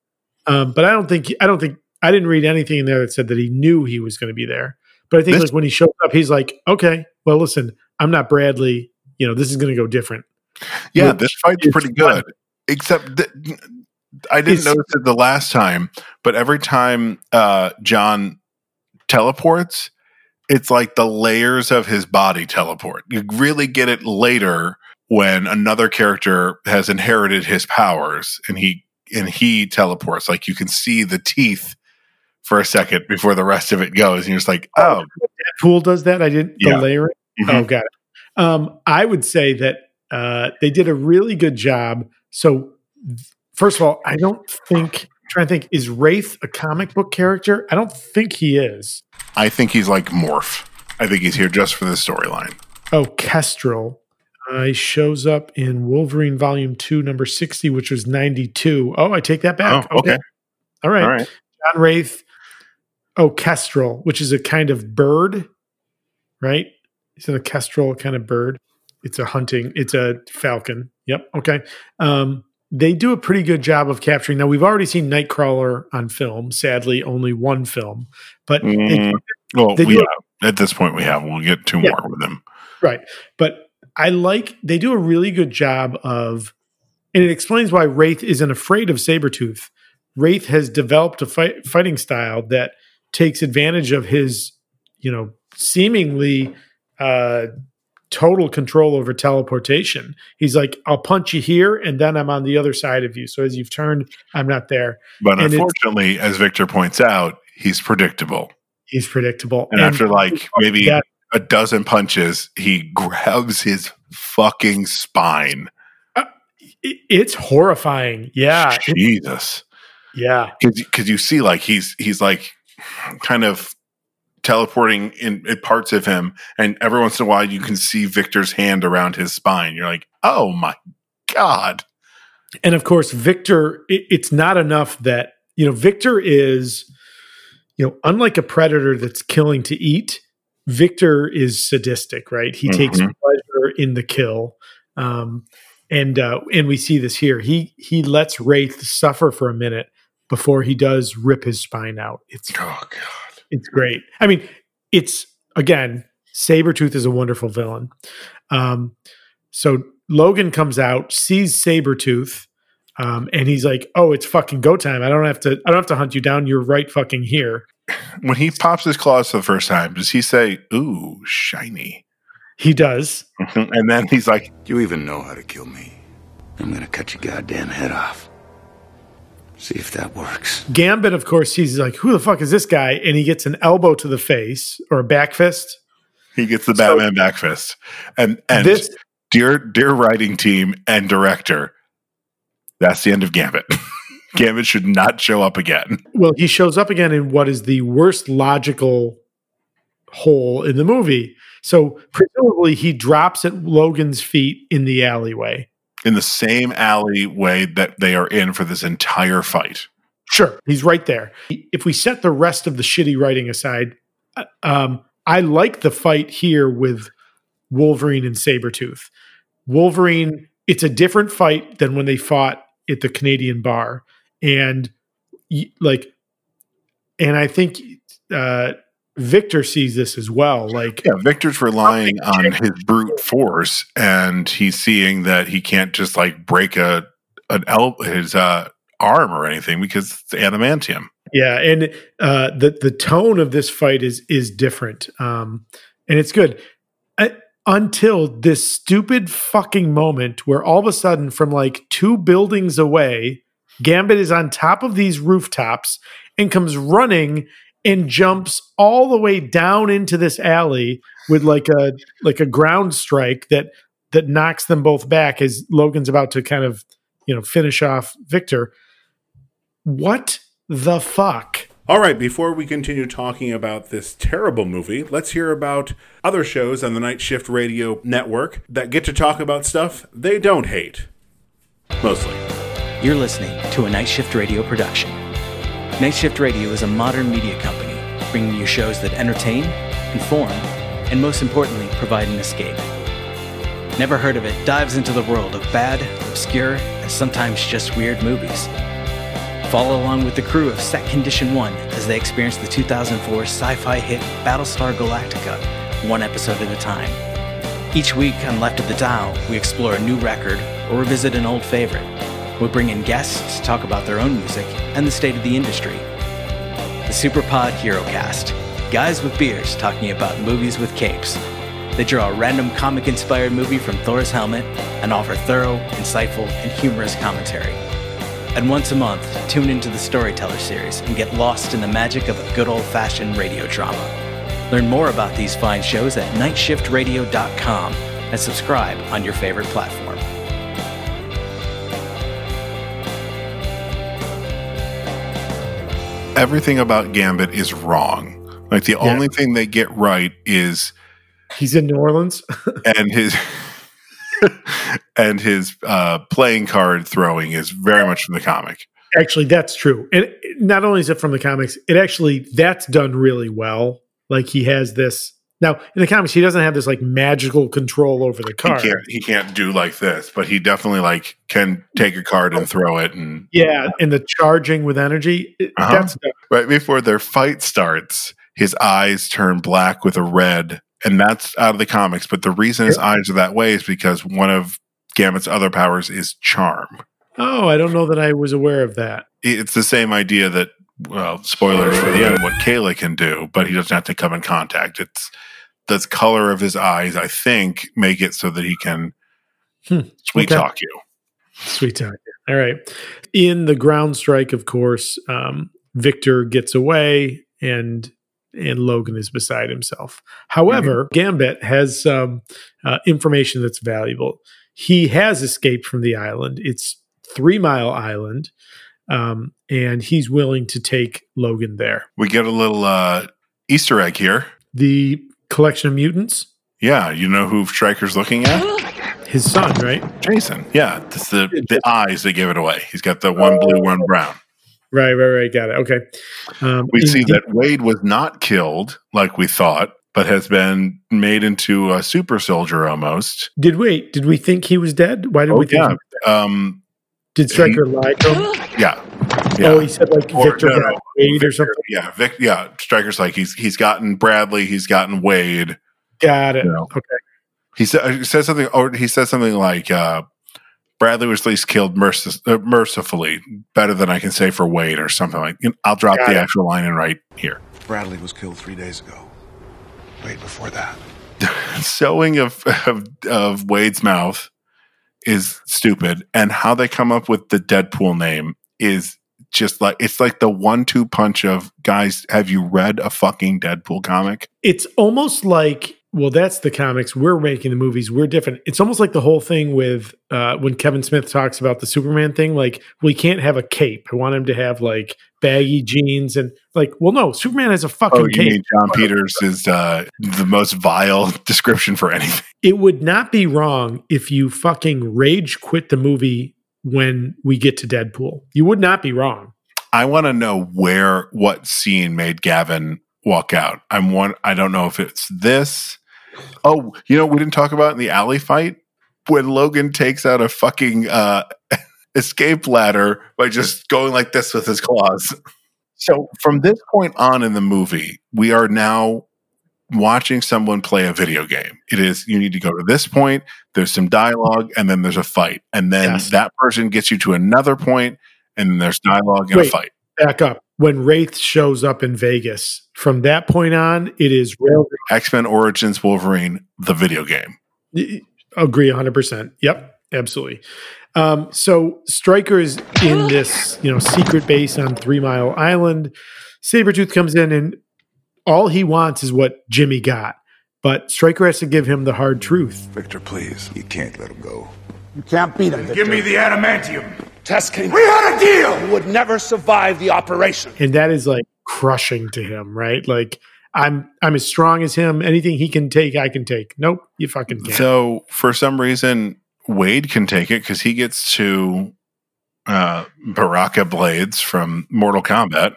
S2: Um, but I don't think I don't think I didn't read anything in there that said that he knew he was going to be there. But I think
S4: This-
S2: like when he shows up, he's like, okay, well, listen, I'm not Bradley. You know, this is going to go different.
S4: Yeah,
S2: Which
S4: this fight's pretty
S2: fun.
S4: good. Except that I didn't
S2: It's-
S4: notice it the last time, but every time uh, John teleports, it's like the layers of his body teleport. You really get it later when another character has inherited his powers and he and he teleports. Like you can see the teeth for a second before the rest of it goes, and you're just like, oh,
S2: Deadpool does that. I didn't
S4: Yeah.
S2: the layering.
S4: Mhm.
S2: Oh, got it. Um, I would say that uh, they did a really good job. So, first of all, I don't think. Trying to think, is Wraith a comic book character? I don't think he is.
S4: I think he's like Morph. I think he's here just for the storyline.
S2: Oh, Kestrel. He shows up in Wolverine Volume 2, number 60, which was 92. Oh, I take that back.
S4: Oh, okay.
S2: All right.
S4: All right.
S2: John Wraith. Oh, Kestrel, which is a kind of bird, right? It's a kestrel kind of bird. It's a hunting, it's a falcon. Yep. Okay. Um, they do a pretty good job of capturing. Now, we've already seen Nightcrawler on film, sadly, only one film, but they-
S4: Mm, well,
S2: they
S4: we have, at this point we have. We'll get two
S2: Yeah.
S4: more with him.
S2: Right. But I like they do a really good job of and it explains why Wraith isn't afraid of Sabretooth. Wraith has developed a fight, fighting style that takes advantage of his, you know, seemingly uh total control over teleportation. He's like, I'll punch you here and then I'm on the other side of you. So as you've turned, I'm not there.
S4: But
S2: And
S4: unfortunately, as Victor points out, he's predictable.
S2: He's predictable.
S4: And, after like maybe
S2: Yeah.
S4: A dozen punches, he grabs his fucking spine.
S2: Uh, it- it's horrifying. Yeah.
S4: Jesus.
S2: yeah.
S4: Because you see, like he's he's like kind of teleporting in, in parts of him, and every once in a while you can see Victor's hand around his spine. You're like, oh my god.
S2: and of course victor it, it's not enough that you know victor is you know unlike a predator that's killing to eat victor is sadistic right he takes
S4: Mhm.
S2: pleasure in the kill um and uh and we see this here he he lets wraith suffer for a minute before he does rip his spine out it's
S4: oh god
S2: it's great i mean it's again sabretooth is a wonderful villain um so Logan comes out, sees Sabretooth, um, and he's like, Oh, it's fucking go time. I don't have to I don't have to hunt you down. You're right fucking here.
S4: When he pops his claws for the first time, does he say, "Ooh, shiny"?
S2: He does.
S4: and then he's like,
S11: Do you even know how to kill me? I'm gonna cut your goddamn head off. See if that works.
S2: Gambit, of course, he's like, Who the fuck is this guy? And he gets an elbow to the face or a back fist.
S4: He gets the Batman back fist. And and
S2: This-
S4: dear dear writing team and director, that's the end of Gambit. Gambit should not show up again.
S2: Well, he shows up again in what is the worst logical hole in the movie. So presumably he drops at Logan's feet in the alleyway.
S4: In the same alleyway that they are in for this entire fight.
S2: Sure, he's right there. If we set the rest of the shitty writing aside, uh, um, I like the fight here with Wolverine and Sabretooth. Wolverine, it's a different fight than when they fought at the Canadian bar. And like, and I think uh, Victor sees this as well. Like,
S4: Yeah, Victor's relying on his brute force, and he's seeing that he can't just like break a an el- his uh, arm or anything because it's adamantium.
S2: Yeah, and uh, the the tone of this fight is is different, um, and it's good uh, until this stupid fucking moment where all of a sudden, from like two buildings away, Gambit is on top of these rooftops and comes running and jumps all the way down into this alley with like a like a ground strike that that knocks them both back as Logan's about to kind of you know finish off Victor. What the fuck?
S21: All right, before we continue talking about this terrible movie, let's hear about other shows on the Night Shift Radio Network that get to talk about stuff they don't hate. Mostly.
S22: You're listening to a Night Shift Radio production. Night Shift Radio is a modern media company bringing you shows that entertain, inform, and most importantly, provide an escape. Never Heard of It dives into the world of bad, obscure, and sometimes just weird movies. Follow along with the crew of Set Condition 1 as they experience the 2004 sci fi hit Battlestar Galactica, one episode at a time. Each week on Left of the Dial, we explore a new record or revisit an old favorite. We bring in guests to talk about their own music and the state of the industry. The Superpod HeroCast. guys with beers talking about movies with capes. They draw a random comic inspired movie from Thor's helmet and offer thorough, insightful, and humorous commentary. And once a month, tune into the Storyteller series and get lost in the magic of a good old fashioned radio drama. Learn more about these fine shows at nightshiftradio.com and subscribe on your favorite platform.
S4: Everything about Gambit is wrong. Like the
S2: Yeah.
S4: only thing they get right is
S2: He's in New Orleans.
S4: and his and his uh, playing card throwing is very much from the comic.
S2: actually, that's true. And not only is it from the comics, it actually that's done really well. Like he has this now in the comics, he doesn't have this like magical control over the
S4: He
S2: card.
S4: can't he can't do like this, but he definitely like can take a card and throw it and
S2: Yeah, and the charging with energy,
S4: Uh-huh.
S2: that's
S4: right before their fight starts, his eyes turn black with a red, and that's out of the comics. But the reason his eyes are that way is because one of Gambit's other powers is charm.
S2: Oh, I don't know that I was aware of that.
S4: It's the same idea that, well, spoilers for the end, what Kayla can do, but he doesn't have to come in contact. It's the color of his eyes, I think, make it so that he can
S2: Hmm,
S4: sweet
S2: okay.
S4: talk you.
S2: Sweet time. All right. In the ground strike, of course, um, Victor gets away and and Logan is beside himself. However, Gambit has some uh, information that's valuable. He has escaped from the island. It's Three Mile Island, um, and he's willing to take Logan there.
S4: We get a little uh, Easter egg here.
S2: The collection of mutants,
S4: Yeah, you know who Stryker's looking at?
S2: his son, right?
S4: Jason. Yeah, it's the the eyes that give it away. He's got the one blue, one brown.
S2: Right, right, right. Got it. Okay. Um,
S4: We see
S2: in-
S4: that Wade was not killed like we thought, but has been made into a super soldier almost.
S2: Did we? Did we think he was dead? Why did we think?
S4: Oh, yeah. Um,
S2: Did Stryker lie to him?
S4: yeah. Yeah.
S2: Oh, he said like
S4: Or,
S2: Victor
S4: no, no,
S2: Wade or something.
S4: Yeah, Vic, yeah. Stryker's like he's he's gotten Bradley, he's gotten Wade.
S2: Got it.
S4: No.
S2: Okay.
S4: He said he said something, or he said something like uh, Bradley was at least killed merc- uh, mercifully, better than I can say for Wade, or something like. You know, I'll drop
S2: Got
S4: the
S2: it.
S4: actual line in right here.
S19: Bradley was killed three days ago. Wait, before that.
S4: Sewing of, of of Wade's mouth is stupid, and how they come up with the Deadpool name is just like it's like the one-two punch of guys. Have you read a fucking Deadpool comic?
S2: It's almost like well, that's the comics. We're making the movies. We're different. It's almost like the whole thing with uh, when Kevin Smith talks about the Superman thing. Like, we can't have a cape. I want him to have like baggy jeans and like. Well, no, Superman has a fucking
S4: Oh, you
S2: cape.
S4: mean John Peters is uh, the most vile description for anything.
S2: it would not be wrong if you fucking rage quit the movie when we get to Deadpool. You would not be wrong.
S4: I want to know where what scene made Gavin walk out. I'm one. I don't know if it's this. Oh, you know we didn't talk about in the alley fight when Logan takes out a fucking uh, escape ladder by just going like this with his claws. So from this point on in the movie, we are now watching someone play a video game. It is you need to go to this point. There's some dialogue, and then there's a fight, and then
S2: Yes.
S4: that person gets you to another point, and then there's dialogue and a fight.
S2: Back up. When Wraith shows up in Vegas, from that point on, it is real.
S4: X Men Origins Wolverine, the video game.
S2: Agree 100%. Yep, absolutely. Um, so Stryker is in this, you know, secret base on Three Mile Island. Sabretooth comes in and all he wants is what Jimmy got. But Stryker has to give him the hard truth.
S19: Victor, please. You can't let him go.
S23: You can't beat him.
S24: Give me the adamantium.
S23: Test came.
S24: We had a deal.
S23: You would never survive the operation.
S2: And that is like crushing to him, right? Like I'm I'm as strong as him. Anything he can take, I can take. Nope, you fucking can't.
S4: So for some reason, Wade can take it because he gets to uh, Baraka blades from Mortal Kombat.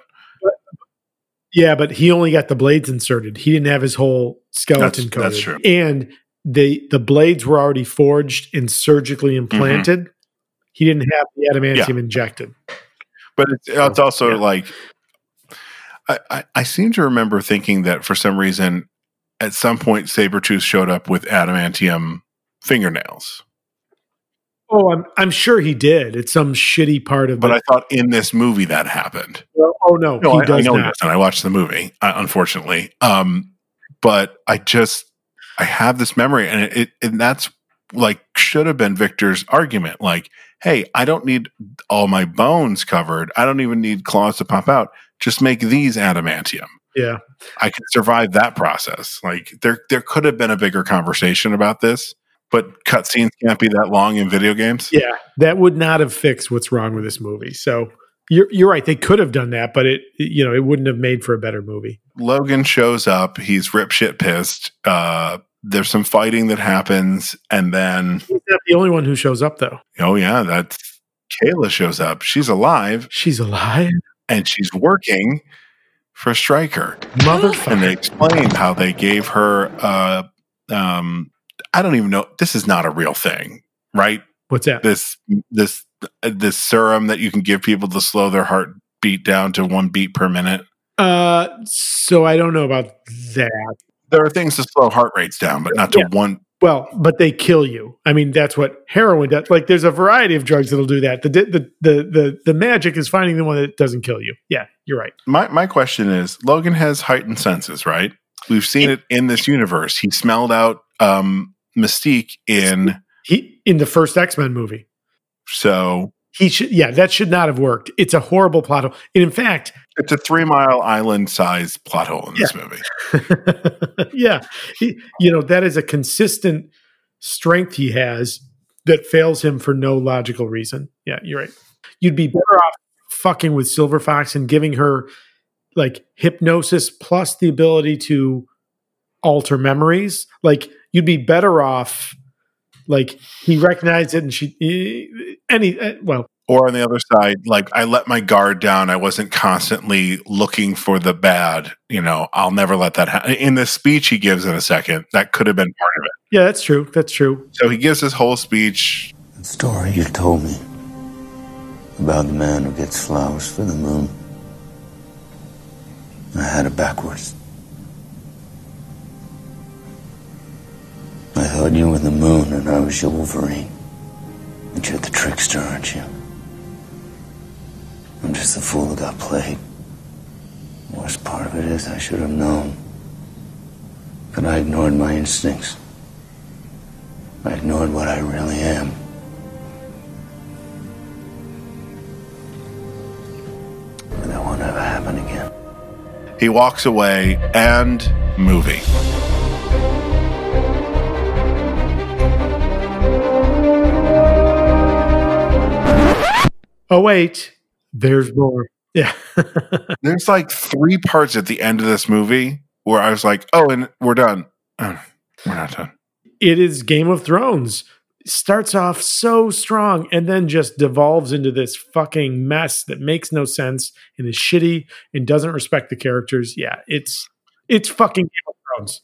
S2: Yeah, but he only got the blades inserted. He didn't have his whole skeleton
S4: That's-
S2: coated.
S4: that's true.
S2: And the the blades were already forged and surgically implanted. He didn't have the adamantium
S4: Mm-hmm. Yeah.
S2: injected.
S4: But it's, it's also like I, I, I seem to remember thinking that for some reason, at some point, Sabretooth showed up with adamantium fingernails.
S2: Oh, I'm I'm sure he did. It's some shitty part of.
S4: But
S2: the,
S4: I thought in this movie that happened.
S2: Well, oh no,
S4: No,
S2: he
S4: I, I
S2: does
S4: know
S2: not.
S4: I watched the movie, uh, unfortunately. Um, but I just I have this memory, and it, it and that's like should have been Victor's argument. Like, hey, I don't need all my bones covered. I don't even need claws to pop out. Just make these adamantium.
S2: Yeah,
S4: I could survive that process. Like there, there could have been a bigger conversation about this, but cutscenes can't be that long in video games.
S2: yeah, that would not have fixed what's wrong with this movie. So you're you're right. They could have done that, but it you know it wouldn't have made for a better movie.
S4: Logan shows up. He's rip shit pissed. Uh, there's some fighting that happens, and then
S2: He's not the only one who shows up though.
S4: oh yeah, that's Kayla shows up. She's alive
S2: She's alive,
S4: and she's working for Stryker.
S2: motherfucker.
S4: and they explain how they gave her uh um i don't even know this is not a real thing right
S2: What's that?
S4: this this this serum that you can give people to slow their heartbeat down to one beat per minute
S2: Uh, so I don't know about that.
S4: there are things to slow heart rates down but not to
S2: Yeah.
S4: one
S2: Well, but they kill you. I mean, that's what heroin does. Like, there's a variety of drugs that'll do that. The the the the the magic is finding the one that doesn't kill you. Yeah, you're right.
S4: my my question is logan has heightened senses right we've seen it in this universe he smelled out um mystique in
S2: He in the first X Men movie.
S4: so
S2: He should. Yeah, that should not have worked. It's a horrible plot hole. And in fact,
S4: it's a three mile island sized plot hole in this movie
S2: yeah, he, you know that is a consistent strength he has that fails him for no logical reason. Yeah, you're right. You'd be better off fucking with Silver Fox and giving her like hypnosis plus the ability to alter memories. Like you'd be better off. Like he recognized it, and she any eh, well,
S4: Or on the other side, like I let my guard down. I wasn't constantly looking for the bad. You know, I'll never let that happen. In the speech he gives in a second, that could have been part of it.
S2: yeah, that's true. That's true.
S4: So he gives his whole speech.
S11: The story you told me about the man who gets flowers for the moon. I had it backwards. I thought you were the moon and I was your Wolverine. But you're the trickster, aren't you? I'm just the fool who got played. Worst part of it is I should have known. But I ignored my instincts. I ignored what I really am. And that won't ever happen again.
S4: He walks away and movie.
S2: Oh wait, there's more. Yeah.
S4: There's like three parts at the end of this movie where I was like, "Oh, and we're done. Oh, we're not done."
S2: it is Game of Thrones. Starts off so strong and then just devolves into this fucking mess that makes no sense and is shitty and doesn't respect the characters. Yeah, it's it's fucking Game of Thrones.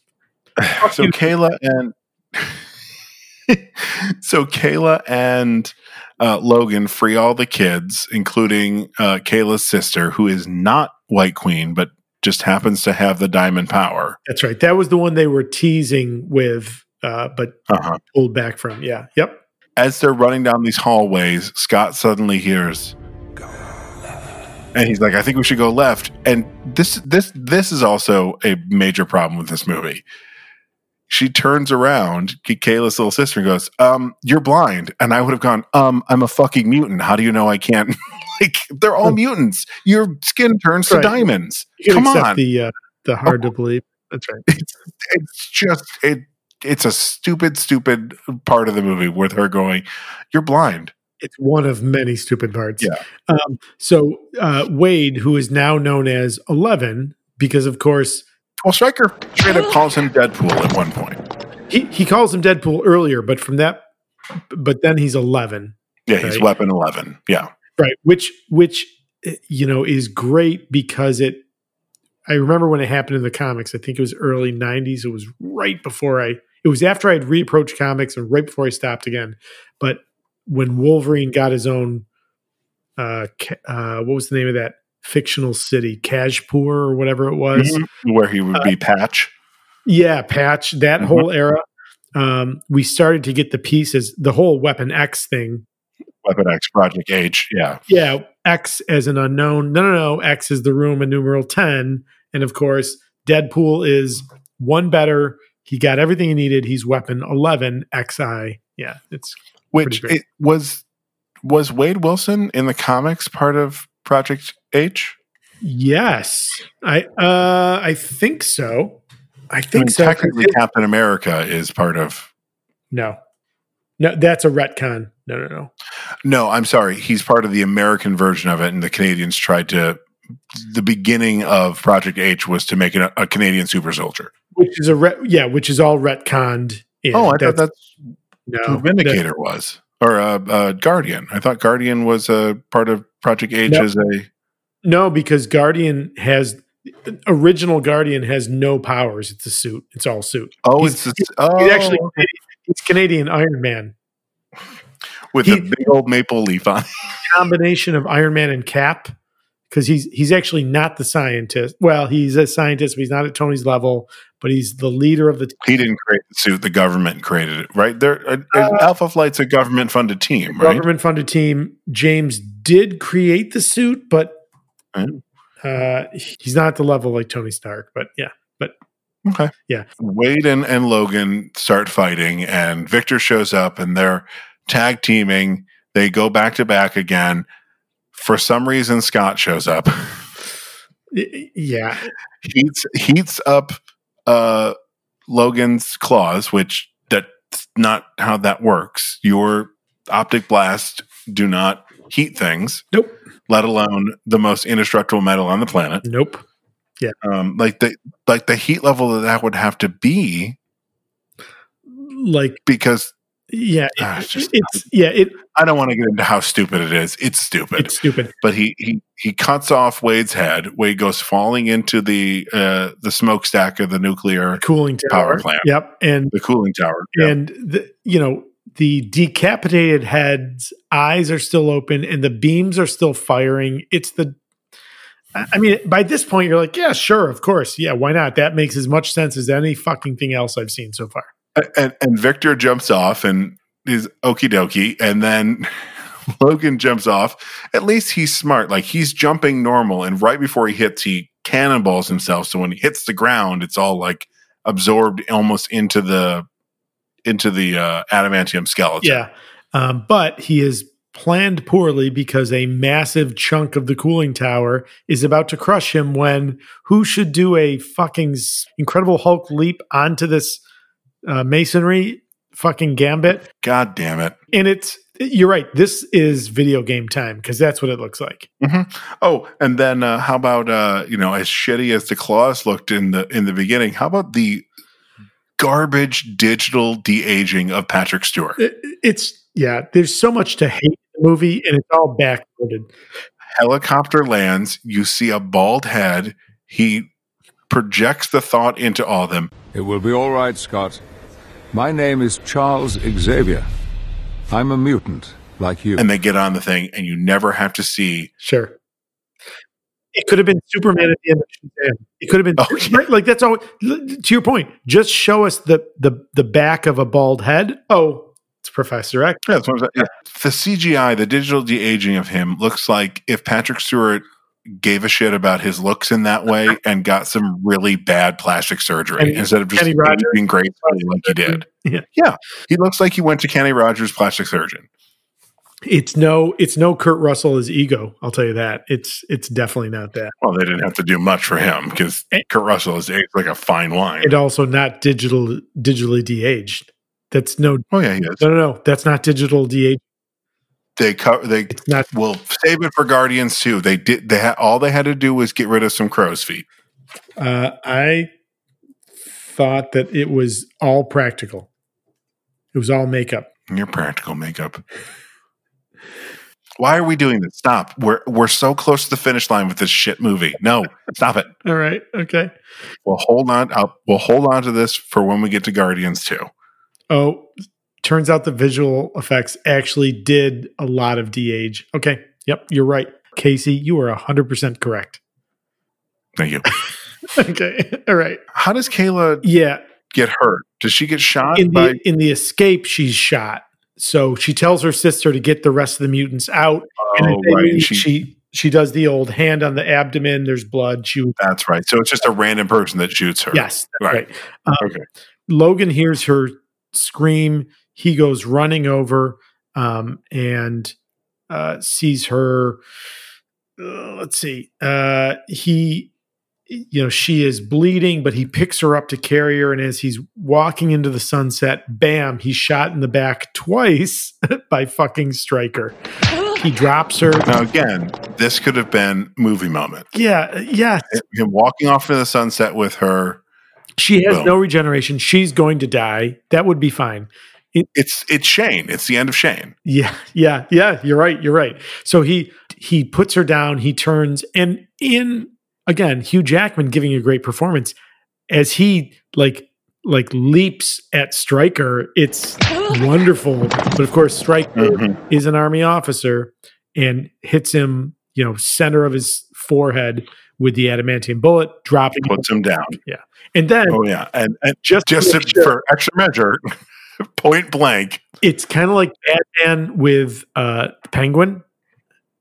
S4: so Kayla and so Kayla and uh, Logan free all the kids, including uh, Kayla's sister, who is not White Queen, but just happens to have the diamond power.
S2: That's right. That was the one they were teasing with, uh, but
S4: Uh-huh.
S2: pulled back from. Yeah. Yep.
S4: As they're running down these hallways, Scott suddenly hears, and he's like, "I think we should go left." And this, this, this is also a major problem with this movie. She turns around, Kayla's little sister, and goes, "Um, you're blind." And I would have gone, "Um, I'm a fucking mutant. How do you know I can't?" like, they're all mutants. Your skin turns to diamonds.
S2: You
S4: Come
S2: accept
S4: on,
S2: the uh, the hard to believe. That's right.
S4: it's just it. It's a stupid, stupid part of the movie with her going, "You're blind."
S2: It's one of many stupid parts.
S4: Yeah.
S2: Um, so uh, Wade, who is now known as Eleven, because of course
S4: Well, Stryker straight up calls him Deadpool at one point.
S2: he he calls him Deadpool earlier, but from that, but then he's Eleven.
S4: Yeah, he's Weapon Eleven. Yeah,
S2: right which which eh, you know is great because it i remember when it happened in the comics i think it was early 90s it was right before i it was after I had reapproached comics and right before i stopped again but when wolverine got his own uh, uh what was the name of that fictional city kashpur or whatever it was
S4: Mhm. where he would be Patch.
S2: yeah, patch that
S4: Mhm.
S2: whole era. um, we started to get the pieces, the whole Weapon X thing.
S4: Weapon X Project H. Yeah.
S2: Yeah, X as an unknown. No, no, no. X is the room Roman numeral 10. And of course, Deadpool is one better. He got everything he needed. He's weapon 11 XI. Yeah, it's
S4: Which it was was Wade Wilson in the comics part of Project H?
S2: Yes. I uh I think so. I
S4: I
S2: think
S4: mean,
S2: so.
S4: technically, Captain America is part of.
S2: No. No, that's a retcon. No, no, no.
S4: No, I'm sorry. He's part of the American version of it, and the Canadians tried to. The beginning of Project H was to make it a, a Canadian super soldier.
S2: Which is a re- yeah, which is all retconned. In.
S4: oh, I thought that's
S2: no
S4: who Vindicator was, or uh, uh, Guardian. I thought Guardian was a part of Project H as a.
S2: No, because Guardian has original Guardian has no powers. It's a suit. It's all suit.
S4: Oh,
S2: He's-
S4: it's a, oh,
S2: he's actually he's Canadian Iron Man.
S4: with a big old maple leaf on.
S2: Combination of Iron Man and Cap. Because he's he's actually not the scientist. Well, he's a scientist, but he's not at Tony's level. But he's the leader of the
S4: He didn't create the suit; the government created it, right? There, uh, Alpha Flight's a government-funded team, right?
S2: government funded team. James did create the suit, but uh, he's not at the level like Tony Stark. But yeah, but
S4: Okay.
S2: Yeah.
S4: Wade and, and Logan start fighting, and Victor shows up, and they're tag teaming. They go back to back again. For some reason, Scott shows up,
S2: yeah,
S4: heats heats up uh, Logan's claws, which that's not how that works. Your optic blast do not heat things.
S2: Nope.
S4: Let alone the most indestructible metal on the planet.
S2: Nope. Yeah.
S4: Um, like the like the heat level that that would have to be
S2: like
S4: because
S2: yeah,
S4: Ah,
S2: it-
S4: it's just-
S2: it's yeah, it
S4: I don't want to get into how stupid it is. It's stupid.
S2: it's stupid.
S4: but he he he cuts off Wade's head. Wade goes falling into the uh the smokestack of the nuclear
S2: Cooling tower.
S4: power plant.
S2: Yep, and
S4: The cooling tower. Yep.
S2: and the, you know the decapitated head's eyes are still open and the beams are still firing. It's the I mean, by this point, you're like, yeah, sure, of course, yeah, why not? That makes as much sense as any fucking thing else I've seen so far.
S4: and and Victor jumps off and is okie dokie, and then Logan jumps off. At least he's smart. Like he's jumping normal, and right before he hits, he cannonballs himself. So when he hits the ground, it's all like absorbed almost into the into the uh, adamantium skeleton.
S2: Yeah, um, but he is planned poorly because a massive chunk of the cooling tower is about to crush him. When who should do a fucking incredible Hulk leap onto this uh, masonry? Fucking gambit.
S4: God damn it.
S2: And it's you're right. This is video game time because that's what it looks like.
S4: hmm Oh, and then uh, how about uh, you know as shitty as the claws looked in the in the beginning? How about the garbage digital de aging of Patrick Stewart?
S2: It- it's yeah. There's so much to hate in the movie, and it's all backloaded.
S4: Helicopter lands. You see a bald head. He projects the thought into all of them.
S25: It will be all right, Scott. My name is Charles Xavier. I'm a mutant, like you.
S4: and they get on the thing, and you never have to see.
S2: Sure. It could have been Superman at the end of Shazam. It could have been
S4: Oh,
S2: right, like that's all. To your point, just show us the the the back of a bald head. Oh, it's Professor X.
S4: Yeah, that's what I'm. Yeah. The CGI, the digital de aging of him, looks like if Patrick Stewart gave a shit about his looks in that way and got some really bad plastic surgery
S2: Kenny-
S4: instead of just being great like he did.
S2: Yeah.
S4: Yeah, he looks like he went to Kenny Rogers plastic surgeon.
S2: It's no, it's no Kurt Russell as ego. I'll tell you that. It's it's definitely not that.
S4: Well, they didn't have to do much for him because Kurt Russell is aged like a fine wine.
S2: And also not digital digitally de-aged. That's no.
S4: Oh yeah, he is.
S2: No, no, no. That's not digital de-aged.
S4: They cover. They it's
S2: not.
S4: will save it for Guardians too. They did. They had all they had to do was get rid of some crow's feet.
S2: Uh, I thought that it was all practical. It was all makeup.
S4: Your practical makeup. Why are we doing this? Stop. We're we're so close to the finish line with this shit movie. No, stop it.
S2: All right. Okay.
S4: We'll hold on. I'll, we'll hold on to this for when we get to Guardians too.
S2: Oh, turns out the visual effects actually did a lot of de-age. Okay. Yep. You're right. Casey, you are 100% correct.
S4: Thank you.
S2: okay. All right.
S4: How does Kayla?
S2: Yeah.
S4: get hurt? Does she get shot
S2: in
S4: by?
S2: the in the escape, she's shot. So she tells her sister to get the rest of the mutants out.
S4: Oh,
S2: they
S4: right, she-
S2: she she does the old hand on the abdomen. There's blood. She
S4: That's right. So it's just a random person that shoots her.
S2: yes, that's right. Um,
S4: Okay.
S2: Logan hears her scream. He goes running over um, and uh, sees her. uh, let's see. Uh, he, you know, she is bleeding, but he picks her up to carry her. And as he's walking into the sunset, bam, he's shot in the back twice by fucking Stryker. He drops her.
S4: Now again, this could have been movie moment.
S2: Yeah, yeah.
S4: Him walking off into the sunset with her.
S2: She has
S4: Boom.
S2: no regeneration. She's going to die. That would be fine. It,
S4: It's it's Shane. It's the end of Shane.
S2: Yeah, yeah, yeah. You're right. You're right. So he he puts her down. He turns and in again, Hugh Jackman giving a great performance as he like like leaps at Stryker. It's wonderful. But of course, Stryker is an army officer and hits him, you know, center of his forehead with the adamantium bullet, dropping
S4: Puts him down.
S2: Yeah, and then
S4: Oh yeah, and, and
S2: Just
S4: just
S2: to sure.
S4: for extra measure, point blank.
S2: it's kind of like Batman with uh Penguin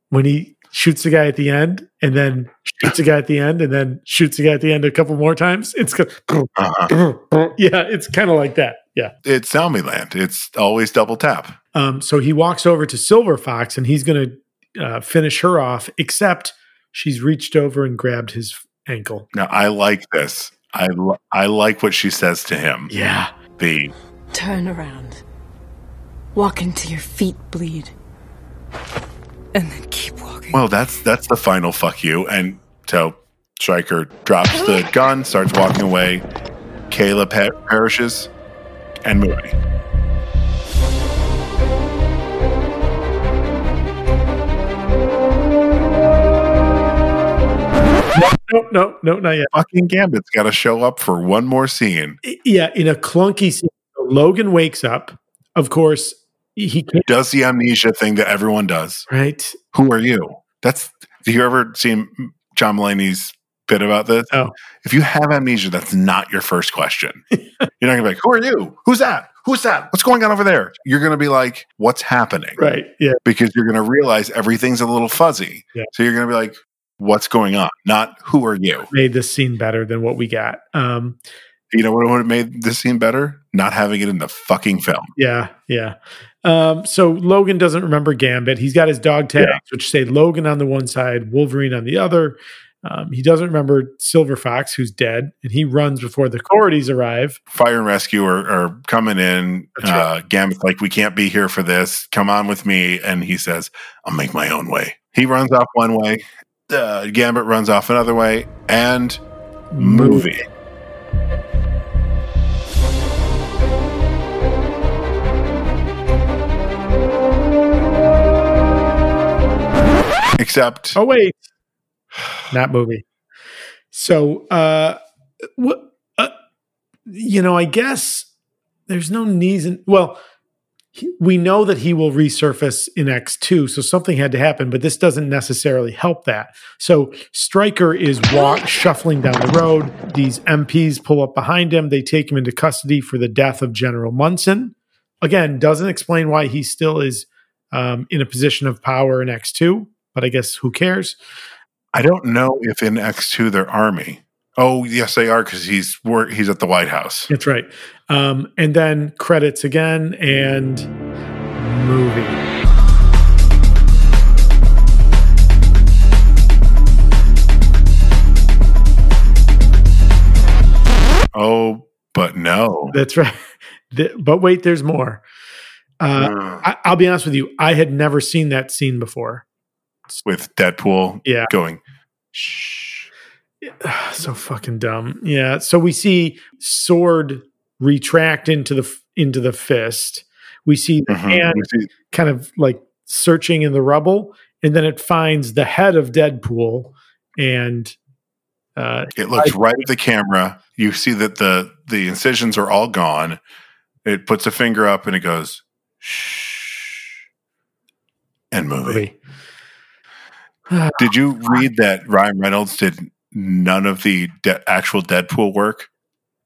S2: when he shoots the guy at the end and then shoots a guy at the end and then shoots a guy at the end a couple more times. It's kind
S4: Uh-huh.
S2: yeah, it's kind of like that. Yeah.
S4: It's Zombieland. It's always double tap.
S2: Um, so he walks over to Silver Fox and he's going to uh, finish her off, except she's reached over and grabbed his ankle.
S4: Now I like this. I li- I like what she says to him.
S2: Yeah.
S4: The
S15: Turn around. Walk until your feet bleed. And then keep walking.
S4: well, that's that's the final fuck you. And so Stryker drops the gun, starts walking away. Kayla pe- perishes, and movie.
S2: No, no, no, not yet.
S4: Fucking Gambit's got to show up for one more scene.
S2: Yeah, in a clunky scene. Logan wakes up. Of course, he
S4: Does the amnesia thing that everyone does.
S2: right?
S4: Who are you? That's. Do you ever see John Mulaney's bit about this?
S2: Oh.
S4: If you have amnesia, that's not your first question. You're not gonna be like, "Who are you? Who's that? Who's that? What's going on over there?" You're gonna be like, "What's happening?"
S2: Right. Yeah.
S4: Because you're gonna realize everything's a little fuzzy.
S2: Yeah.
S4: So you're gonna be like, "What's going on?" Not "Who are you?"
S2: Made this scene better than what we got. Um,
S4: You know what would have made this scene better? Not having it in the fucking film.
S2: Yeah, yeah. Um, so Logan doesn't remember Gambit. He's got his dog tags, which say Logan on the one side, Wolverine on the other. Um, he doesn't remember Silver Fox, who's dead, and he runs before the authorities arrive.
S4: Fire and rescue are, are coming in. Uh, Gambit's like, "We can't be here for this. Come on with me." And he says, "I'll make my own way." He runs off one way. Uh, Gambit runs off another way, and movie. Except,
S2: Oh wait, not movie. So, uh, what? Uh, you know, I guess there's no. In, well, he, we know that he will resurface in X two, so something had to happen. But this doesn't necessarily help that. So, Stryker is walk shuffling down the road. These MPs pull up behind him. They take him into custody for the death of General Munson. Again, doesn't explain why he still is um, in a position of power in X two. But I guess who cares?
S4: I don't know if in X two they're army. Oh, yes, they are because he's wor- he's at the White House.
S2: That's right. Um, and then credits again and movie.
S4: Oh, but no.
S2: That's right. The- but wait, there's more. Uh, I, I'll be honest with you. I had never seen that scene before.
S4: With Deadpool
S2: Yeah.
S4: going, shh,
S2: so fucking dumb. Yeah. So we see sword retract into the into the fist. We see the
S4: Mhm.
S2: hand
S4: see-
S2: kind of like searching in the rubble, and then it finds the head of Deadpool, and uh,
S4: it looks right at the camera. You see that the the incisions are all gone. It puts a finger up and it goes, shh, and movie. Did you read that Ryan Reynolds did none of the de- actual Deadpool work?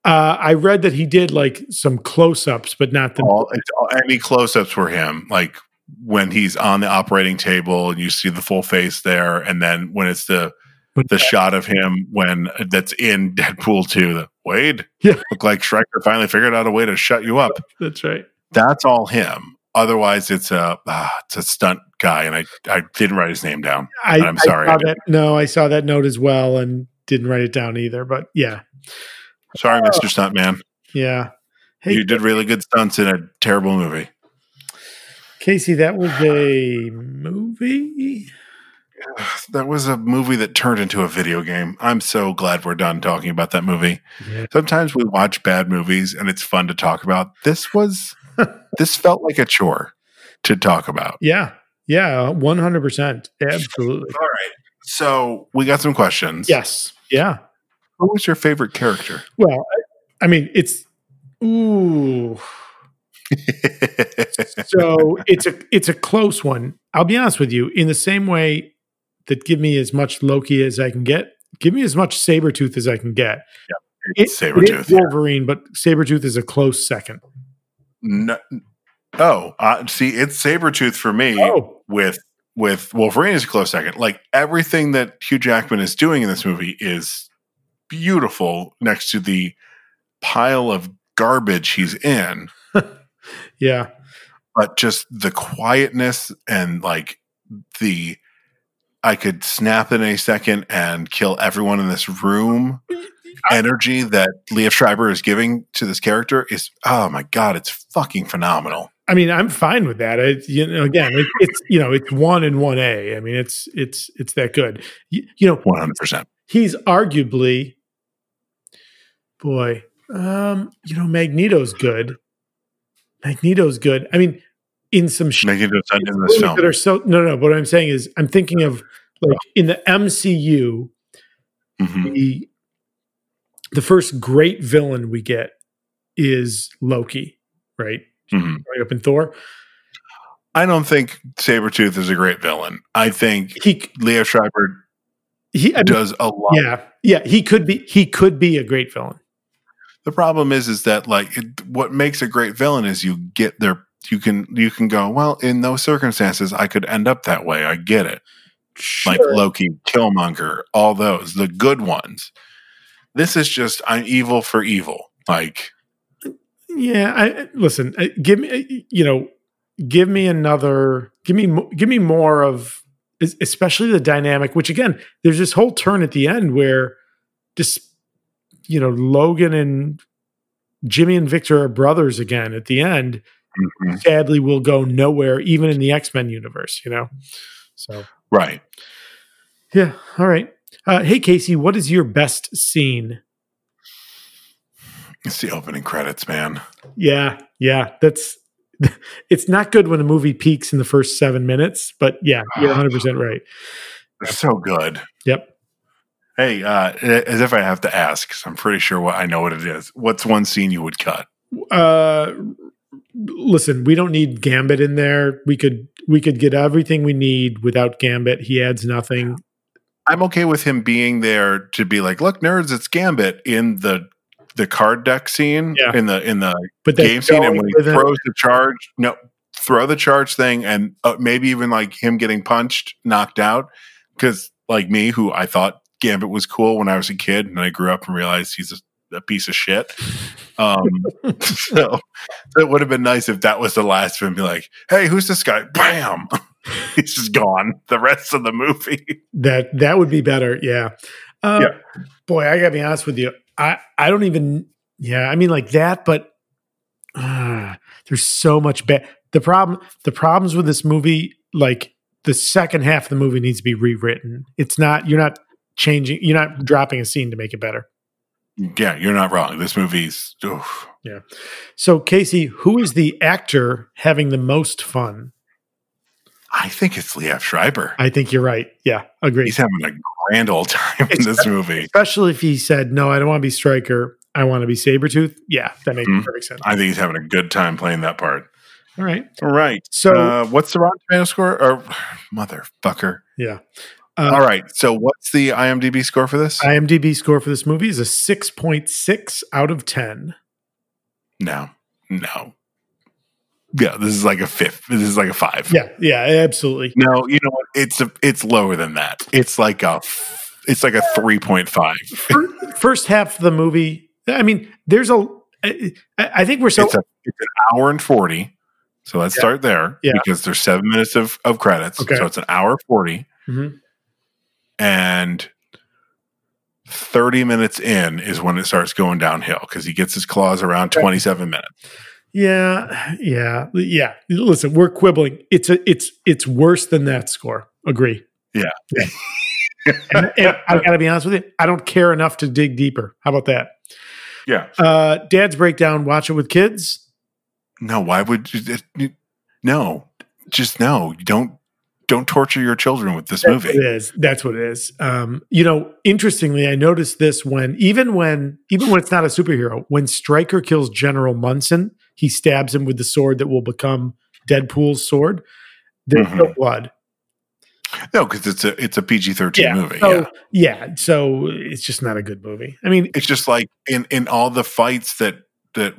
S2: Uh, I read that he did like some close-ups, but not the.
S4: All, all, any close-ups were him, like when he's on the operating table and you see the full face there, and then when it's the the shot of him when that's in Deadpool 2, the Wade,
S2: yeah,
S4: look like Stryker finally figured out a way to shut you up.
S2: That's right.
S4: That's all him. Otherwise, it's a ah, it's a stunt guy, and I I didn't write his name down.
S2: I,
S4: I'm sorry.
S2: I
S4: I
S2: that, no, I saw that note as well and didn't write it down either. But yeah,
S4: sorry,
S2: Oh.
S4: Mr. Stuntman.
S2: yeah. Hey,
S4: you did really good stunts in a terrible movie.
S2: Casey, that was a movie.
S4: That was a movie that turned into a video game. I'm so glad we're done talking about that movie.
S2: Yeah.
S4: Sometimes we watch bad movies and it's fun to talk about. This was this felt like a chore to talk about.
S2: Yeah, yeah, one hundred percent, absolutely.
S4: All right. So we got some questions.
S2: Yes, yeah.
S4: Who was your favorite character?
S2: Well, I, I mean, it's ooh. so it's a it's a close one. I'll be honest with you. In the same way that give me as much Loki as I can get, give me as much Sabretooth as I can get.
S4: Yeah,
S2: It-
S4: Sabretooth,
S2: it Wolverine, but Sabretooth is a close second.
S4: No, oh, uh, see, it's Sabretooth for me
S2: Oh.
S4: with with Wolverine is a close second. Like everything that Hugh Jackman is doing in this movie is beautiful next to the pile of garbage he's in.
S2: Yeah.
S4: But just the quietness and like the I could snap in a second and kill everyone in this room. Energy that Liev Schreiber is giving to this character is oh my god, it's fucking phenomenal.
S2: I mean, I'm fine with that. It, you know, again, it, it's you know, it's one and one A. I mean, it's it's it's that good. You, you know,
S4: One hundred percent.
S2: he's arguably, boy, um, you know, Magneto's good. Magneto's good. I mean, in some sh-
S4: Magneto's in this film.
S2: that are so no, no. What I'm saying is, I'm thinking of like in the MCU,
S4: Mm-hmm.
S2: the the first great villain we get is Loki, right?
S4: Mhm.
S2: Right up in Thor.
S4: I don't think Sabretooth is a great villain. I think
S2: he
S4: Liev Schreiber
S2: he I mean,
S4: does a lot.
S2: Yeah, yeah, he could be he could be a great villain.
S4: The problem is, is that like it, what makes a great villain is you get there. You can you can go well in those circumstances. I could end up that way. I get it. Like Loki, Killmonger, all those the good ones. This is just I'm evil for evil. Like
S2: Yeah, I listen. uh, Give me, uh, you know, give me another. Give me, give me more of, especially the dynamic. Which again, there's this whole turn at the end where, just you know, Logan and Jimmy and Victor are brothers again. At the end,
S4: mhm.
S2: sadly, will go nowhere, even in the X Men universe. You know, so
S4: right.
S2: yeah. All right. Uh, hey, Casey, what is your best scene?
S4: It's the opening credits, man.
S2: Yeah, yeah, that's it's not good when a movie peaks in the first seven minutes, but yeah, you're 100 percent right.
S4: They're so good.
S2: Yep.
S4: Hey, uh, as if I have to ask, 'cause I'm pretty sure what I know what it is. What's one scene you would cut?
S2: Uh, listen, we don't need Gambit in there. We could we could get everything we need without Gambit. He adds nothing.
S4: I'm okay with him being there to be like, look, nerds, it's Gambit in the the card deck scene
S2: Yeah.
S4: in the in the
S2: But
S4: game scene, and when he throws the charge, no, throw the charge thing, and uh, maybe even like him getting punched, knocked out, because like me, who I thought Gambit was cool when I was a kid, and I grew up and realized he's a, a piece of shit. Um, so it would have been nice if that was the last of him. Be like, hey, who's this guy? Bam. He's just gone. The rest of the movie.
S2: That that would be better. Yeah. Um,
S4: Yeah.
S2: Boy, I gotta be honest with you. I I don't even. Yeah, I mean like that, but uh, there's so much bad. The problem, the problems with this movie, like the second half of the movie needs to be rewritten. It's not. You're not changing. You're not dropping a scene to make it better.
S4: Yeah, you're not wrong. This movie's oof.
S2: Yeah. So Casey, who is the actor having the most fun?
S4: I think it's Liev Schreiber.
S2: I think you're right. Yeah, agree.
S4: He's having a grand old time in this movie.
S2: Especially if he said, "No, I don't want to be Stryker. I want to be Sabretooth." Yeah, that makes
S4: Mhm.
S2: perfect sense.
S4: I think he's having a good time playing that part.
S2: All right.
S4: All right.
S2: So-
S4: uh, what's the Rotten Tomato score? Or motherfucker.
S2: Yeah. Uh,
S4: All right. So what's the IMDb score for this?
S2: IMDb score for this movie is a 6.6 out of 10.
S4: no, no. Yeah, this is like a fifth. This is like a five.
S2: Yeah, yeah, absolutely.
S4: No, you know what? It's a, it's lower than that. It's like a it's like a three point five.
S2: First half of the movie, I mean, there's a. I, I think we're so.
S4: It's, a, it's an hour and forty. So let's
S2: Yeah.
S4: start there
S2: Yeah.
S4: because there's seven minutes of, of credits.
S2: Okay.
S4: So it's an hour forty,
S2: Mhm.
S4: and thirty minutes in is when it starts going downhill because he gets his claws around twenty seven minutes.
S2: Yeah, yeah, yeah. Listen, we're quibbling. It's a, it's, it's worse than that score. Agree.
S4: Yeah.
S2: And, and I got to be honest with you, I don't care enough to dig deeper. How about that?
S4: Yeah.
S2: Uh, Dad's breakdown. Watch it with kids.
S4: No, why would you? No, just no. Don't don't torture your children with this
S2: That's
S4: movie.
S2: it is. That's what it is. Um, you know, interestingly, I noticed this when even when even when it's not a superhero, when Stryker kills General Munson, he stabs him with the sword that will become Deadpool's sword. There's no
S4: Mhm.
S2: blood.
S4: No, because it's a it's a PG thirteen movie.
S2: So,
S4: yeah.
S2: yeah. So it's just not a good movie. I mean,
S4: it's just like in in all the fights that that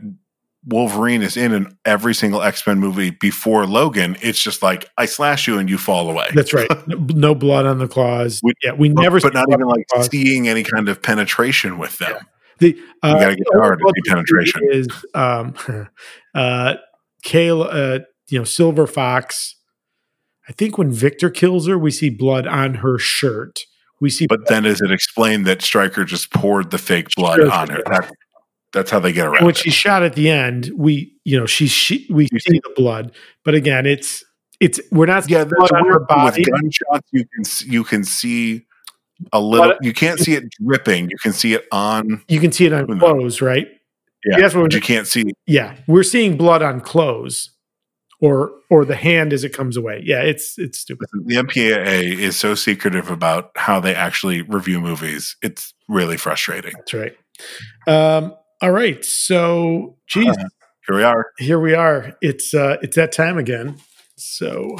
S4: Wolverine is in in every single X Men movie before Logan. It's just like I slash you and you fall away.
S2: that's right. No, no blood on the claws. yeah, we
S4: But-
S2: never,
S4: but not even like
S2: claws.
S4: seeing any kind of penetration with them.
S2: The uh,
S4: gotta get hard to see
S2: blood
S4: penetration.
S2: Is um, uh, Kale, uh, you know, Silver Fox. I think when Victor kills her, we see blood on her shirt. We see,
S4: But then is it explained that Stryker just poured the fake blood
S2: Sure,
S4: on her? That, that's how they get around
S2: when
S4: it.
S2: she's shot at the end, we, you know, she's she, we see the blood. But again, it's it's we're not
S4: Yeah,
S2: blood on her
S4: weird. With gunshots, you can you can see a little.
S2: But-
S4: you can't see it dripping. You can see it on.
S2: You can see it on clothes, right?
S4: Yeah,
S2: That's what
S4: but you can't see.
S2: Yeah, we're seeing blood on clothes, or or the hand as it comes away. Yeah, it's it's stupid.
S4: The MPAA is so secretive about how they actually review movies. It's really frustrating.
S2: That's right. Um, all right, so geez,
S4: Uh, here we are.
S2: here we are. It's uh, it's that time again. So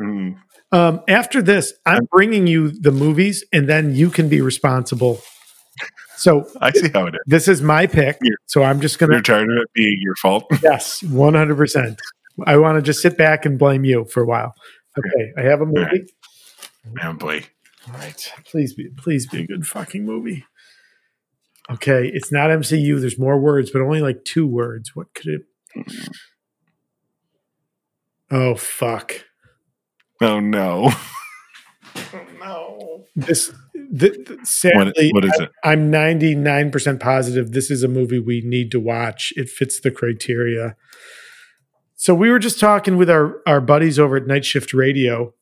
S4: Mm.
S2: Um, after this, I'm bringing you the movies, and then you can be responsible. So
S4: I see how it is.
S2: this is my pick. So I'm just gonna
S4: You're tired of it being your fault.
S2: yes, 100. percent I want to just sit back and blame you for a while. Okay, I have a movie.
S4: Oh boy.
S2: All right. Please be please be a good fucking movie. Okay, it's not MCU. There's more words, but only like two words. What could it Oh fuck.
S4: Oh no.
S2: no. This th- th- sadly
S4: what is it?
S2: I, I'm 99% positive this is a movie we need to watch. It fits the criteria. So we were just talking with our our buddies over at Night Shift Radio.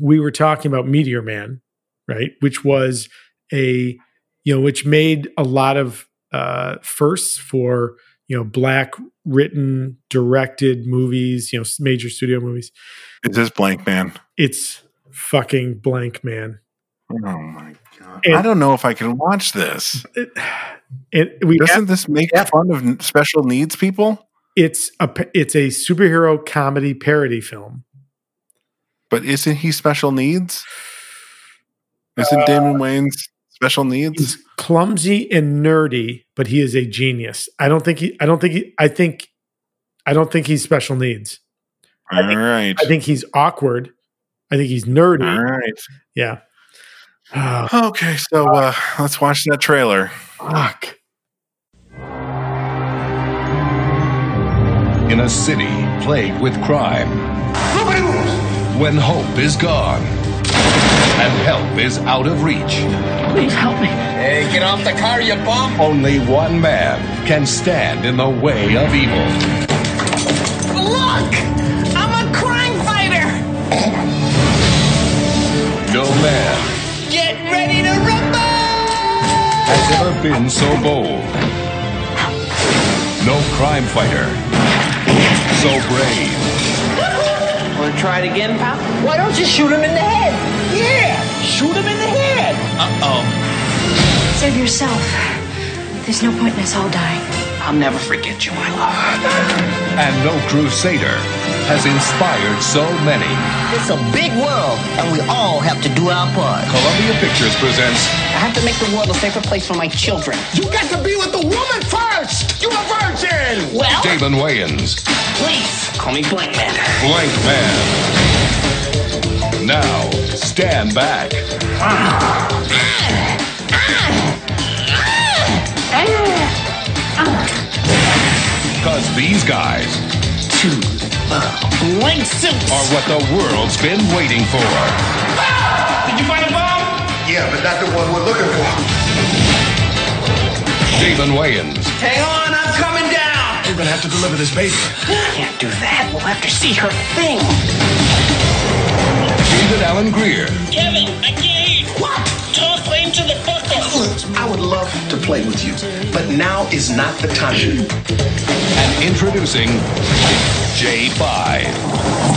S2: We were talking about Meteor Man, right? Which was a you know, which made a lot of uh firsts for, you know, black written, directed movies, you know, major studio movies.
S4: Is this Blank Man?
S2: It's fucking blank man.
S4: Oh my god!
S2: And-
S4: I don't know if I can watch this.
S2: It, we
S4: Doesn't
S2: have-
S4: this make fun of special needs people?
S2: it's a it's a superhero comedy parody film.
S4: But isn't he special needs? Isn't uh, Damon Wayans special needs?
S2: He's clumsy and nerdy, but he is a genius. I don't think he. I don't think he. I think. I don't think he's special needs.
S4: All right.
S2: I think he's awkward. I think he's nerdy.
S4: All right.
S2: Yeah.
S4: Okay, so uh, let's watch that trailer.
S2: Fuck.
S26: In a city plagued with crime, when hope is gone and help is out of reach,
S8: Please help me. Hey, get off the car, you bum!
S26: only one man can stand in the way of evil.
S8: Look! I'm a crime fighter!
S26: No man
S8: Get ready to rumble!
S26: has ever been so bold. No crime fighter so brave.
S8: Wanna try it again, pal? Why don't you shoot him in the head? Yeah! Shoot him in the head! Uh-oh.
S15: Save yourself. There's no point in us all dying.
S8: I'll never forget you, my love.
S26: And no crusader has inspired so many.
S27: It's a big world, and we all have to do our part.
S26: Columbia Pictures presents
S8: I have to make the world a safer place for my children.
S27: You got to be with the woman first. You're a virgin.
S8: Well,
S26: Damon Wayans,
S8: please call me Blank Man.
S26: Blank Man. Now, stand back. Because these guys
S8: To the blank suits.
S26: are what the world's been waiting for.
S8: Did you find a bomb?
S19: Yeah, but not the one we're looking for.
S26: Damon Wayans,
S8: Hang on, I'm coming down.
S19: We're gonna have to deliver this baby.
S8: Can't do that. We'll have to see her thing.
S26: David Alan Grier,
S8: Kevin, I can't. What? Toss flame to the buckle.
S28: I would love to play with you, but now is not the time.
S26: and introducing J5.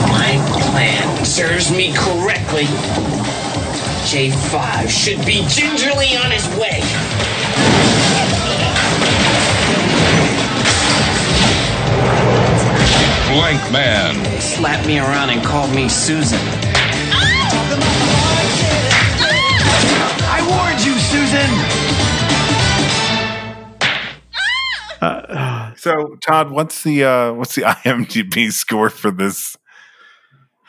S8: My plan serves me correctly. J5 should be gingerly on his way.
S26: Blank Man,
S8: Slapped me around and called me Susan.
S19: I warned you, Susan.
S4: So, Todd, what's the uh, what's the IMDb score for this?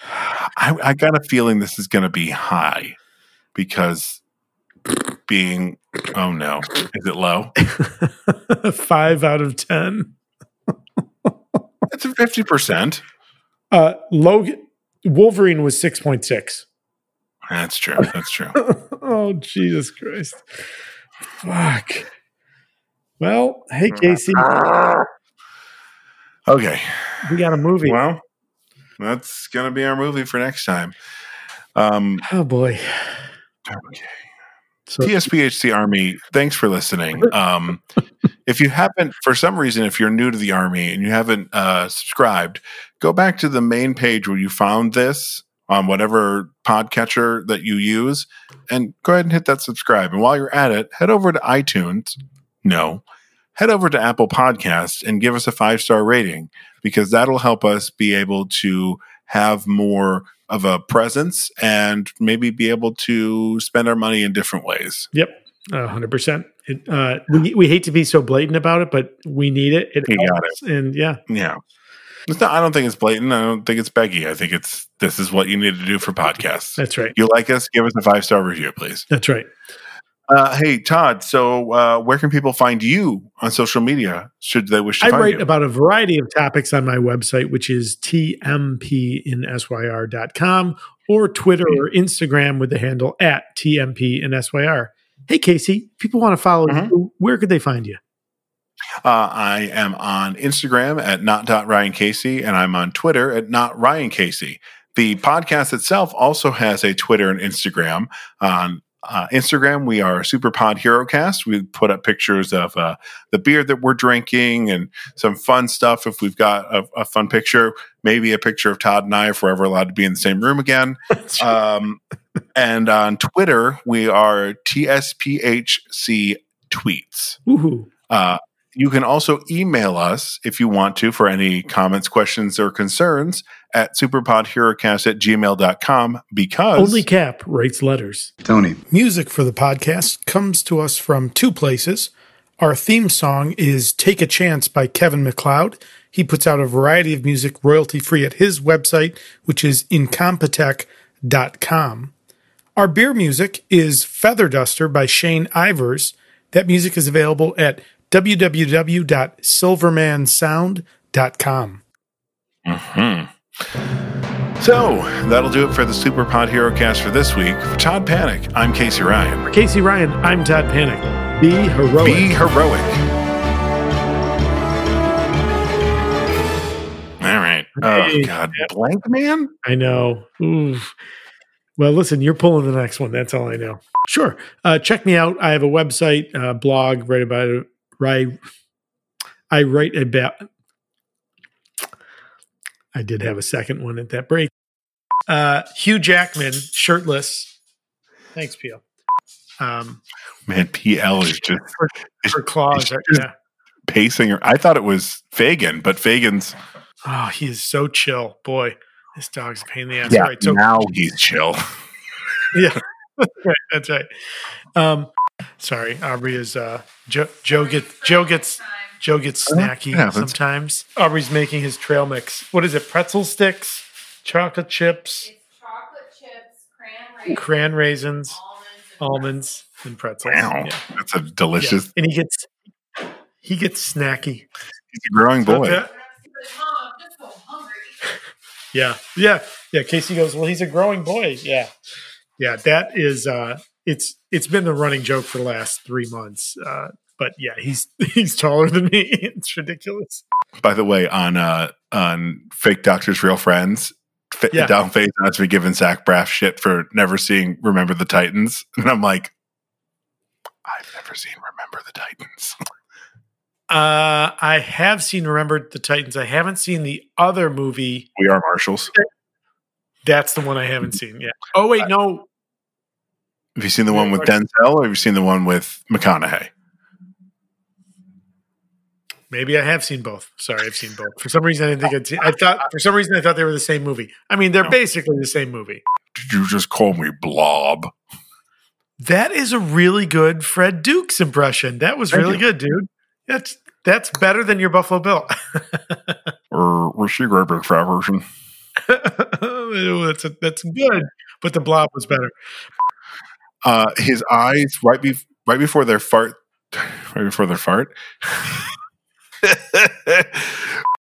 S4: I, I got a feeling this is going to be high because being oh no, is it low?
S2: Five out of ten.
S4: It's a fifty percent.
S2: Uh, Logan Wolverine was six point six.
S4: That's true. That's true.
S2: oh Jesus Christ! Fuck. Well, hey Casey,
S4: Okay.
S2: we got a movie.
S4: Well, that's going to be our movie for next time. Um,
S2: oh boy. So,
S4: TSPHC Army, thanks for listening. Um, if you haven't, for some reason, if you're new to the Army and you haven't uh, subscribed, go back to the main page where you found this on whatever podcatcher that you use and go ahead and hit that subscribe. And while you're at it, head over to iTunes. No, head over to Apple Podcasts and give us a five star rating because that'll help us be able to have more of a presence and maybe be able to spend our money in different ways.
S2: Yep, hundred percent. It, uh, we we hate to be so blatant about it, but we need it. It helps, and yeah,
S4: Yeah. It's not, I don't think it's blatant. I don't think it's beggy. I think it's this is what you need to do for podcasts.
S2: that's right.
S4: You like us? Give us a five star review, please.
S2: That's right.
S4: Uh, hey, Todd. So, uh, where can people find you on social media? Should they wish to
S2: I write
S4: you?
S2: about a variety of topics on my website, which is tmpinsYR.com or Twitter or Instagram with the handle at tmp in syr. Hey, Casey, people want to follow
S4: Mm-hmm.
S2: you, where could they find you?
S4: Uh, I am on Instagram at not.ryan Casey, and I'm on Twitter at not Ryan Casey. The podcast itself also has a Twitter and Instagram. On uh, Instagram, we are Super Pod Hero Cast. We put up pictures of uh, the beer that we're drinking and some fun stuff. If we've got a, a fun picture, maybe a picture of Todd and I, if we're ever allowed to be in the same room again. Um, and on Twitter, we are TSPHC Tweets.
S2: Woohoo.
S4: Uh, you can also email us if you want to for any comments, questions, or concerns at superpodherocast at gmail.com because
S2: Only Cap writes letters.
S19: Tony.
S2: Music for the podcast comes to us from two places. Our theme song is Take a Chance by Kevin MacLeod. He puts out a variety of music royalty free at his website, which is incompetech.com. Our beer music is Feather Duster by Shane Ivers. That music is available at www.silvermansound.com.
S4: Mhm. So that'll do it for the Super Pod Hero Cast for this week. For Todd Panic, I'm Casey Ryan.
S2: For Casey Ryan, I'm Todd Panic. Be heroic.
S4: Be heroic. All right. Oh
S2: Hey.
S4: God, blank man.
S2: I know. Oof. Well, listen, you're pulling the next one. That's all I know. Sure. Uh, check me out. I have a website, uh, blog, write about Write, I write about. I did have a second one at that break. Uh, Hugh Jackman, shirtless. Thanks, Peel. Um,
S4: Man, PL is just
S2: for claws.
S4: just
S2: yeah.
S4: pacing. I thought it was Fagin, but Fagin's
S2: Oh, he is so chill, boy. This dog's a pain in the ass.
S4: yeah.
S2: Right, so
S4: now he's chill.
S2: yeah, that's right, that's right. Um, sorry, Aubrey is uh, Joe. Joe gets Joe gets Joe gets
S4: Uh,
S2: snacky
S4: it
S2: sometimes. Aubrey's making his trail mix. What is it? Pretzel sticks, chocolate chips, it's chocolate chips, cran raisins, almonds, and pretzels.
S4: Wow,
S2: Yeah.
S4: that's a delicious.
S2: Yeah. And he gets he gets snacky.
S4: He's a growing boy.
S2: Yeah. Yeah, yeah, yeah. Casey goes, well, he's a growing boy. Yeah, yeah. That is, uh, it's it's been the running joke for the last three months. Uh, but yeah, he's he's taller than me. It's ridiculous.
S4: By the way, on uh on fake doctors, real friends,
S2: Yeah.
S4: Down Faison has been giving Zach Braff shit for never seeing Remember the Titans, and I'm like, I've never seen Remember the Titans.
S2: Uh, I have seen Remember the Titans. I haven't seen the other movie.
S4: We are Marshals.
S2: That's the one I haven't seen. Yeah. Oh wait, no.
S4: Have you seen the one with Denzel, or have you seen the one with McConaughey?
S2: Maybe I have seen both. Sorry, I've seen both. For some reason, I didn't think I'd seen. I thought for some reason I thought they were the same movie. I mean, they're basically the same movie.
S4: Did you just call me Blob?
S2: That is a really good Fred Dukes impression. That was
S4: Thank
S2: really
S4: you.
S2: good, dude. That's that's better than your Buffalo Bill.
S4: Or was she great big fat version?
S2: That's a, that's good, but the blob was better.
S4: Uh, his eyes right be- right before their fart, right before their fart.